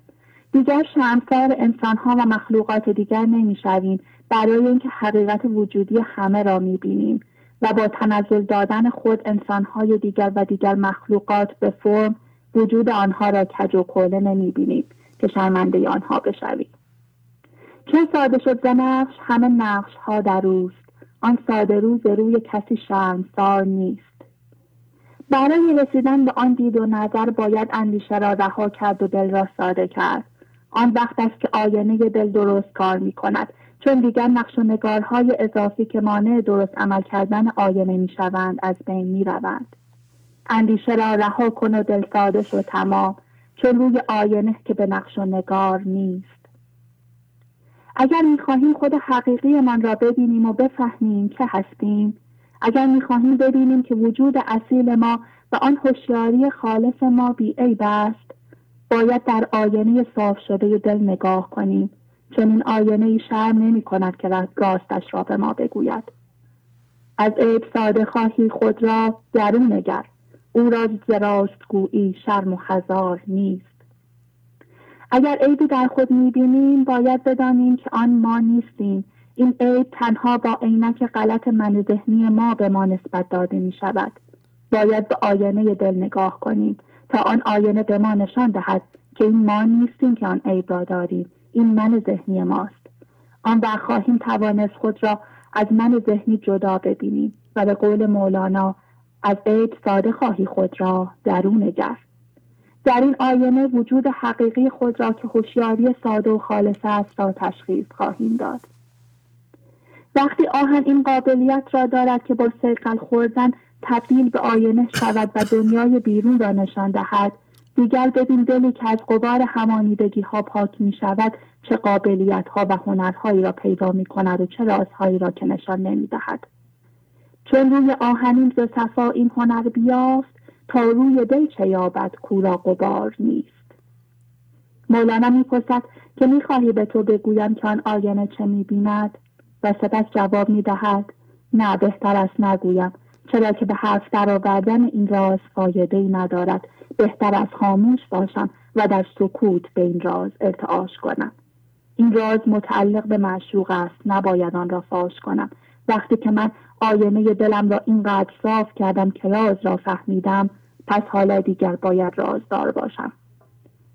دیگر شمسار انسانها و مخلوقات دیگر نمی‌شویم برای اینکه حقیقت وجودی همه را می‌بینیم و با تنزل دادن خود انسانهای دیگر و دیگر مخلوقات به فرم وجود آنها را کج و کوله نمی‌بینیم که شرمنده آنها بشویم. چون ساده شد نقش همه نقش ها در اوست. آن ساده روز روی کسی شرمسار نیست. برای رسیدن به آن دید و نظر باید اندیشه را رها کرد و دل را ساده کرد. آن وقت است که آینه دل درست کار می کند چون دیگر نقش و نگارهای اضافی که مانع درست عمل کردن آینه می شوند از بین می روند. اندیشه را رها کن و دل ساده شو تمام چون روی آینه که به نقش و نگار نیست. اگر می‌خواهیم خود حقیقی من را ببینیم و بفهمیم که هستیم اگر می‌خواهیم ببینیم که وجود اصیل ما و آن هوشیاری خالص ما بیعیب است باید در آینه صاف شده دل نگاه کنیم. چون این آینه شرم نمی کند که راستش را به ما بگوید. از عیب ساده خواهی خود را درون نگر. او را زراست گویی شرم و خزار نیست. اگر عیبی در خود می‌بینیم باید بدانیم که آن ما نیستیم. این عیب تنها با عینک غلط من ذهنی ما به ما نسبت داده می شود باید به آینه دل نگاه کنیم تا آن آینه به ما نشان دهد که این ما نیستیم که آن عیب را داریم. این من ذهنی ماست. آن وقت خواهیم توانست خود را از من ذهنی جدا ببینیم و به قول مولانا از عیب ساده خواهی خود را درون گرد در این آینه وجود حقیقی خود را که هوشیاری ساده و خالص است را تشخیص خواهیم داد وقتی آهن این قابلیت را دارد که با سیقل خوردن تبدیل به آینه شود و دنیای بیرون را نشان دهد دیگر ببین دلی که از قبار همانیدگی ها پاک می شود چه قابلیت ها و هنرهایی را پیدا می کند و چه رازهایی را که نشان نمی دهد. چون روی آهنین ز صفا این هنر بیافت تا روی دل چه یابد کورا قبار نیست. مولانا می‌پرسد که می‌خواهی به تو بگویم که آن آینه چه می‌بیند؟ و سپس جواب می‌دهد نه بهتر است نگویم چرا که به حرف درآوردن این راز فایده ای ندارد. بهتر از خاموش باشم و در سکوت به این راز ارتعاش کنم. این راز متعلق به معشوق است نباید آن را فاش کنم. وقتی که من آینه دلم را اینقدر صاف کردم که راز را فهمیدم پس حالا دیگر باید رازدار باشم.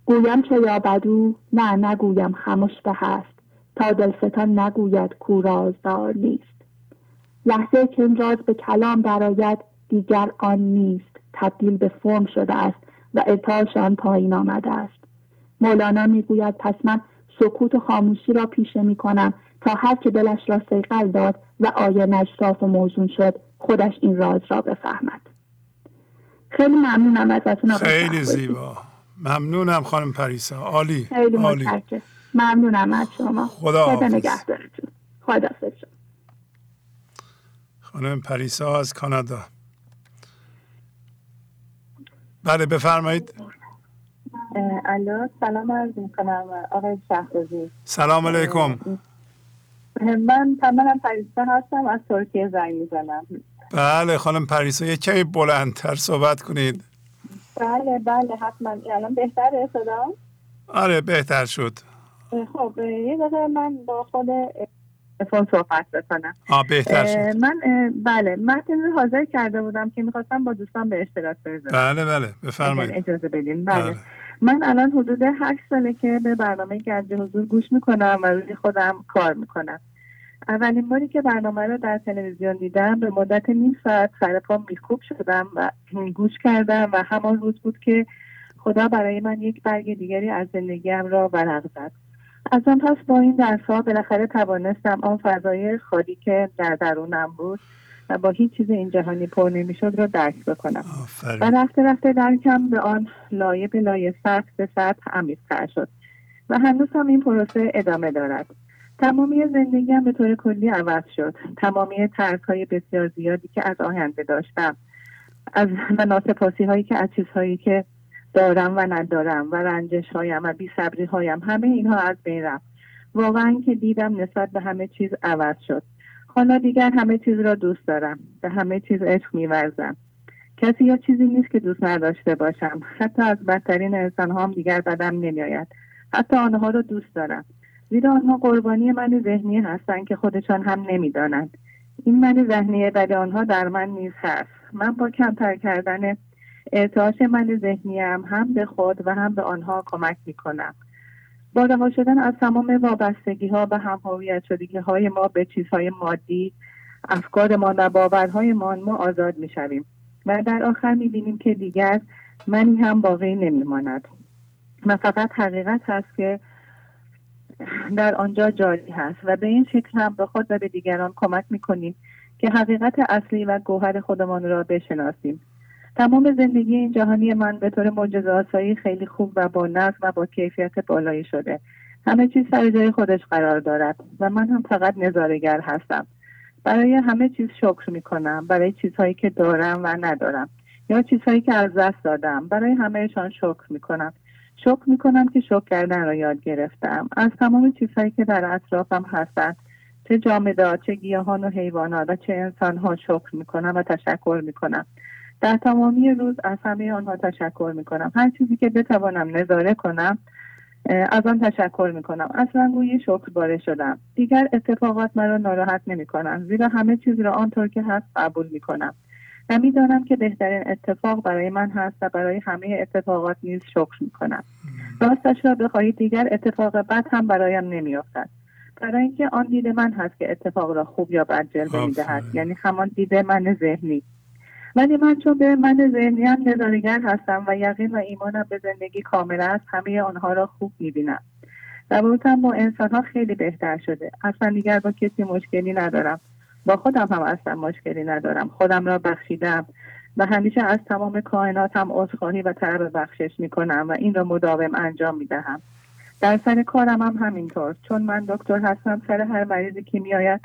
گویم چه یا بدو؟ نه نگویم خموش به هست. تا دلستان نگوید کورازدار نیست. لحظه که این راز به کلام درآید دیگر آن نیست. تبدیل به فرم شده است و ارتعاش پایین آمده است. مولانا می‌گوید پس من سکوت و خاموشی را پیشه می کنم تا هر که دلش را سیقل داد و آینش صاف و موزون شد خودش این راز را بفهمد. خیلی ممنونم ازتون خیلی زیبا. ممنونم خانم پریسا. عالی خیلی عالی. ممنونم از شما. خدا خدا نگهدارتون. خدا خانم پریسا از کانادا. بله بفرمایید. الو سلام عرض می‌کنم آقای شهبازی. سلام علیکم. من تمام پریسا هستم از ترکیه زنگ می‌زنم. بله خانم پریسا یه کمی بلندتر صحبت کنید. بله بله حتما. الان بهتره صدا؟ آره بهتر شد. خب یه دقیقه من با خود تلفن صحبت بکنم. آه بهتر شد. من بله متن رو حاضر کرده بودم که می‌خواستم با دوستان به اشتراک بذارم. بله بله بفرمایید. اجازه بدین. بله. بله. من الان حدود هشت ساله که به برنامه گنج حضور گوش می‌کنم و روی خودم کار می‌کنم. اولین باری که برنامه رو در تلویزیون دیدم به مدت نیم ساعت سر پا میخوب شدم و گوش کردم و همان روز بود که خدا برای من یک برگ دیگری از زندگیم را ورق زد. از آن پس با این درسها بالاخره توانستم آن فضای خالی که در درونم بود و با هیچ چیز این جهانی پر نمی‌شد را درک بکنم. و رفته رفته درکم به آن لایه به لایه سطح به سطح عمیقتر شد و هنوز هم این پروسه ادامه دارد. تمامی زندگیم به طور کلی عوض شد. تمامی ترک های بسیار زیادی که از آینده داشتم از ناسپاسی هایی که از چیزهایی که دارم و ندارم و رنجش هایم و بی صبری هایم همه اینها از بین رفت. واقعا که دیدم نسبت به همه چیز عوض شد. حالا دیگر همه چیز را دوست دارم به همه چیز عشق میورزم. کسی یا چیزی نیست که دوست نداشته باشم. حتی از بدترین انسان هم دیگر بدم نمیآید. حتی آنها را دوست دارم. زیرا آنها قربانی من ذهنی هستند که خودشان هم نمی‌دانند. این من ذهنیه ولی آنها در من نیز هست. من با کمتر کردن ارتعاش من ذهنیم هم به خود و هم به آنها کمک می کنم با رها شدن از تمام وابستگی ها و همهویت شدگی های ما به چیزهای مادی افکارمان و باورهایمان ما آزاد می شویم و در آخر می بینیم که دیگر منی هم باقی نمی ماند و فقط حقیقت هست که در آنجا جاری هست و به این شکل هم به خود و به دیگران کمک می کنیم که حقیقت اصلی و گوهر خودمان را بشناسیم. تمام زندگی این جهانی من به طور معجزه خیلی خوب و با نظم و با کیفیت بالایی شده. همه چیز سر جای خودش قرار دارد و من هم فقط نظارگر هستم. برای همه چیز شکر می کنم برای چیزهایی که دارم و ندارم یا چیزهایی که از دست دادم. برای همهشان شکر می کنم شکر می کنم که شکر کردن را یاد گرفتم. از تمام چیزهایی که در اطرافم هستند چه جامدات چه گیاهان و حیوانات و چه انسانها شکر می کنم و تشکر می کنم در تمامی روز از همه آنها تشکر می کنم هر چیزی که بتوانم نظاره کنم از آن تشکر می کنم اصلا گویی شکر باره شدم. دیگر اتفاقات مرا ناراحت نمی کنم زیرا همه چیز را آنطور که هست قبول می کنم و می‌دانم که بهترین اتفاق برای من هست و برای همه اتفاقات نیز شکر می کنم راستش را بخواهید دیگر اتفاق بد هم برایم نمیافتد. برای اینکه آن دید من هست که اتفاق را خوب یا بد جلوه می‌دهد. یعنی همان دید من ذهنی. ولی من چون به من ذهنی هم نظارگر هستم و یقین و ایمانم به زندگی کامل است همه آنها را خوب می‌بینم. روابطم با انسان ها خیلی بهتر شده. اصلا دیگر با کسی مشکلی ندارم. با خودم هم اصلا مشکلی ندارم. خودم را بخشیدم و همیشه از تمام کائناتم عذرخواهی و طلب بخشش می‌کنم و این را مداوم انجام می‌دهم. در سر کارم هم همینطور. چون من دکتر هستم سر هر مریضی که میآید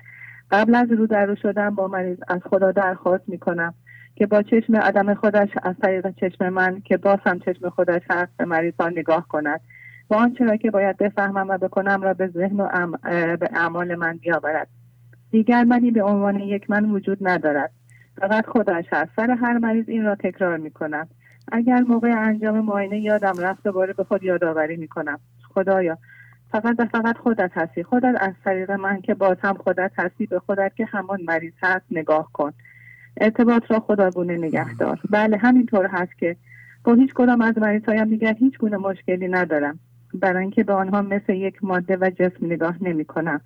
قبل از رو در رو شدن با مریض از خدا درخواست می‌کنم. که با چشم عدم خودش از طریق چشم من که باز هم چشم خودش هست به مریضان نگاه کند. و آنچه را که باید بفهمم و بکنم را به ذهن و به اعمال من بیاورد. دیگر منی به عنوان یک من وجود ندارد. فقط خودش هست. سر هر مریض این را تکرار می کنم اگر موقع انجام معاینه یادم رفت دوباره به خود یادآوری می کنم. خدایا فقط و فقط خودت هستی. خودت از طریق من که باز هم خودت هستی به خودت که همان مریض هست نگاه کن. ارتباط را خداگونه نگهدار. بله همینطور هست که با هیچ کدام از مریض هایم دیگر هیچ گونه مشکلی ندارم. برای اینکه به آنها مثل یک ماده و جسم نگاه نمی کنم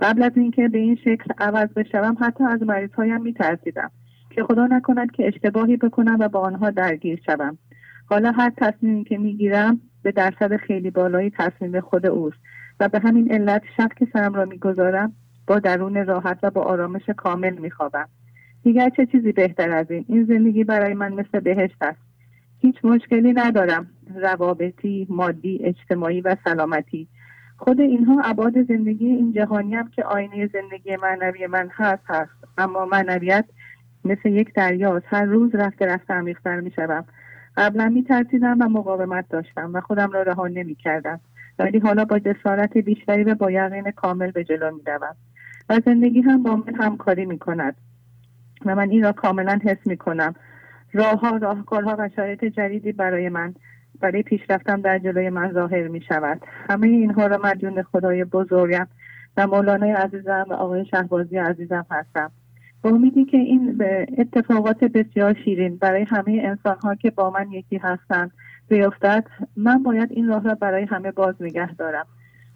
قبل از اینکه به این شکل عوض بشوم حتی از مریض هایم می ترسیدم که خدا نکند که اشتباهی بکنم و با آنها درگیر شوم. حالا هر تصمیمی که می‌گیرم به درصد خیلی بالایی تصمیم خود اوست و به همین علت شب که سرم را می‌گذارم با درون راحت و با آرامش کامل میخوابم. دیگر چه چیزی بهتر از این؟ این زندگی برای من مثل بهشت است. هیچ مشکلی ندارم. روابطی مادی اجتماعی و سلامتی. خود اینها عباد زندگی این جهانی هم که آینه زندگی معنوی من هست هست. اما معنویت مثل یک دریاست. هر روز رفته رفته عمیقتر می‌شوم. قبلا میترسیدم و مقاومت داشتم و خودم را رها نمی‌کردم. ولی حالا با جسارت بیشتری و با یقین کامل به جلو می‌روم. و زندگی هم با من همکاری می‌کند. و من این را کاملا حس می‌کنم. راهها راهکارها و شرایط جدیدی برای من برای پیشرفتم در جلوی من ظاهر می شود همه اینها را مدیون خدای بزرگم و مولانای عزیزم و آقای شهبازی عزیزم هستم. با امیدی که این اتفاقات بسیار شیرین برای همه انسان ها که با من یکی هستند بیفتد من باید این راه را برای همه باز نگه دارم.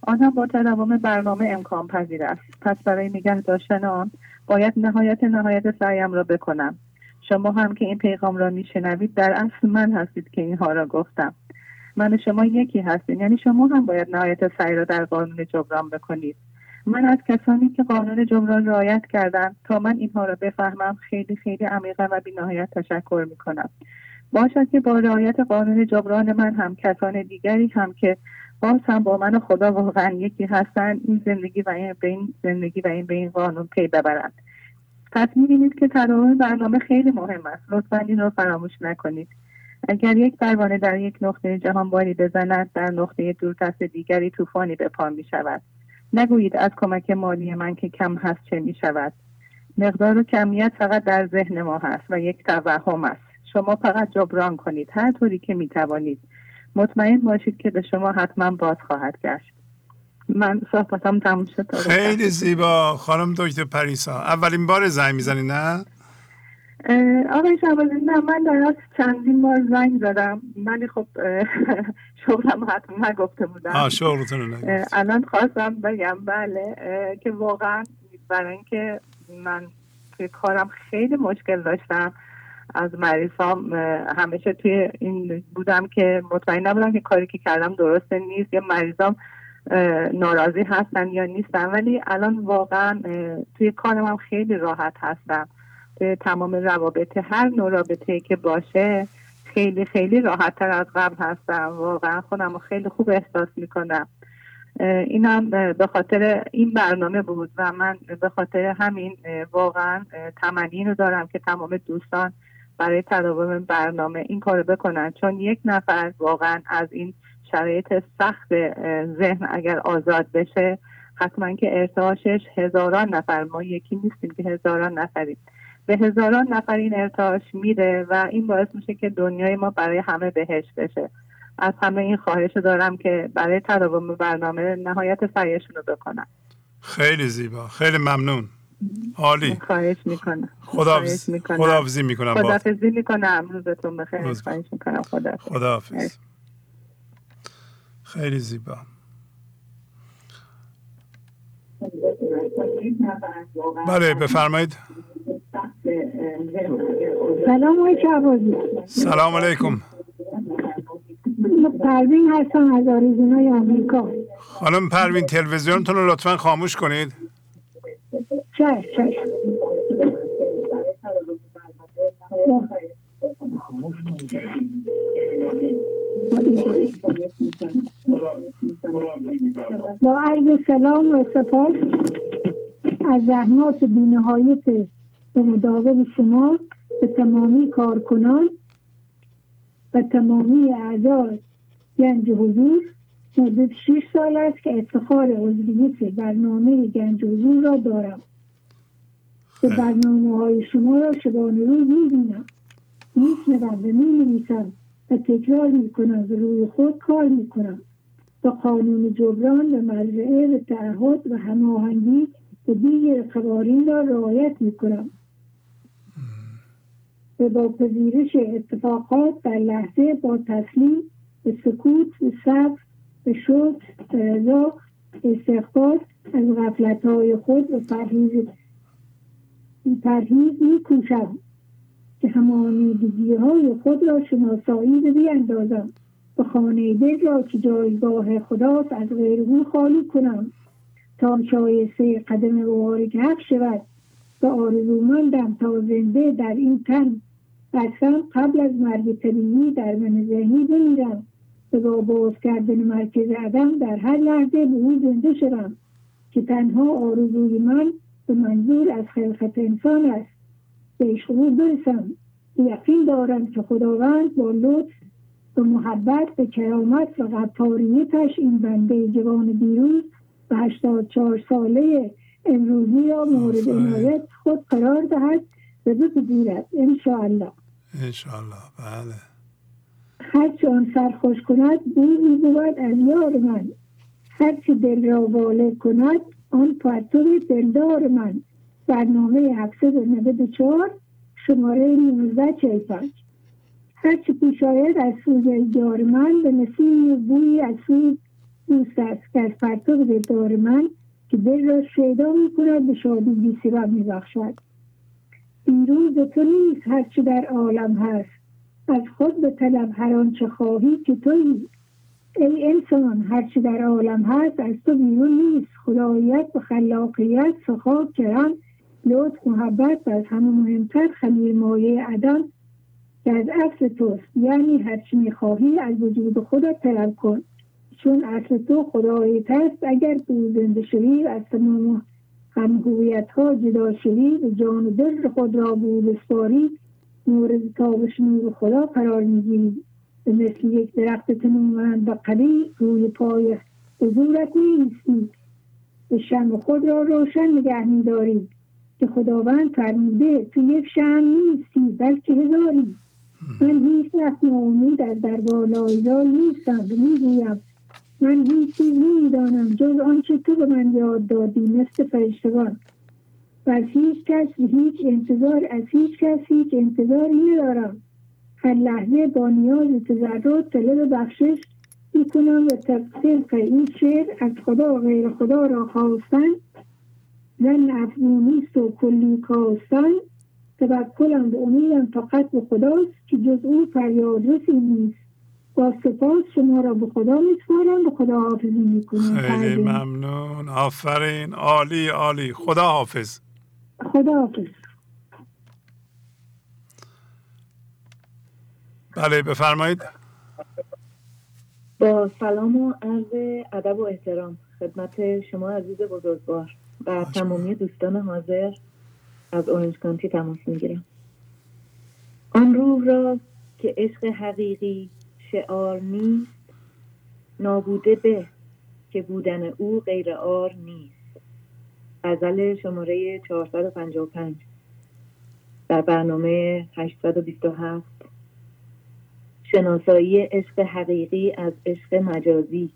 آن هم با تداوم برنامه امکان پذیر است. پس برای نگه داشتن آن باید نهایت نهایت سعیم را بکنم. شما هم که این پیغام را میشنوید در اصل من هستید که اینها را گفتم. من شما یکی هستید یعنی شما هم باید نهایت سعی را در قانون جبران بکنید. من از کسانی که قانون جبران رعایت کردن تا من اینها را بفهمم خیلی خیلی عمیقا و بینهایت تشکر می‌کنم. باشد که با رعایت قانون جبران من هم کسان دیگری هم که باز هم با من خدا واقعا یکی هستند این زندگی و این به این زندگی و این به این قانون پی ببرند. پس می‌بینید که تداوم برنامه خیلی مهم است. لطفا این رو فراموش نکنید. اگر یک پروانه در یک نقطه جهان باری بزند در نقطه دورتست دیگری طوفانی به پا می شود نگویید از کمک مالی من که کم هست چه می شود مقدار و کمیت فقط در ذهن ما هست و یک توهم است. شما فقط جبران کنید. هر طوری که می توانید مطمئن باشید که به شما حتما باز خواهد گشت. من صحبتم تموم شد. خیلی زیبا. خانم دکتر پریسا اولین بار زنگ می‌زنی نه؟ آقای شبازی نه من در چندین بار زنگ زدم ولی خب شغلم حتما نگفته بودم. آه شغلتون الان خواستم بگم بله که واقعا برای اینکه من توی کارم خیلی مشکل داشتم. از مریضام همیشه توی این بودم که مطمئن نبودم که کاری که کردم درسته نیست. یا مریضام ناراضی هستن یا نیستن. ولی الان واقعا توی کارم هم خیلی راحت هستم. توی تمام روابط هر نوع رابطه که باشه خیلی خیلی راحت تر از قبل هستم. واقعا خودم خیلی خوب احساس می‌کنم. اینم به خاطر این برنامه بود و من به خاطر همین واقعا تمنی رو دارم که تمام دوستان برای تداوم برنامه این کار بکنن. چون یک نفر واقعا از این شرایط سخت ذهن اگر آزاد بشه حتما که ارتعاشش هزاران نفر ما یکی نیستیم که هزاران نفریم. به هزاران نفر این ارتعاش میره و این باعث میشه که دنیای ما برای همه بهش بشه. از همه این خواهش دارم که برای تداوم برنامه نهایت سعیشون رو بکنن. خیلی زیبا. خیلی ممنون. عالی. خواهش می‌کنم. خداحافظ خداحافظی می‌کنم خداحافظی می‌کنم. روزتون بخیر. خواهش می‌کنم. خدا خداحافظ. خیلی زیبا. بله بفرمایید. سلام علیکم سلام علیکم. پروین هستم از آریزونای آمریکا. خانم پروین تلویزیونتون رو لطفا خاموش کنید. با عرض سلام و سپاس از زحمات بینهایت به مداوم شما به تمامی کارکنان و تمامی اعضای گنج حضور مدت شش سال است که افتخار عضویت برنامه گنج حضور را دارم. به برنامه های شما را شبانه روز می‌بینم. میشنوم و می‌نویسم و تکرار می‌کنم و روی خود کار می‌کنم با قانون جبران و مرجعه و تعهد و هماهنگی و دیگر قوانین را رعایت می‌کنم و با پذیرش اتفاقات در لحظه با تسلیم به سکوت و صبر به شکر رضا استغفار از غفلت های خود و پرهیز پرهیز می کوشم که همانیدگی های خود را شناسایی به بیاندازم و خانه دل را که جایگاه خداست از غیر او خالی کنم. تا شایسته قدم مبارک حق شود. و آرزومندم تا زنده در این تن. بسم قبل از مرگ طبیعی در من ذهنی بمیرم. با باز کردن مرکز عدم در هر لحظه به او زنده شدم که تنها آرزوی من به منظور از خلقت انسان است. به عشق برسم. یقین دارم که خداوند با لطف و محبت به کرامت و غفاریتش این بنده جوان دیروز و هشتاد چهار ساله امروزی را مورد عنایت خود قرار دهد و بپذیرد انشاءالله. انشاءالله. بله. هرچه آن سرخوش کند بویی بود از یار من. هرچه دل را واله کند آن پرتو دلدار من. برنامه 794 شماره 1945 هرچه پیش آید از سوی یار من به نسیم بویی از سوی دوست است که از پرتو دلدار من که دل را شیدا می کند به شادی بی سبب می بخشد دیروز تو نیست هرچه در عالم هست. از خود به طلب هر آنچه خواهی که تویی. ای انسان هرچه در عالم هست از تو بیرون نیست. خدایت و خلاقیت سخا کرم لطف محبت و از همه مهمتر خمیر مایه عدم که از اصل توست. یعنی هرچی می‌خواهی از وجود خودت طلب کن. چون اصل تو خدایت است اگر تو زنده شوی از تمام همگویت ها جدا شوی به جان و دل خود را بود مورد تابش نور خدا قرار می‌گیری به مثل یک درخت تنومند و قوی روی پای حضورت نیستی به شم خود را روشن نگه میداری که خداوند فرموده تو یک شم نیستی بلکه هزاری من هیچ وقت ناامید از دربار لایزال نیستم می‌گویم. من هیچ چیز نمی‌دانم جز آنچه تو به من یاد دادی مثل فرشتگان. و از هیچ کس هیچ انتظار از هیچ کس هیچ انتظاری ندارم هر لحظه با نیاز تضرع طلب بخشش می‌کنم و طبق این شعر از خدا و غیر خدا را خواستن زن افزونیست و کلی کاستن. توکلم به امیدم فقط به خداست که جز او فریادرسی نیست. با سپاس شما را به خدا میسپارم به خدا حافظی می‌کنم. خیلی. ممنون. آفرین. عالی عالی. خدا حافظ. خدا حافظ بله بفرمایید. با سلام و عرض ادب و احترام خدمت شما عزیز بزرگوار و تمامی دوستان حاضر از اورنج کانتی تماس می‌گیرم. آن روح را که عشق حقیقی شعار نیست نابوده به که بودن او غیر آر نیست. غزل شماره 455 در برنامه 827 شناسایی عشق حقیقی از عشق مجازی.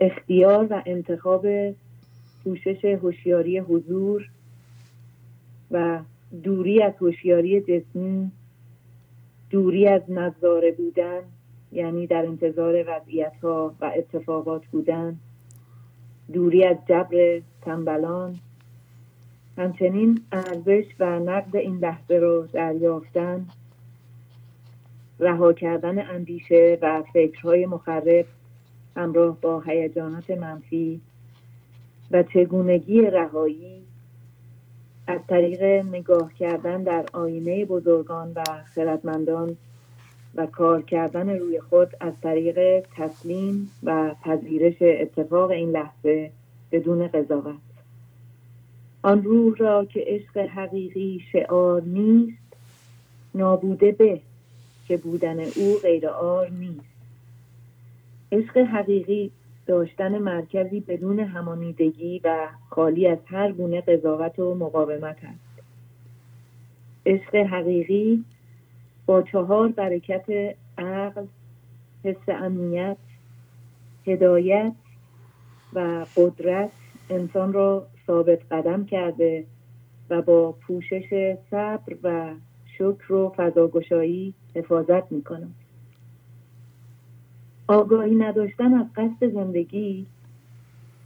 اختیار و انتخاب پوشش هوشیاری حضور و دوری از هوشیاری جسمی دوری از نظاره بودن یعنی در انتظار وضعیت ها و اتفاقات بودن دوری از جبر تنبلان. همچنین ارزش و نقد این لحظه رو دریافتن. رها کردن اندیشه و فکرهای مخرب همراه با هیجانات منفی و چگونگی رهایی از طریق نگاه کردن در آینه بزرگان و خردمندان و کار کردن روی خود از طریق تسلیم و پذیرش اتفاق این لحظه بدون قضاوت. آن روح را که عشق حقیقی شعار نیست نابوده به که بودن او غیر آر نیست. عشق حقیقی داشتن مرکزی بدون همانیدگی و خالی از هر گونه قضاوت و مقاومت است. عشق حقیقی با چهار برکت عقل حس امنیت هدایت و قدرت انسان را ثابت قدم کرده و با پوشش صبر و شکر و فضاگشایی حفاظت می آگاهی نداشتن از قصد زندگی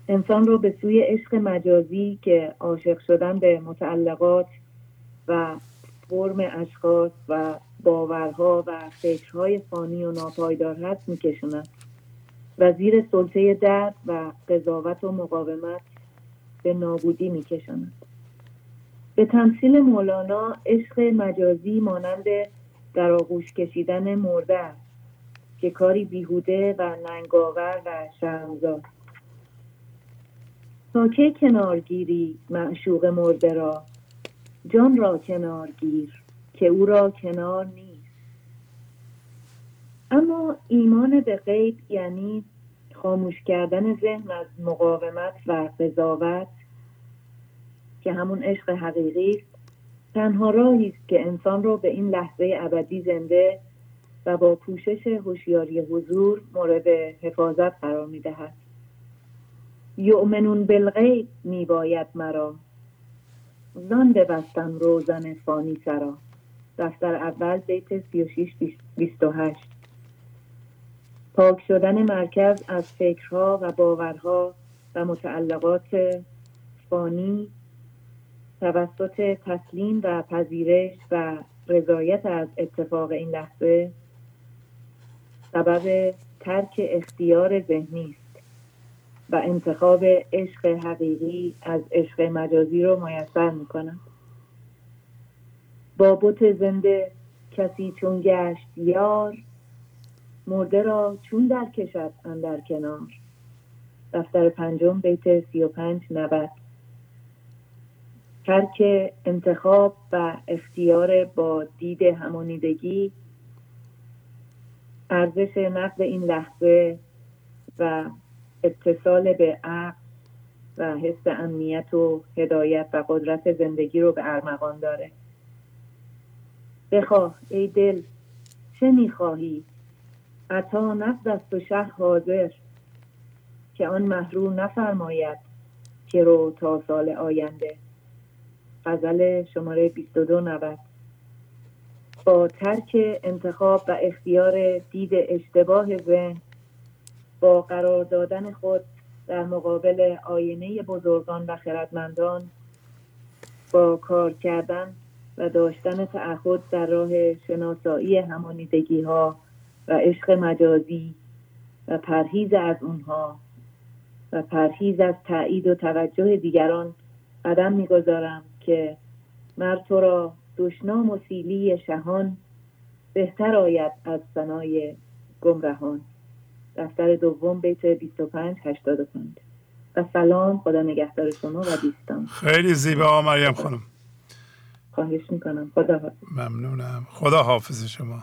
انسان رو به سوی عشق مجازی که عاشق شدن به متعلقات و فرم اشخاص و باورها و فکرهای فانی و ناپایدار هست میکشوند. و زیر سلطه درد و قضاوت و مقاومت به نابودی میکشاند. به تمثیل مولانا عشق مجازی مانند در آغوش کشیدن مرده است که کاری بیهوده و ننگاور و شرمزار تا که کنارگیری معشوق مرده را؟ جان را کنار گیر که او را کنار نیست. اما ایمان به غیب یعنی خاموش کردن ذهن از مقاومت و قضاوت که همون عشق حقیقی است. تنها راهی است که انسان را به این لحظه ابدی زنده و با پوشش هوشیاری حضور مورد حفاظت قرار می‌دهد یؤمنون بالغیب میباید مرا. زان ببستم روزن فانی سرا. دفتر اول بیت 36 28 پاک شدن مرکز از فکرها و باورها و متعلقات فانی توسط تسلیم و پذیرش و رضایت از اتفاق این لحظه سبب ترک اختیار ذهنی است و انتخاب عشق حقیقی از عشق مجازی رو میسر می‌کنم. با بت زنده کسی چون گشت یار مرده را چون در کشد اندر کنار. دفتر پنجم بیت سی و پنج نبد ترک انتخاب و اختیار با دید همانیدگی ارزش نقد این لحظه و اتصال به عقل و حس امنیت و هدایت و قدرت زندگی رو به ارمغان داره. بخواه ای دل چه می‌خواهی؟ عطا نقد است و شه حاضر که آن محروم نفرماید که رو تا سال آینده. غزل شماره 22 نوت با ترک انتخاب و اختیار دید اشتباه ذهن با قرار دادن خود در مقابل آینه بزرگان و خردمندان با کار کردن و داشتن تعهد در راه شناسایی همانیدگی ها و عشق مجازی و پرهیز از اونها و پرهیز از تایید و توجه دیگران قدم می‌گذارم که مرد تو را دشنام و سیلی شهان بهتر آید از سنای گمرهان. دفتر دوم بیت 25 85 و سلام خدا نگهدار شما و دیستان خیلی زیبا مریم خانم. خواهش می‌کنم. خدا ممنونم. خدا حافظ شما.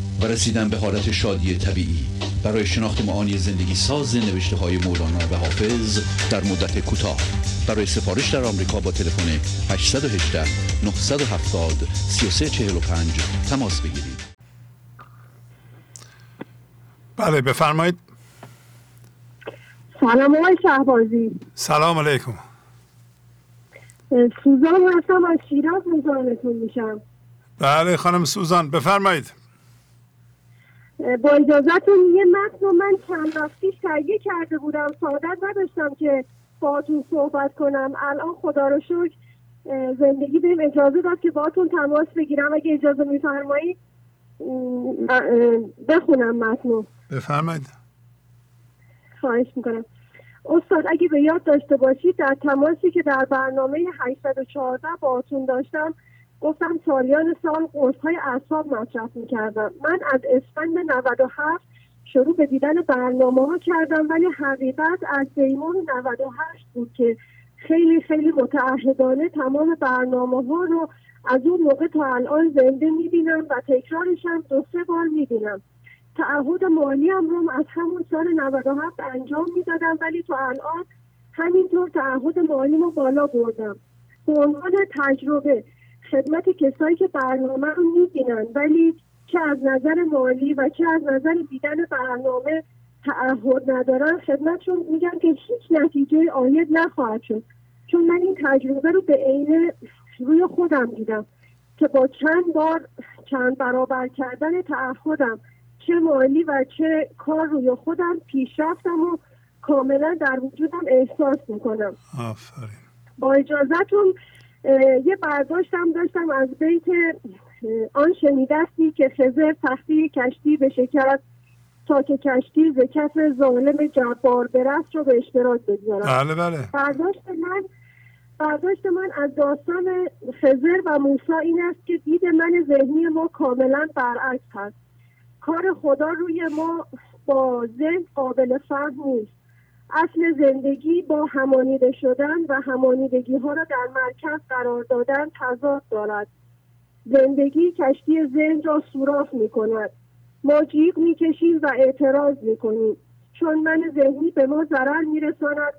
و رسیدن به حالت شادی طبیعی. برای شناخت معانی زندگی ساز نوشته های مولانا و حافظ در مدت کوتاه. برای سفارش در آمریکا با تلفن 818 970 3345 تماس بگیرید. بله بفرمایید. سلام آقای شهبازی. سلام علیکم. سوزان هستم از شیراز مزاحمتون میشم. بله خانم سوزان بفرمایید. با اجازتون یه متن رو من چند وقتی تهیه کرده بودم. سعادت نداشتم که باهاتون صحبت کنم. الان خدا رو شکر زندگی بهم اجازه داد که باهاتون تماس بگیرم. اگه اجازه میفرمایید بخونم متن رو. بفرمایید. خواهش می‌کنم. استاد اگه به یاد داشته باشید در تماسی که در برنامه 814 باهاتون داشتم گفتم سالیان سال قرص های اعصاب مصرف می‌کردم. من از اسفند 97 شروع به دیدن برنامه ها کردم ولی حقیقت از دیمون 98 بود که خیلی خیلی متعهدانه تمام برنامه ها رو از اون موقع تا الان زنده می‌بینم و تکرارش هم دو سه بار می‌بینم. تعهد مالی هم رو از همون سال 97 انجام می‌دادم ولی تا الان همینطور تعهد مالی رو بالا بردم. به عنوان تجربه خدمت کسایی که برنامه رو می‌بینن ولی چه از نظر مالی و چه از نظر دیدن برنامه تعهد ندارن خدمتشون میگن که هیچ نتیجه آید نخواهد شد. چون من این تجربه رو به عین روی خودم دیدم که با چند بار چند برابر کردن تعهدم چه مالی و چه کار روی خودم پیشرفتم و کاملا در وجودم احساس می‌کنم. آفرین. با اجازتون یه برداشتم داشتم از بیت آن شنیدستی که خزر تختی کشتی به شکر تا که کشتی ز کف ظالم جبار برست رو به اشتراک بگذارم. بله بله. برداشت من برداشت من از داستان خزر و موسی این است که دید من ذهنی ما کاملا برعکس هست کار خدا روی ما با ذهن قابل فهم نیست. اصل زندگی با همانیده شدن و همانیدگی ها را در مرکز قرار دادن تضاد دارد. زندگی کشتی ذهن را سوراخ می کند ما جیغ می کشیم و اعتراض می کنیم چون من ذهنی به ما ضرر می رساند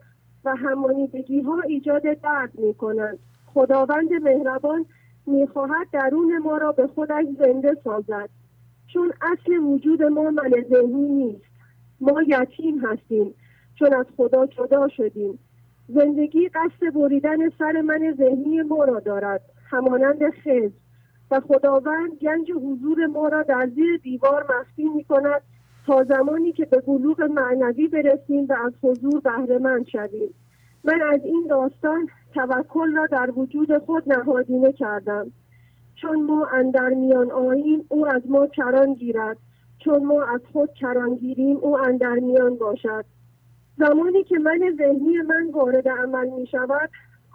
و همانیدگی ها ایجاد درد می کنند خداوند مهربان می خواهد درون ما را به خودش زنده سازد. چون اصل وجود ما من ذهنی نیست. ما یتیم هستیم. چون از خدا جدا شدیم. زندگی قصد بریدن سر من ذهنی ما را دارد همانند خز و خداوند گنج حضور ما را در زیر دیوار مخفی می کند تا زمانی که به بلوغ معنوی برسیم و از حضور بهرهمند شویم. من از این داستان توکل را در وجود خود نهادینه کردم. چون ما اندر میان آییم او از ما کران گیرد. چون ما از خود کران گیریم او اندر میان باشد. زمانی که من ذهنی من وارد عمل می شود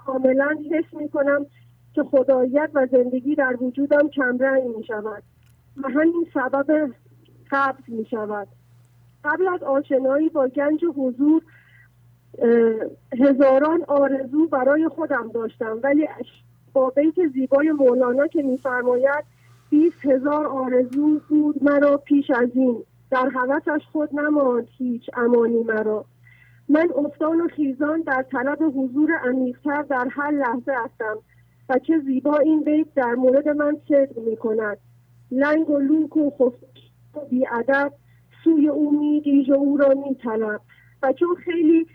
کاملا حس می کنم که خدایت و زندگی در وجودم کمرنگ می شود و همین سبب قبض می شود قبل از آشنایی با گنج حضور هزاران آرزو برای خودم داشتم ولی با بیت زیبای مولانا که میفرماید بیست هزار آرزو بود مرا پیش از این. در حوثش خود نماند هیچ امانی مرا. من افتان و خیزان در طلب حضور عمیقتر در هر لحظه هستم و چه زیبا این بیت در مورد من صدق می کند لنگ و لوک و خفت و بیادب سوی او می و او را می طلب و چون خیلی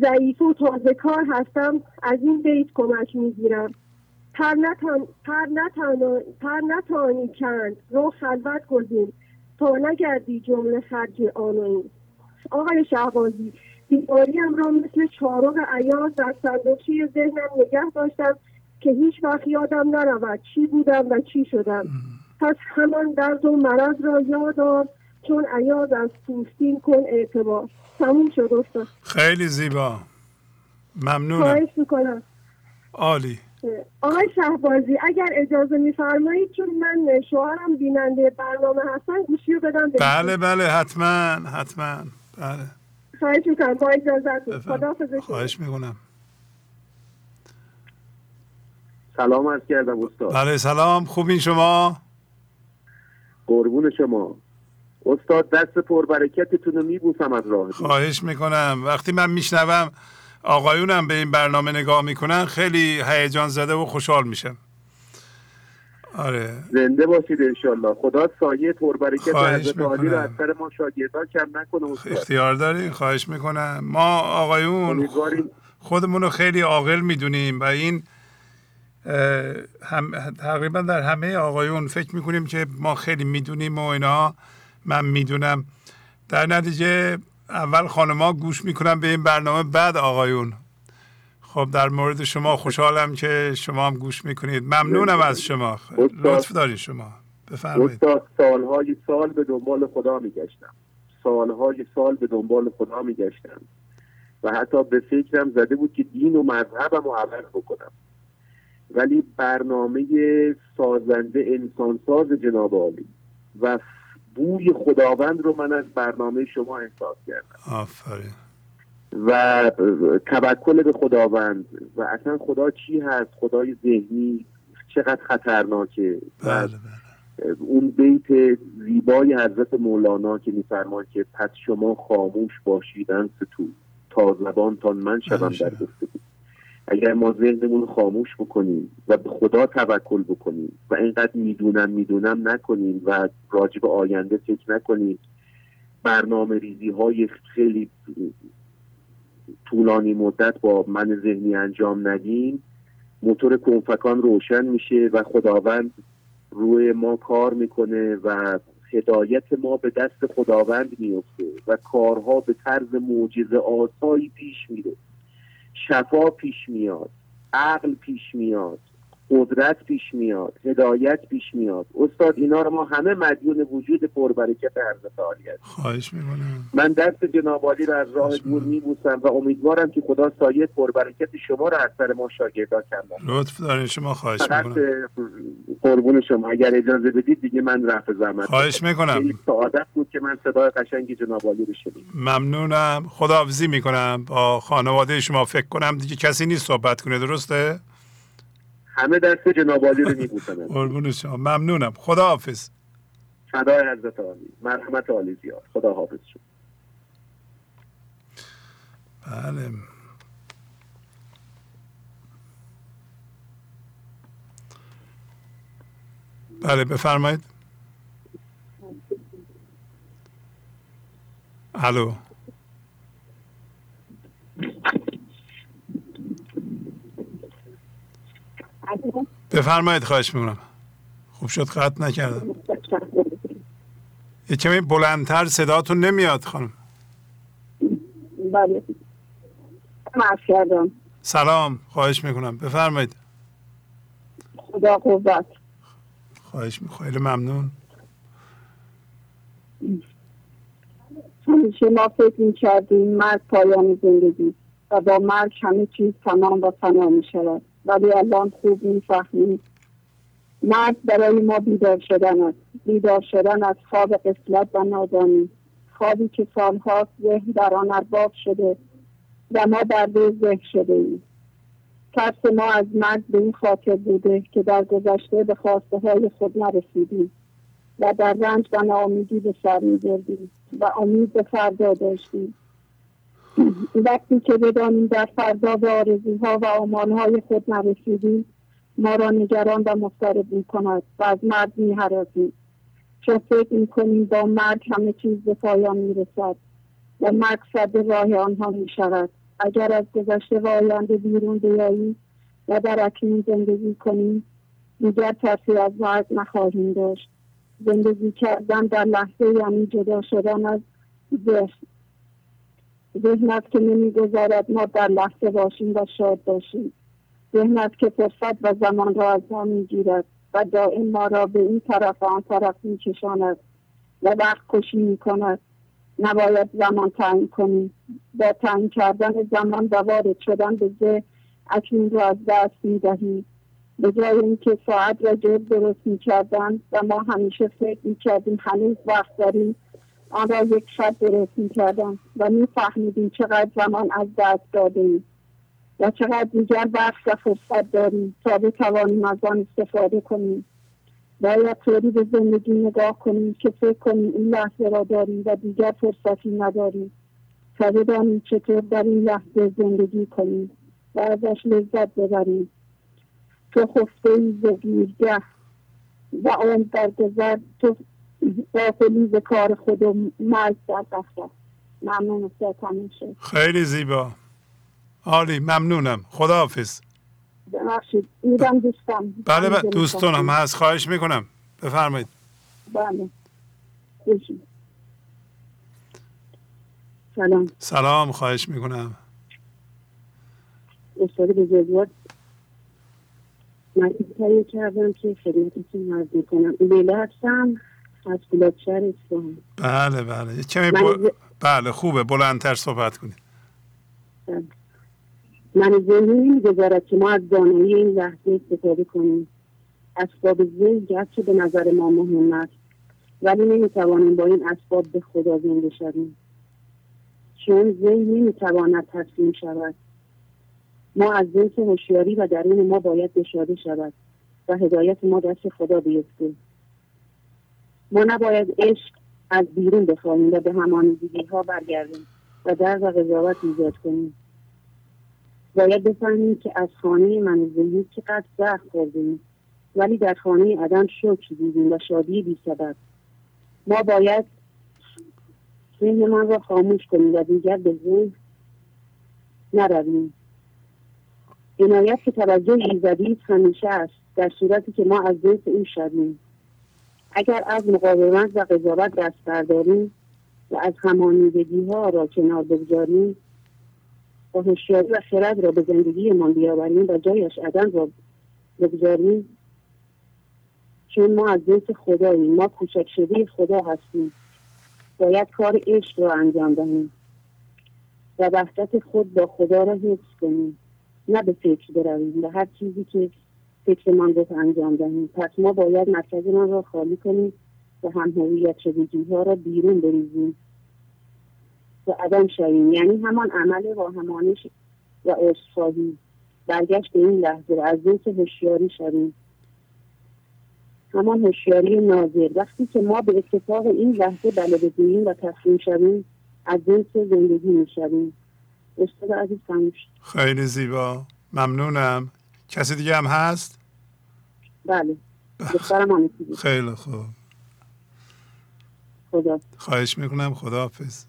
ضعیف و تازه کار هستم از این بیت کمک می گیرم پر, نتان، پر, نتان، پر نتانی کند رو خلوت گزین تا نگردی جمله خرج آنوین آقای شهبازی بیماریم را مثل چارق عیاز در صندوقچه ذهنم نگه داشتم که هیچ وقت یادم نرود چی بودم و چی شدم. پس همان درد و مرض را یادم چون عیاز از پوستین کن اعتبار. تموم شد استاد. خیلی زیبا. ممنونم. خواهش می‌کنم. عالی. آقای شهبازی اگر اجازه میفرمایید چون من شوهرم بیننده برنامه هستن گوشی رو بدم بله بله حتما حتما. بله. خواهش می‌کنم با اجازت خدا خواهش می‌کنم. سلام عرض کردم استاد. بله سلام. خوبین شما؟ قربون شما. استاد دست پربرکتتون رو میبوسم از راه خواهش می‌کنم. وقتی من میشنوم آقایونم به این برنامه نگاه می‌کنن خیلی هیجان زده و خوشحال میشم. آره. زنده باشید انشالله خدا سایه پربرکت حضرت عالی رو از سر ما شاگردان کم نکنه اختیار دارین خواهش می‌کنم. ما آقایون خودمون رو خیلی عاقل می‌دونیم و این هم تقریبا در همه آقایون فکر می‌کنیم که ما خیلی می‌دونیم و اینا. من می‌دونم. در نتیجه اول خانما گوش می‌کنم به این برنامه بعد آقایون. خب در مورد شما خوشحالم که شما هم گوش می‌کنید. ممنونم از شما. لطف دارید شما. بفرمایید. سالهای سال به دنبال خدا میگشتم. سالهای سال به دنبال خدا میگشتم. و حتی به فکرم زده بود که دین و مذهبم رو عوض بکنم. ولی برنامه سازنده انسانساز جناب عالی و بوی خداوند رو من از برنامه شما احساس کردم. آفرین. و توکل به خداوند. و اصلا خدا چی هست؟ خدای ذهنی چقدر خطرناکه. بله بله. اون بیت زیبای حضرت مولانا که میفرمان که پس شما خاموش باشیدن ستو. تا زبان تا من شدم در گفته بود اگر ما ذهنمون خاموش بکنیم و به خدا توکل بکنیم و اینقدر می‌دونم می‌دونم نکنیم و راجب آینده فکر نکنیم برنامه ریزی های خیلی طولانی مدت با من ذهنی انجام ندیم موتور کنفکان روشن میشه و خداوند روی ما کار می‌کنه و هدایت ما به دست خداوند میفته و کارها به طرز معجزه آسایی پیش میره. شفا پیش میاد. عقل پیش میاد. قدرت پیش میاد هدایت پیش میاد. استاد اینا رو ما همه مدیون وجود پربرکت عالی هست خواهش می‌کنم. من دست جناب عالی رو از راه دور میبوسم و امیدوارم که خدا سایه پربرکت شما رو از سر ما شاگردا کم لطف دارین شما خواهش می‌کنم. قربون شما اگر اجازه بدید دیگه من رفع زحمت خواهش می‌کنم. سعادت بود که من صدای قشنگی جناب عالی رو شنیدم. ممنونم. خداحافظی می‌کنم. با خانواده شما فکر کنم دیگه کسی نیست صحبت کنه درسته؟ همه دست جناب عالی رو میبوسم قربون شما. ممنونم. خداحافظ. فدای حضرت عالی. مرحمت عالی زیاد. خدا حافظ شما. بله. بله بفرمایید. الو. بفرمایید خواهش می‌کنم. خوب شد قطع نکردم. یه کمی بلندتر صداتون نمیاد خانم. بله. کردم. سلام خواهش می‌کنم. بفرمایید. خدا قوت. خواهش می‌کنم. خیلی ممنون. همیشه ما فکر می‌کردیم مرگ پایان زندگی و با مرگ همه چیز تمام و فنا می‌شود. ولی الان خوب می‌فهمیم. مرگ برای ما بیدار شدن است. بیدار شدن از خواب قفلت و نادانی. خوابی که سالهاست ذهن در آن ارباب شده و ما در وی ذهن شده ایم ترس ما از مرگ به این خاطر بوده که در گذشته به خواسته های خود نرسیدیم و در رنج و ناامیدی به سر میبردیم و امید به فردا داشتیم. وقتی که بدانیم در فردا به آرزوها و آمالهای خود نرسیدیم ما را نگران و مضطرب می کند و از مرگ می حراسیم چون فکر می کنیم با مرگ همه چیز به پایان می رسد و مقصد راه آنها می شود اگر از گذشته و آینده بیرون بیاییم و در اکنون زندگی کنیم دیگر ترسی از مرگ نخواهیم داشت. زندگی کردن در لحظه یعنی جدا شدن از ذهن ذهنت که نمی‌گذارد ما در لحظه باشیم و شاد باشیم. ذهنت که فرصت و زمان را از ما می‌گیرد و دائم ما را به این طرف و آن طرف میکشاند و وقت کشی می‌کند. نباید زمان تعیین کنیم. با تعیین کردن زمان و وارد شدن به ذهن اکنون را از دست می‌دهیم. به جای اینکه ساعت را جد درست می‌کردن و ما همیشه فکر می‌کردیم هنوز وقت داریم آن را یک شب درست می‌کردم و میفهمیدیم چقدر زمان از دست دادیم و چقدر دیگر وقت و فرصت داریم تا بتوانیم از آن استفاده کنیم. باید طوری به زندگی نگاه کنیم که فکر کنیم این لحظه را داریم و دیگر فرصتی نداریم تا بدانیم چطور در این لحظه زندگی کنیم و ازش لذت ببریم. تو خفته ای زگیرگه و آن در گذر تو غافلی به کار خود و مرگ در دفتر. ممنون شد. خیلی زیبا. عالی ممنونم. خداحافظ. ببخشید میدم دوستم. بله بله دوستانم هست. خواهش می‌کنم. بفرمایید. بله. سلام. سلام خواهش می‌کنم. استاد بزرگوار. من تهیه کردم که خدمتتون عرض می‌کنم. لیلا هستم. از بلادشهر اصفهان بله بله. کمی من ب... ز- بله خوبه. بلندتر صحبت کنید من ذهنی نمی‌گذارد که ما از دانایی این لحظه استفاده کنیم. اسباب ذهن گرچه به نظر ما مهم است. ولی نمی‌توانیم با این اسباب به خدا زنده شویم. چون ذهن نمی‌تواند تسلیم شود. ما از جنس هوشیاری و درون ما باید گشاده شود و هدایت ما دست خدا بیفته. ما نباید عشق از بیرون بخواهیم و به همانگیگی ها برگردیم و درد و قضاوت ایجاد کنیم. باید بفهمیم که از خانه من ذهنی چقدر زخم خوردیم ولی در خانه عدم شکر دیدیم و شادی بی سبب. ما باید ذهن من را خاموش کنیم و دیگر به ذهن نرویم. عنایت که توجه ایزدی همیشه است در صورتی که ما از جنس او شویم اگر از مقاومت و قضاوت دست برداریم و از همانیدگی ها را کنار بگذاریم و هوشیاری و خرد را به زندگیمان بیاوریم و جایش عدم را بگذاریم چون ما از جنس خداییم ما کوچک شده خدا هستیم. باید کار عشق را انجام دهیم و وحدت خود با خدا را حفظ کنیم. نه به فکر برویم به هر چیزی که فکرمان گفت انجام دهیم. پس ما باید مرکزمان را خالی کنیم و هم هویت ها را بیرون بریزیم. و عدم شویم یعنی همان عمل واهمانش و عذرخواهی. برگشت به این لحظه و از جنس هوشیاری شویم. همان هوشیاری ناظر. وقتی که ما به اتفاق این لحظه بله بگوییم و تسلیم شویم از جنس زندگی می‌شویم. استاد عزیز. خیلی زیبا. ممنونم. کسی دیگه هم هست؟ بله. دخترم خیلی خوب. خدا. خواهش می‌کنم. خداحافظ.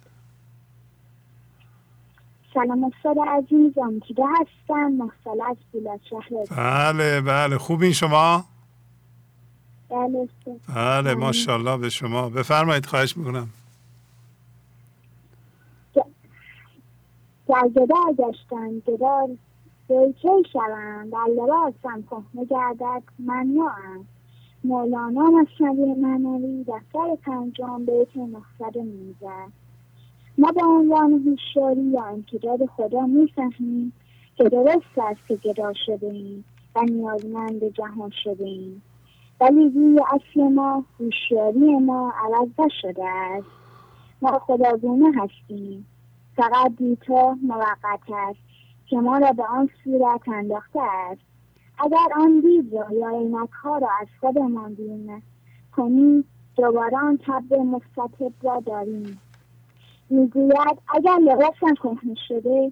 سلام استاد عزیز آموزیده هستم؟ محصل از بلادشهر بله بله. خوبین شما؟ بله استاد بله ماشاءالله به شما. بفرمایید خواهش می‌کنم. در گدار گشتن گدار بیچه شوم. در لباسم کهنه گردد ممنوعم مولانا مصنوی معنوی دفتر پنجم بیت نهصد و نوزده. ما به عنوان هوشیاری یا امتداد خدا می‌فهمیم که درست است که گدا شده ایم و نیازمند جهان شده ایم ولی روی اصل ما هوشیاری ما عوض نشده است. ما خداگونه هستیم. فقط دیتا موقت است. که ما را به آن صورت انداخته است. اگر آن دید را یا عینک ها را از خودمان بیرون کنیم دوباره آن تب مستطب را داریم. می‌گوید اگر لباسم کهنه شده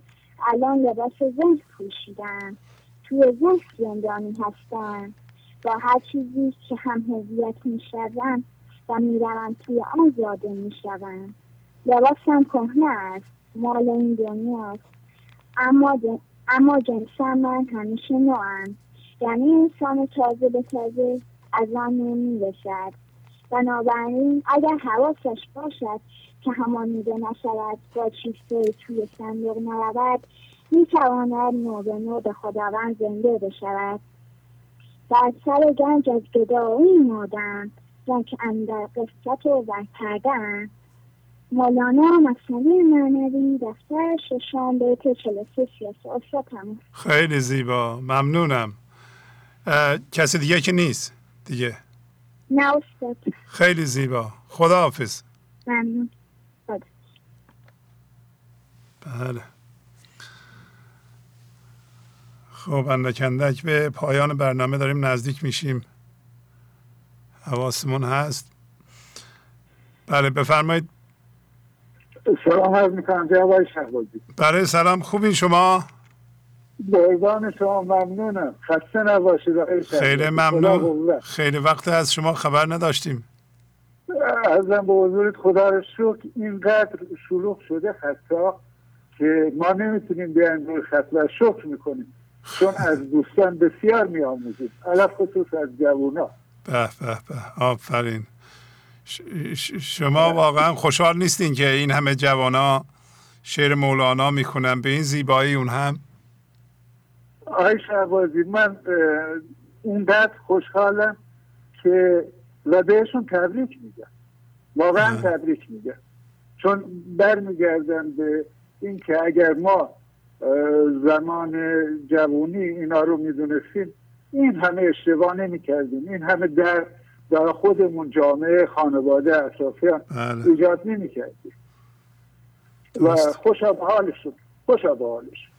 الان لباس ذهن پوشیدم. توی ذهن زندانی هستم. با هر چیزی که هم هویت می‌شوم و می‌روم توی آن زاده می‌شوم. لباسم کهنه است. مال این دنیاست. اما جن... اما جنسم من همیشه نوعم یعنی انسان تازه به تازه از آن نمی‌رسد. بنابراین اگر حواسش باشد که همانیده نشود با چیزهایی توی صندوق نرود می‌تواند نو به نو به خداوند زنده بشود. در سر گنج از گدایی مادم زن که اندر قصت و پردم مولانا مصنوی معنوی دفتر ششم بیت چلسه سیاسه استاد تموم. خیلی زیبا. ممنونم. کسی دیگه که نیست؟ دیگه. نه استاد. خیلی زیبا. خداحافظ. ممنون. خدا. بله. خب اندک اندک به پایان برنامه داریم. نزدیک میشیم. حواسمون هست. بله بفرمایید. سلام عرض می‌کنم جناب آقای شهبازی. برای سلام خوبین شما؟ قربان شما ممنونم. خسته نباشید آقای. خیلی ممنون. خیلی وقت از شما خبر نداشتیم. ازم به حضورت خدا رو شکر. اینقدر شلوغ شده خطا که ما نمی‌تونیم بیایم روی خط و شکر می‌کنیم. چون از دوستان بسیار میآموزیم. علف خصوص از جوونا. به به به. آفرین. شما واقعا خوشحال نیستین که این همه جوانا شعر مولانا می‌خونن. به این زیبایی اون هم. آی شعبازی من اون دست خوشحالم که و بهشون تبریک میگم. واقعا تبریک میگم. چون برمیگردم به اینکه اگر ما زمان جوانی اینا رو می‌دونستیم این همه اشتباه نمی‌کردیم. این همه در در خودمون جامعه خانواده اطرافیان بله. ایجاد نمی‌کردیم. و خوشا به حالشون خوشا به حالشون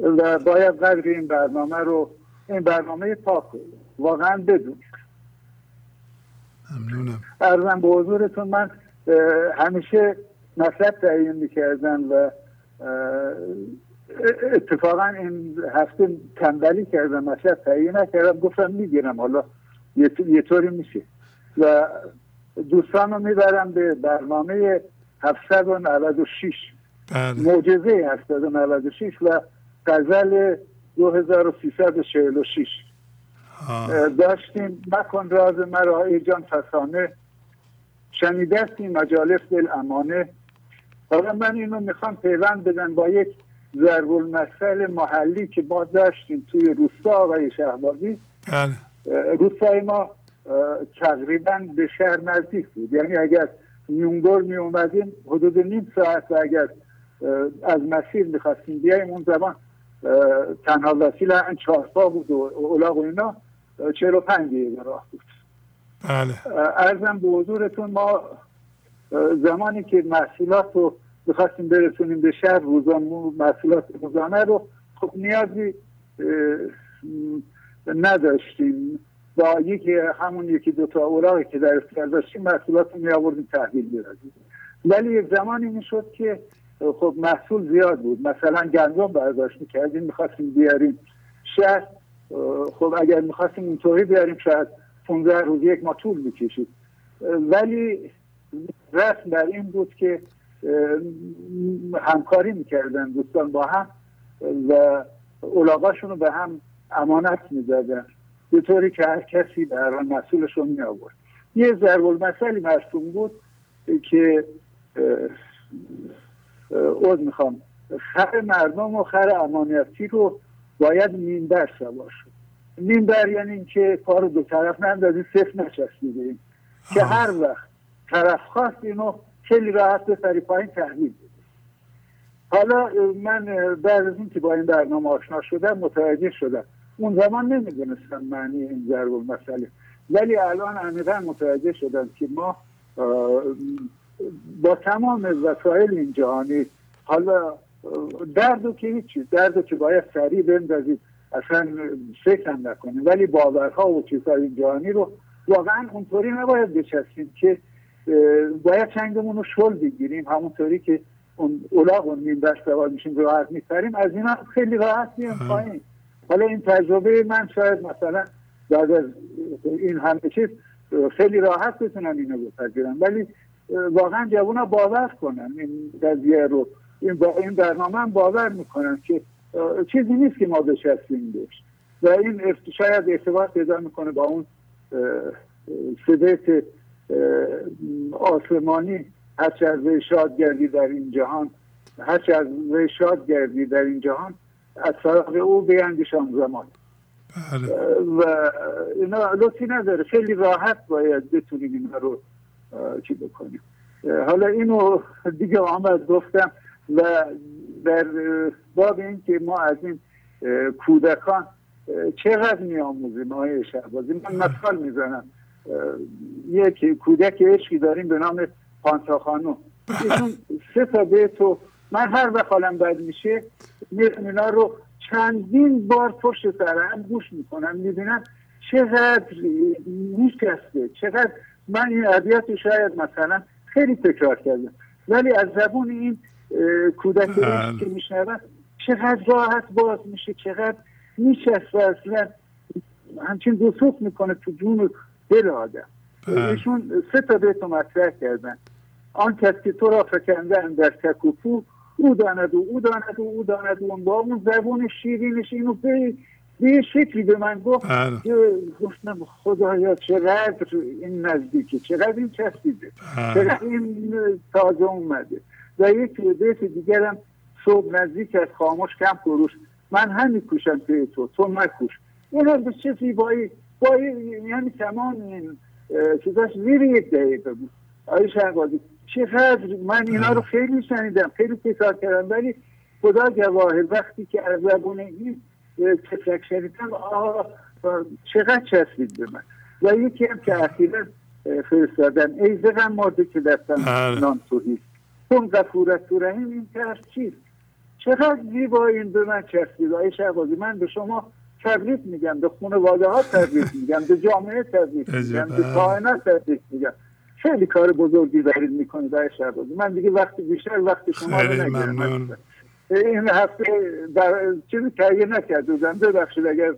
و باید قدر این برنامه رو این برنامه پاک واقعا بدونید ممنونم. ارزم به حضورتون من همیشه مطلب تعیین می‌کردم و اتفاقا این هفته تنبلی کردم مطلب تعیین نکردم گفتم می‌گیرم حالا یه طوری میشه. و دوستان رو می‌برم به برنامه 796 بله. معجزه 796 و غزل 2346 داشتیم مکن راز مرا ای جان فسانه. شنیدستی مجالس دل امانه. حالا من اینو می‌خوام پیوند بدن با یک ضرب المثل محلی که ما داشتیم توی روستا آقای شهبازی. بله. روستای ما تقریبا به شهر نزدیک بود. یعنی اگر نیونگور می اومدیم حدود نیم ساعت و اگر از مسیر می‌خواستیم بیایم اون زمان تنها وسیله چهارپا بود و اولاغ و اینا چهل و پنج راه بود. بله. ارزم به حضورتون ما زمانی که محصولات رو بخواستیم برسونیم به شهر روزان محصولات روزانه رو خب نیازی نداشتیم. با یکی همون یکی دوتا اوراقی که در اختیار داشتیم محصولات رو می آوردیم تحویل می‌دادیم. ولی یک زمانی می‌شد که خب محصول زیاد بود. مثلا گندم برداشت می‌کردیم می‌خواستیم بیاریم شهر. خب اگر می‌خواستیم اینطوری بیاریم شاید 15 روز یک ما طول می‌کشید. ولی رسم بر این بود که همکاری می‌کردن دوستان با هم و اولاغاشون رو به هم امانت می‌دادن. به طوری که هر کسی در مسئولش رو می آورد یه ضرب المثلی مرسوم بود که عوض می‌خوام. خر مردم و خر امانتی رو باید نیمبر سوار شد. نیمبر یعنی اینکه کار دو طرف نندازی صفر نچسبیده که هر وقت طرف خواست اینو خیلی راحت به سری پایین تحویل بده. حالا من بعد از این که با این برنامه آشنا شدم متوجه شدم اون زمان نمی‌دونستم معنی این ضرب مسئله ولی الان عمیقا متوجه شدم که ما با تمام وسایل این جهانی حالا درد و که هیچی درد که باید سریع بندازید اصلا فکر هم نکنیم. ولی باورها و چیزهای این جهانی رو واقعا اونطوری نباید بچستیم که باید چنگمون رو شل بگیریم. همونطوری که اون اولاغ و نیم دست سوار میشیم راحت میپریم از اینا خیلی راحت میام پایین. حالا این تجربه من شاید مثلا بعد از این همه چیز خیلی راحت بتونم اینو بپذیرم. ولی واقعا جوونا باور کنن. این قضیه رو این با این برنامه هم باور می‌کنن که چیزی نیست که ما بچسبیم بهش و این شاید ارتباط پیدا می‌کنه با اون سبت آسمانی. هرچه از شاد گردی در این جهان هرچه از شاد گردی در این جهان از طرف او بیندیشان زمان. بله. و اینا لطفی نداره. خیلی راحت باید بتونیم اینا رو چی بکنیم. حالا اینو دیگه آمد گفتم و در باب این که ما از این کودکان چقدر میآموزیم آقای شهبازی؟ من مثال می‌زنم. یک کودک عشقی داریم به نام پانتا خانو ایشون سه تا بیت من هر وقت حالم بد میشه اینا رو چندین بار پشت سر هم گوش می‌کنم می‌بینم چقدر میشکسته چقدر من این عبیات شاید مثلا خیلی تکرار کردم. ولی از زبون این کودک که میشنوم چقدر راحت باز میشه چقدر میشسته اصلا همچین دو می‌کنه تو جون دل آدم. ایشون سه تا بیت مطرح کردن. آن کس که تو را فکنده در تکوپو او داند و او داند و او داند و با اون زبون شیرینش اینو به به شکلی به من گفت بله. که گفتم خدایا چقدر این نزدیکه چقدر این چسبیده بله. چقدر این تازه اومده. و یک بیت دیگرم صبح نزدیک از خاموش کم فروش من همین کوشم به تو تو مکوش. این هم چه زیبایی با یعنی تمام این چیزاش زیر یک دقیقه. بود آیه شهبازی چقدر من اینا رو خیلی شنیدم خیلی تکرار کردم ولی خدا گواهه وقتی که از زبون این تفرک شنیدم آه چقدر چسبید به من. و یکی هم که اخیرا فرستادن ای زغم مرده که دستم بله. نان توهیست کن غفورت تو رحیم این طرف چیست؟ چقدر زیبا این به من چسبید. آقای شهبازی من به شما تبریک میگم به خانواده ها تبریک میگم به جامعه تبریک میگم به کائنات تبریک میگم. خیلی کار بزرگی دارید می‌کنید آقای شهبازی من دیگه وقتی بیشتر وقتی شما رو خیلی نگیرم ممنون. این هفته در چیزی تهیه نکرده بودم ببخشید اگر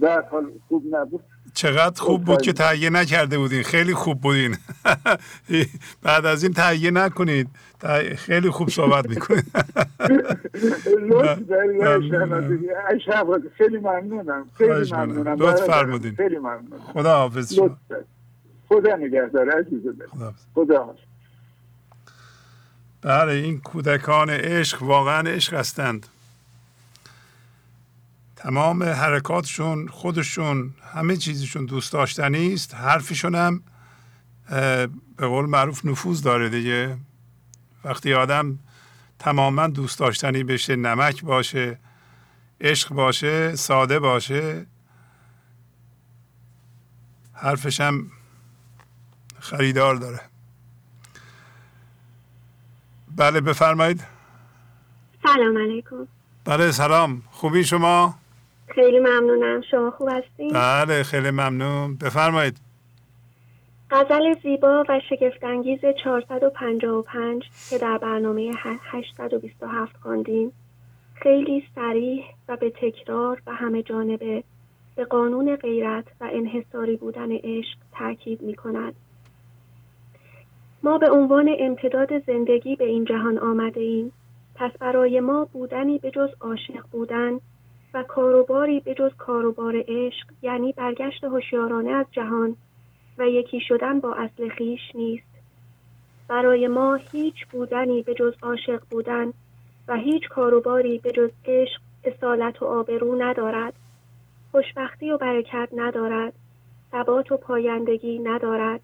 در حال خوب نبود. چقدر خوب بود که تهیه نکرده بودین. خیلی خوب بودین. بعد از این تهیه نکنید. خیلی خوب صحبت می‌کنید. خیلی ممنونم. خیلی. ممنونم. لطف. فرمودین. خدا حافظ شما. خدا نگهدار عزیز. خدا حافظ. بله این کودکان عشق واقعا عشق هستند تمام حرکاتشون خودشون همه چیزشون دوست داشتنی است حرفشون هم به قول معروف نفوذ داره دیگه وقتی آدم تماما دوست داشتنی بشه نمک باشه عشق باشه ساده باشه حرفش هم خریدار داره. بله بفرمایید. سلام علیکم. بله سلام. خوبی شما؟ خیلی ممنونم. شما خوب هستین؟ بله خیلی ممنون. بفرمایید. غزل زیبا و شگفتانگیز 455 که در برنامه ه- 827 خواندیم خیلی سریح و به تکرار و همه جانبه به قانون غیرت و انحصاری بودن عشق تاکید می کند. ما به عنوان امتداد زندگی به این جهان آمده ایم. پس برای ما بودنی به جز عاشق بودن و کاروباری به جز کاروبار عشق یعنی برگشت هوشیارانه از جهان و یکی شدن با اصل خیش نیست. برای ما هیچ بودنی به جز عاشق بودن و هیچ کاروباری به جز عشق اصالت و آبرو ندارد. خوشبختی و برکت ندارد. ثبات و پایندگی ندارد.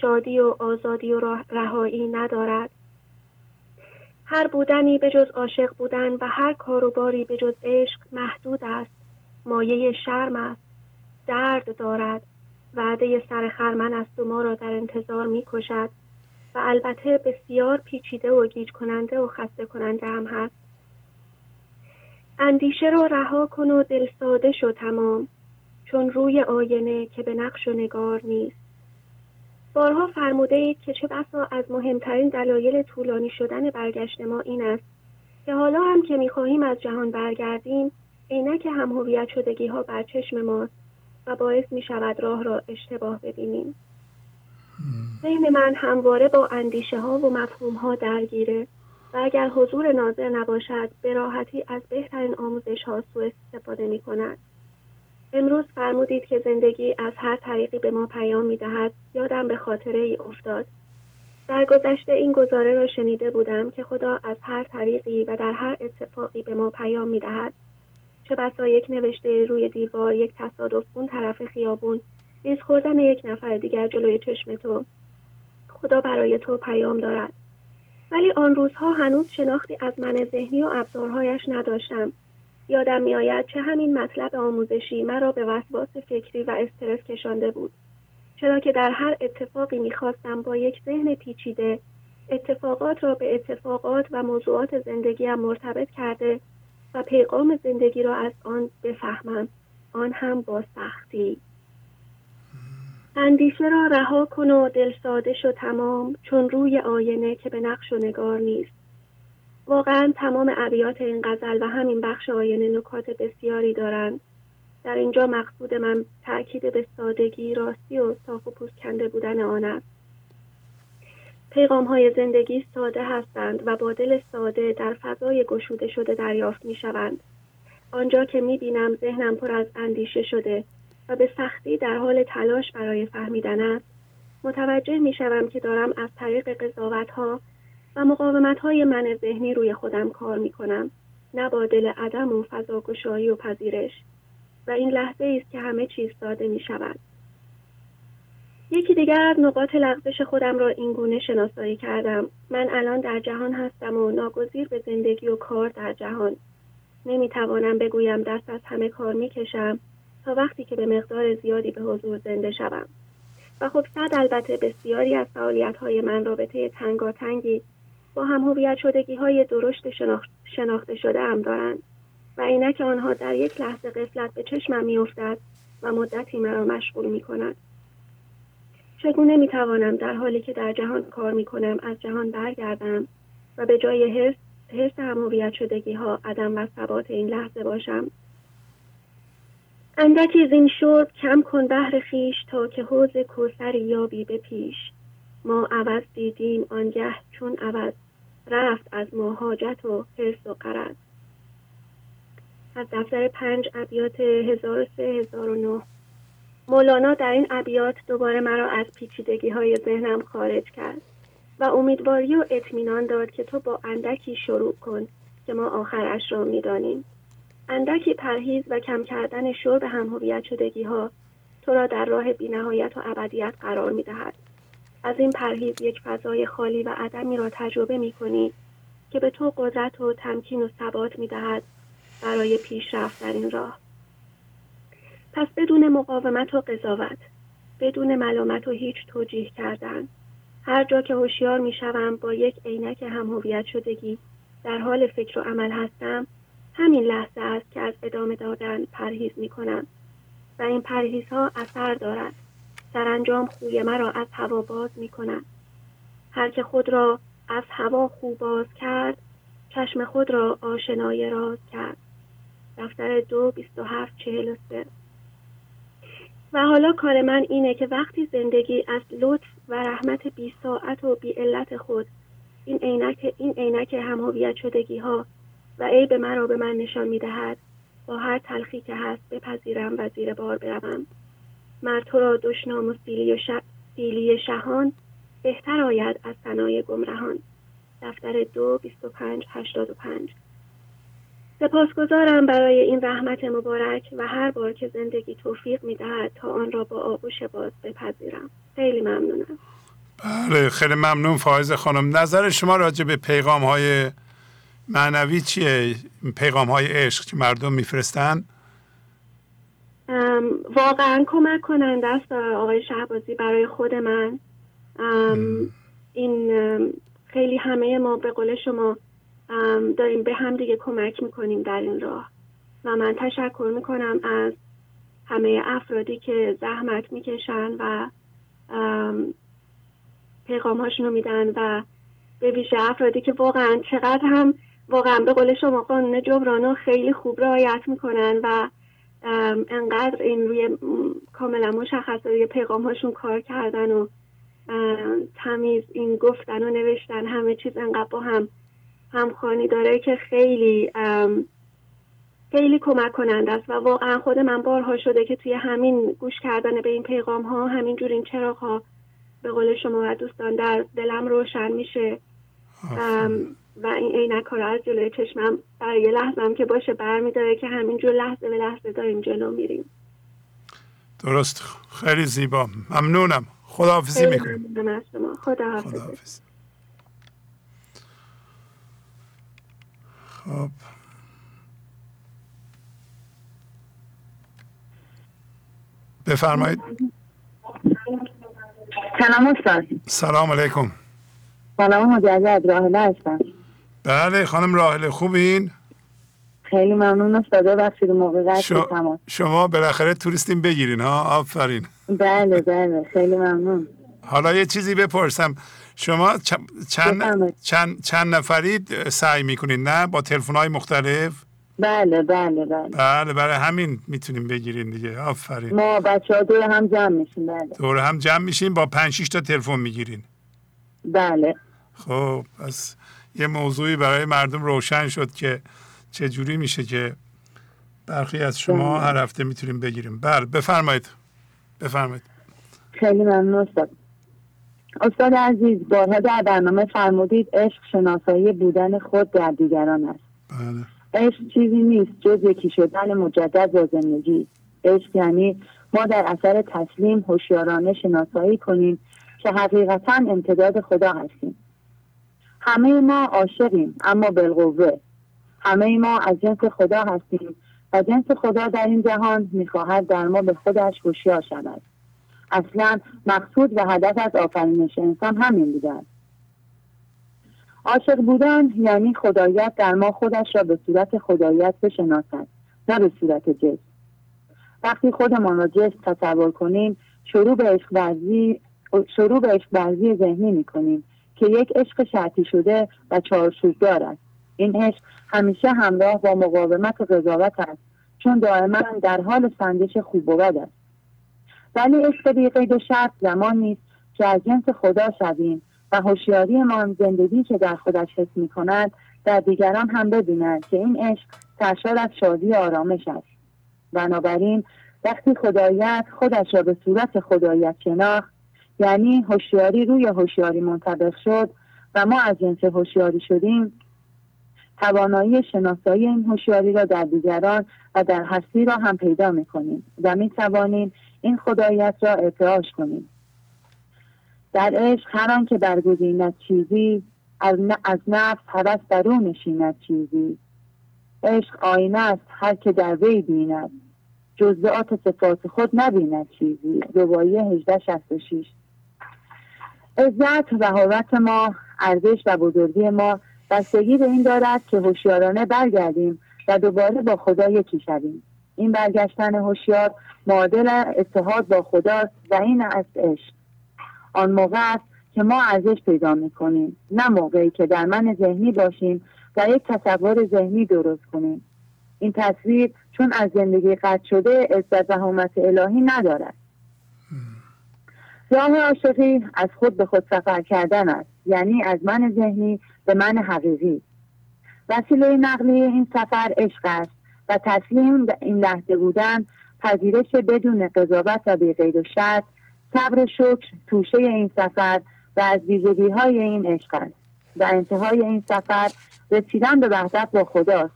شادی و آزادی و رهایی ندارد. هر بودنی به جز عاشق بودن و هر کاروباری به جز عشق محدود است. مایه شرم است. درد دارد. وعده سر خرمن است و ما را در انتظار می کشد و البته بسیار پیچیده و گیج کننده و خسته کننده هم هست. اندیشه را رها کن و دل ساده شو تمام. چون روی آینه که به نقش و نگار نیست. بارها فرموده اید که چه بسا از مهمترین دلایل طولانی شدن برگشت ما این است که حالا هم که می‌خواهیم از جهان برگردیم عینک هم هویت شدگی ها بر چشم ماست و باعث می شود راه را اشتباه ببینیم ذهن من همواره با اندیشه ها و مفهوم ها درگیره و اگر حضور ناظر نباشد به راحتی از بهترین آموزش ها سوء استفاده می کند. امروز فرمودید که زندگی از هر طریقی به ما پیام می دهد یادم به خاطره ای افتاد. در گذشته این گزاره را شنیده بودم که خدا از هر طریقی و در هر اتفاقی به ما پیام می دهد چه بسا یک نوشته روی دیوار یک تصادف اون طرف خیابون ریز خوردن یک نفر دیگر جلوی چشم تو. خدا برای تو پیام دارد. ولی آن روزها هنوز شناختی از من ذهنی و ابزارهایش نداشتم. یادم میآید چه همین مطلب آموزشی مرا به وسواس فکری و استرس کشانده بود. چرا که در هر اتفاقی می‌خواستم با یک ذهن پیچیده اتفاقات را به اتفاقات و موضوعات زندگیم مرتبط کرده و پیغام زندگی را از آن بفهمم. آن هم با سختی. اندیشه را رها کن و دل ساده شو تمام چون روی آینه که به نقش و نگار نیست. واقعا تمام ابیات این غزل و همین بخش آینه نکات بسیاری دارند در اینجا مقصود من تاکید به سادگی راستی و صاف و پوست کنده بودن آن است پیغام های زندگی ساده هستند و با دل ساده در فضای گشوده شده دریافت می شوند. آنجا که می بینم ذهنم پر از اندیشه شده و به سختی در حال تلاش برای فهمیدن است متوجه می شوم که دارم از طریق قضاوت ها و مقاومت های من ذهنی روی خودم کار می کنم نه با دل عدم و فضاگشایی و پذیرش. و این لحظه است که همه چیز ساده می شود. یکی دیگر از نقاط لغزش خودم را این گونه شناسایی کردم. من الان در جهان هستم و ناگزیر به زندگی و کار در جهان. نمی توانم بگویم دست از همه کار می کشم تا وقتی که به مقدار زیادی به حضور زنده شوم. و خب صد البته بسیاری از فعالیت های من رابطه تنگاتنگی با هم هویت شدگی های درشت شناخته شده هم دارند و اینک آنها در یک لحظه قفلت به چشمم میافتد و مدتی مرا مشغول می کند. چگونه می توانم در حالی که در جهان کار می کنم از جهان برگردم و به جای حس حس همویت شدگی ها عدم و ثبات این لحظه باشم؟ اندکی زین شرب کم کن بهر خیش تا که حوز کوسری یابی به پیش. ما عوض دیدیم آنگه چون عوض. رفت از ما حاجت و حرس و قرض از دفتر پنج ابیات 1003 مولانا در این ابیات دوباره مرا از پیچیدگی های ذهنم خارج کرد و امیدواری و اطمینان داد که تو با اندکی شروع کن که ما آخرش را می‌دانیم. اندکی پرهیز و کم کردن شرب همهویت شدگی ها تو را در راه بینهایت و ابدیت قرار می دهد. از این پرهیز یک فضای خالی و عدمی را تجربه می کنی که به تو قدرت و تمکین و ثبات می دهد برای پیشرفت در این راه. پس بدون مقاومت و قضاوت بدون ملامت و هیچ توجیه کردن هر جا که هوشیار می شوم با یک عینک همهویت شدگی در حال فکر و عمل هستم همین لحظه است که از ادامه دادن پرهیز می کنم و این پرهیز ها اثر دارد سرانجام خوی مرا از هوا باز می کنم هر که خود را از هوا خوب باز کرد چشم خود را آشنای راز کرد. دفتر دو بیست و هفت چهل سه. و حالا کار من اینه که وقتی زندگی از لطف و رحمت بی ساعت و بی علت خود این عینک این عینک همهویت شدگی ها و عیب مرا به من نشان می دهد با هر تلخی که هست بپذیرم و زیر بار بروم. مر تو را دشنام و سیلی, و ش... سیلی شهان بهتر آید از ثنای گمرهان. دفتر دو بیست و پنج هشتاد و پنج. سپاسگزارم برای این رحمت مبارک و هر بار که زندگی توفیق می دهد تا آن را با آغوش باز بپذیرم. خیلی ممنونم. بله خیلی ممنون فایز خانم. نظر شما راجع به پیغام های معنوی چیه؟ پیغام های عشق که مردم میفرستن؟ واقعا کمک کننده است آقای شهبازی برای خود من. این خیلی همه ما به قول شما داریم به هم دیگه کمک می‌کنیم در این راه. و من تشکر می‌کنم از همه افرادی که زحمت می‌کشن و پیغام هاشونو میدن و به ویژه افرادی که واقعا چقدر هم واقعا به قول شما قانون جبرانو خیلی خوب رعایت می‌کنن و انقدر این روی کاملا مشخص روی پیغام هاشون کار کردن و تمیز این گفتن و نوشتن همه چیز انقدر با هم همخوانی داره که خیلی خیلی کمک کننده است. و واقعا خود من بارها شده که توی همین گوش کردن به این پیغام ها همینجور این چراغ ها به قول شما و دوستان در دلم روشن میشه. و این عینک ها رو از جلوی چشمم برای یه لحظه هم که باشه برمیداره که همینجور لحظه به لحظه داریم جلو میریم. درست. خیلی زیبا. ممنونم. خداحافظی می‌کنم خداحافظ. خب. بفرمایید. سلام استاد. سلام علیکم. سلام مجدد. راهله هستم. بله خانم راهله خوبین؟ خیلی ممنون استاد بخشید موقع شما, شما بالاخره توریستین بگیرین ها؟ آفرین. بله بله خیلی ممنون. حالا یه چیزی بپرسم. شما چند, چند, چند نفرید سعی می‌کنید نه؟ با تلفن های مختلف؟ بله بله بله. بله برای همین می‌تونیم بگیرین دیگه. آفرین. ما بچه ها دور هم جمع میشیم بله. دور هم جمع میشیم با پنج تا تلفن می‌گیرین. بله. خب پس یه موضوعی برای مردم روشن شد که چه جوری میشه که برخی از شما. هر هفته می‌تونیم بگیریم. بله بفرمایید. بفرمایید. خیلی ممنون استاد. استاد عزیز بارها در برنامه فرمودید عشق شناسایی بودن خود در دیگران است. بله. عشق چیزی نیست جز یکی شدن مجدد با زندگی. عشق یعنی ما در اثر تسلیم هوشیارانه شناسایی کنیم که حقیقتا امتداد خدا هستیم. همه ما عاشقیم اما بالقوه. همه ما از جنس خدا هستیم و جنس خدا در این جهان می‌خواهد در ما به خودش هوشیار شود. اصلا مقصود و هدف از آفرینش انسان همین بوده است. عاشق بودن یعنی خدایت در ما خودش را به صورت خدایت بشناسد نه به صورت جسم. وقتی خودمان را جسم تصور کنیم شروع به عشق شروع به ذهنی می‌کنیم. که یک عشق شرطی شده و چارچوب دارد. این عشق همیشه همراه با مقاومت و قضاوت است چون دائما در حال سنجش خوب و بد است. ولی عشق بی قید و شرط زمان نیست که از جنس خدا شویم و هوشیاریمان زندگی که در خودش حس می کند در دیگران هم ببیند که این عشق سرشار از شادی و آرامش است. بنابراین وقتی خدایت خودش را به صورت خدایت شناخت یعنی هوشیاری روی هوشیاری منطبق شد و ما از جنس هوشیاری شدیم. توانایی شناسایی این هوشیاری را در دیگران و در هستی را هم پیدا می کنیم و می توانیم این خدایت را ارتعاش کنیم. در عشق هر که برگزیند چیزی از, از نفس هوس او نشیند چیزی. عشق آینه است هر که در وی بیند. جزئیات صفات خود نبیند چیزی. روایی 1866 عزت و حرمت ما ارزش و بزرگی ما بستگی به این دارد که هوشیارانه برگردیم و دوباره با خدا یکی شویم. این برگشتن هوشیار معادل اتحاد با خدا و این است عشق. آن موقع است که ما ارزش پیدا می‌کنیم نه موقعی که در من ذهنی باشیم و یک تصور ذهنی درست کنیم. این تصویر چون از زندگی قطع شده عزت و حرمت الهی ندارد. راه عاشقی از خود به خود سفر کردن است. یعنی از من ذهنی به من حقیقی. وسیله نقلی این سفر عشق است و تسلیم این لحظه بودن پذیرش بدون قضاوت و بیقید و شرط صبر شکر توشه این سفر و از ویژگی های این عشق است و انتهای این سفر رسیدن به وحدت با خداست.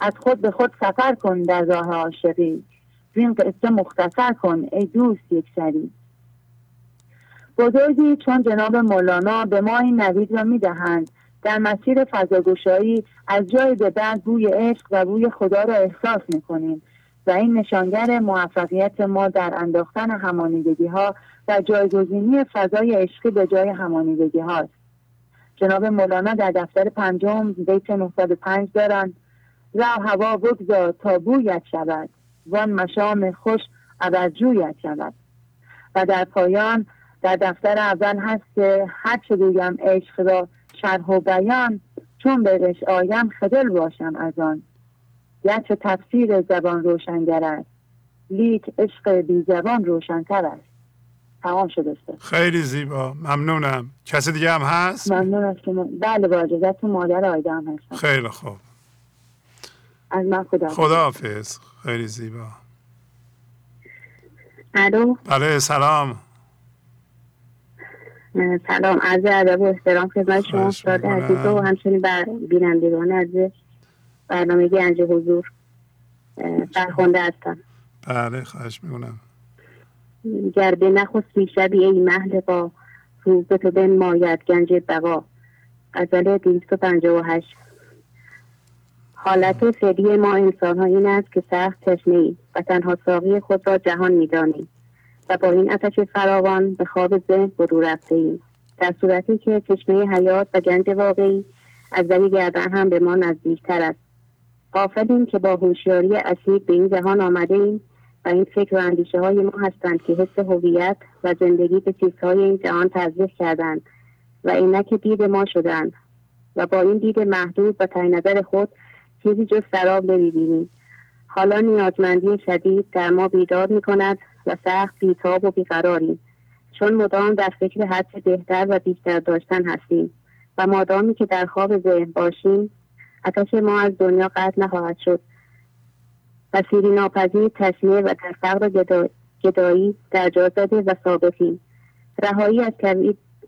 از خود به خود سفر کن در راه عاشقی. این قصه مختصر کن ای دوست یک بزرگی چون جناب مولانا به ما این نوید را می‌دهند. در مسیر فضاگشایی از جای به بعد بوی عشق و بوی خدا را احساس می‌کنیم و این نشانگر موفقیت ما در انداختن همانیدگی ها و جایگزینی فضای عشقی به جای همانیدگی هاست. جناب مولانا در دفتر پنجم بیت 905 دارند را هوا بگذار تا بویت شود وان مشام خوش جویت شود. و در پایان در دفتر اول هست که هر چه گویم عشق را شرح و بیان چون بهش آیم خدل باشم از آن. گرچه تفسیر زبان روشنگر است لیک عشق بی زبان روشنتر است. تمام شده خیلی زیبا. ممنونم. کسی دیگه هم هست؟ ممنون از شما. بله با اجازتون مادر آیده هم هستم. خیلی خوب. از من خدا خدا حافظ خیلی زیبا. الو؟ بله سلام. سلام عرض ادب و احترام خدمت شما استاد عزیز و همچنین بر بینندگان از برنامه گنج حضور فرخونده هستم. بله خواهش می‌کنم. گر به نخستی شبی ای مهل با روز تو بن ماید گنج بقا. غزل 258 حالت فعلی ما انسان ها این است که سخت تشنه و تنها ساقی خود را جهان می‌دانیم. و با این آتش فراوان به خواب ذهن فرو رفته ایم در صورتی که چشمه حیات و گنج واقعی از ولی گردن هم به ما نزدیکتر است. قافلیم که با هوشیاری اصیل به این جهان آمده ایم و این فکر و اندیشه های ما هستند که حس هویت و زندگی به چیزهای این جهان تزریق کردند و اینک دید ما شدند و با این دید محدود و تای نظر خود چیزی جز سراب نمی‌بینیم. حالا نیازمندی شدید در ما بیدار می کند و سخت بیتاب و بیقراریم. چون مدام در فکر حد بهتر و بیشتر داشتن هستیم و مادامی که در خواب ذهن باشیم اتش ما از دنیا قطع نخواهد شد و سیری ناپذیر تشمیه و در فقر گدایی در جا زده و ثابتیم. رهایی از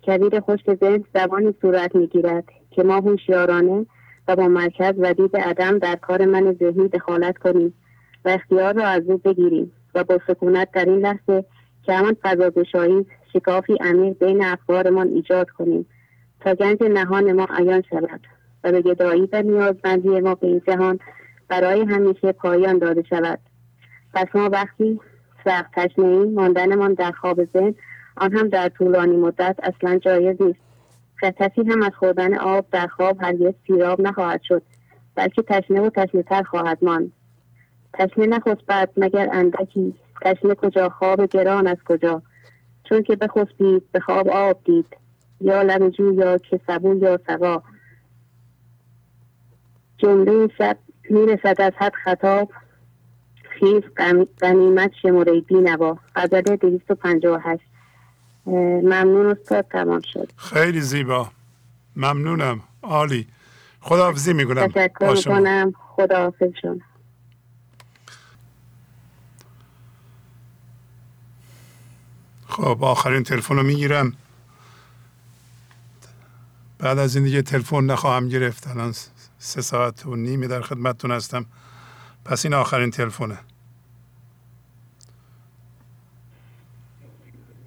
کویر خشک ذهن زبانی صورت می‌گیرد که ما هوشیارانه و با مرکز و دید عدم در کار من ذهنی دخالت کنیم و اختیار را از او بگیریم. و با سکونت در این لحظه که همان فضاگشایی شکافی عمیق بین افکارمان ایجاد کنیم. تا گنج نهان ما عیان شود و به گدایی و نیازمندی ما به این جهان برای همیشه پایان داده شود. پس ما وقتی سخت تشنه ایم ماندنمان در خواب ذهن آن هم در طولانی مدت اصلا جایز نیست. خطتی هم از خوردن آب در خواب هرگز سیراب نخواهد شد بلکه تشنه و تشنه تر خواهد ماند. تشنه نخسبد مگر اندکی تشنه کجا؟ خواب گران از کجا؟ چون که بخسبید به خواب آب دید یا لب یا که سبو یا سقا جمله شب می‌رسد از حد خطاب خیز غنیمت شماره بی نوا. غزل 258 ممنون استاد تمام شد. خیلی زیبا. ممنونم. عالی. خداحافظی می‌کنم. تشکر می‌کنم. خداحافظ شما. خب آخرین تلفن رو می‌گیرم. بعد از این دیگه تلفن نخواهم گرفت. الان سه ساعت و نیمی در خدمتتون هستم. پس این آخرین تلفنه.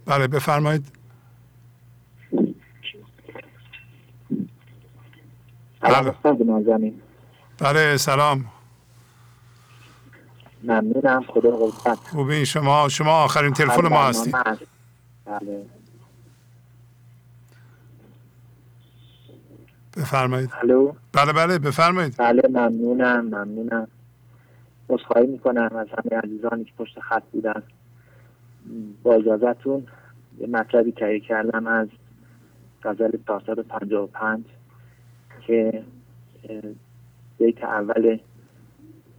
بله بفرمایید. بله. بله سلام. ممنونم. خدا قوت خوبی شما شما آخرین تلفن ما هستید. بله. بفرمایید. الو؟ بله بله بفرمایید. بله ممنونم ممنونم. عذرخواهی می‌کنم از همه عزیزانی که پشت خط بودن. با اجازتون یه مطلبی تهیه کردم از غزل 455 که بیت اول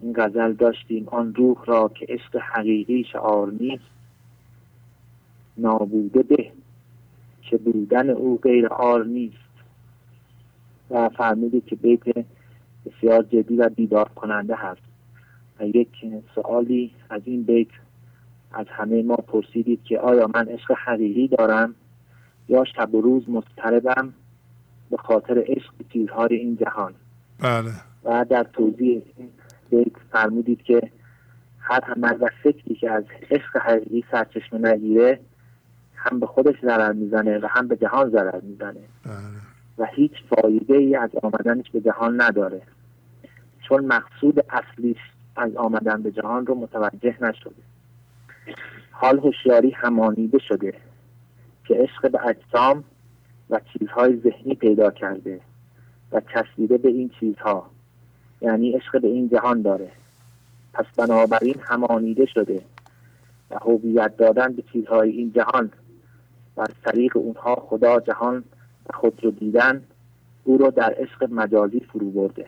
این غزل داشتیم. آن روح را که عشق حقیقی شعار نیست نابوده به که بودن او غیر آر نیست و فهمیدید که بیت بسیار جدی و بیدار کننده هست. و یک سوالی از این بیت از همه ما پرسیدید که آیا من عشق حقیقی دارم یا شب و روز مضطربم به خاطر عشق چیزهای این جهان؟ بله. و در توضیح بیت فرمودید که هر عمل و فکری که از عشق حقیقی سرچشمه نگیره هم به خودش ضرر می‌زنه و هم به جهان ضرر می‌زنه. و هیچ فایده ای از آمدنش به جهان نداره. چون مقصود اصلیش از آمدن به جهان رو متوجه نشده. حال هوشیاری همانیده شده که عشق به اجسام و چیزهای ذهنی پیدا کرده و چسبیده به این چیزها. یعنی عشق به این جهان داره. پس بنابراین همانیده شده و هویت دادن به چیزهای این جهان و از طریق اونها خدا جهان خود رو دیدن او رو در عشق مجازی فرو برده.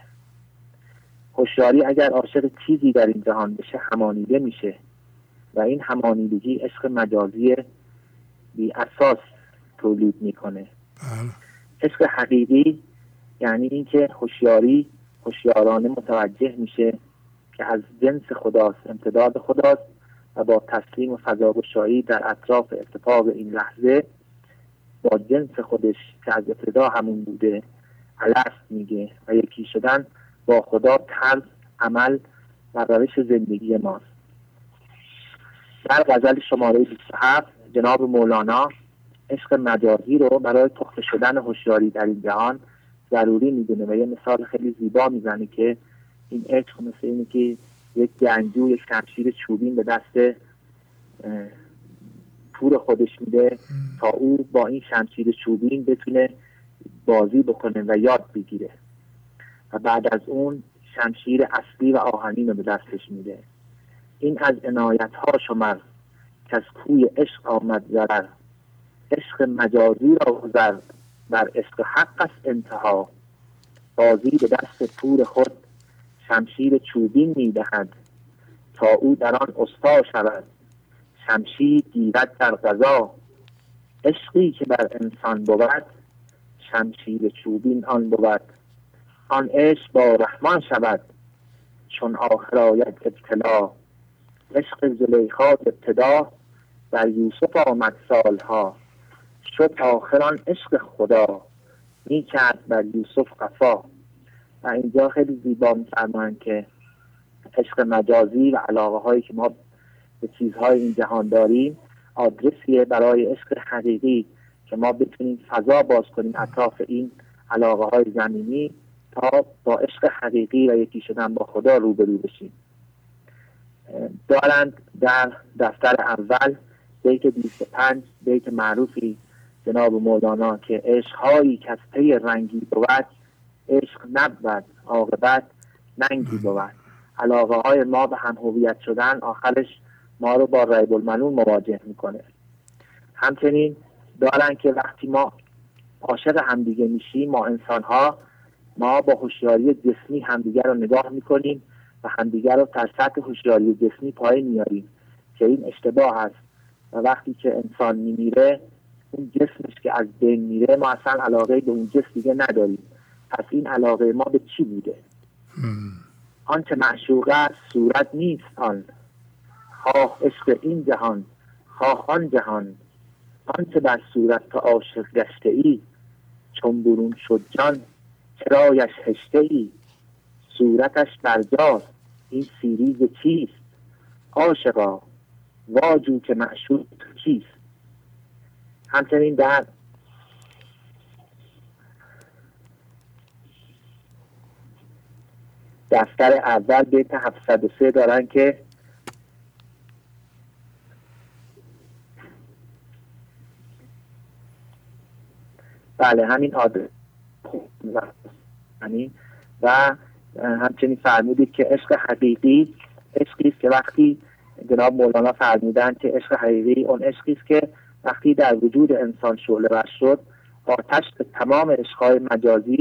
هوشیاری اگر عاشق چیزی در این جهان بشه همانیده میشه و این همانیدگی عشق مجازی بی اساس تولید می‌کنه. بله. عشق حقیقی یعنی اینکه هوشیاری هوشیارانه متوجه میشه که از جنس خداست امتداد خداست. و با تسلیم و فضاگشایی در اطراف اتفاق این لحظه با جنس خودش که از ابتدا همون بوده الست میگه و یکی شدن با خدا طرز عمل و روش زندگی ماست. در غزل شماره 27 جناب مولانا عشق مجازی رو برای پخته شدن هوشیاری در این جهان ضروری می‌دونه و یه مثال خیلی زیبا می‌زنه که این عشق مثل اینه که یک گنجو یک شمشیر چوبین به دست پور خودش میده تا او با این شمشیر چوبین بتونه بازی بکنه و یاد بگیره. و بعد از اون شمشیر اصلی و آهنین رو به دستش میده. این از عنایت ها شمر که از کوی عشق آمد ضرر عشق مجازی را گذر بر عشق حق است انتها بازی به دست پور خود شمشیر چوبین می‌دهد تا او در آن استا شود. شمشیر گیرد در غذا. عشقی که بر انسان بود شمشیر چوبین آن بود. آن عشق با رحمان شود چون آخر آید ابتلا. عشق زلیخا ابتدا بر یوسف آمد سالها. شد آخران عشق خدا. می کرد بر یوسف قفا. و اینجا خیلی زیبا میفرمایند که عشق مجازی و علاقه هایی که ما به چیزهای این جهان داریم آدرسیه برای عشق حقیقی که ما بتونیم فضا باز کنیم اطراف این علاقه های زمینی تا با عشق حقیقی و یکی شدن با خدا روبرو بشیم. دارند در دفتر اول بیت 25 بیت معروفی جناب مولانا که عشقهایی که از رنگی بود عشق نبود. عاقبت ننگی بود. علاقه های ما به هم هویت شدن آخرش ما رو با ریب المنون مواجه می‌کنه. همچنین دارن که وقتی ما عاشق همدیگه میشیم ما انسان ها ما با هوشیاری جسمی همدیگه رو نگاه می‌کنیم و همدیگه رو در سطح هوشیاری جسمی پایین میاریم که این اشتباه هست و وقتی که انسان میمیره اون جسمش که از بین میره ما اصلا علاقه به اون جسم دیگه نداریم. پس این علاقه ما به چی بوده؟ آنچه معشوق است صورت نیست آن. خواه عشق این جهان خواه آن جهان. آنچه بر صورت تو عاشق گشته ای چون برون شد جان چرایش هشته ای صورتش برجاست این سیریز چیست؟ عاشقا واجو که معشوق کیست همچنین در دفتر اول بیت 703 دارن که بله همین آدرس. و همچنین فرمودید که عشق حقیقی عشقی است که وقتی جناب مولانا فرمودن که عشق حقیقی اون عشقی است که وقتی در وجود انسان شعله ور شد آتش به تمام عشقهای مجازی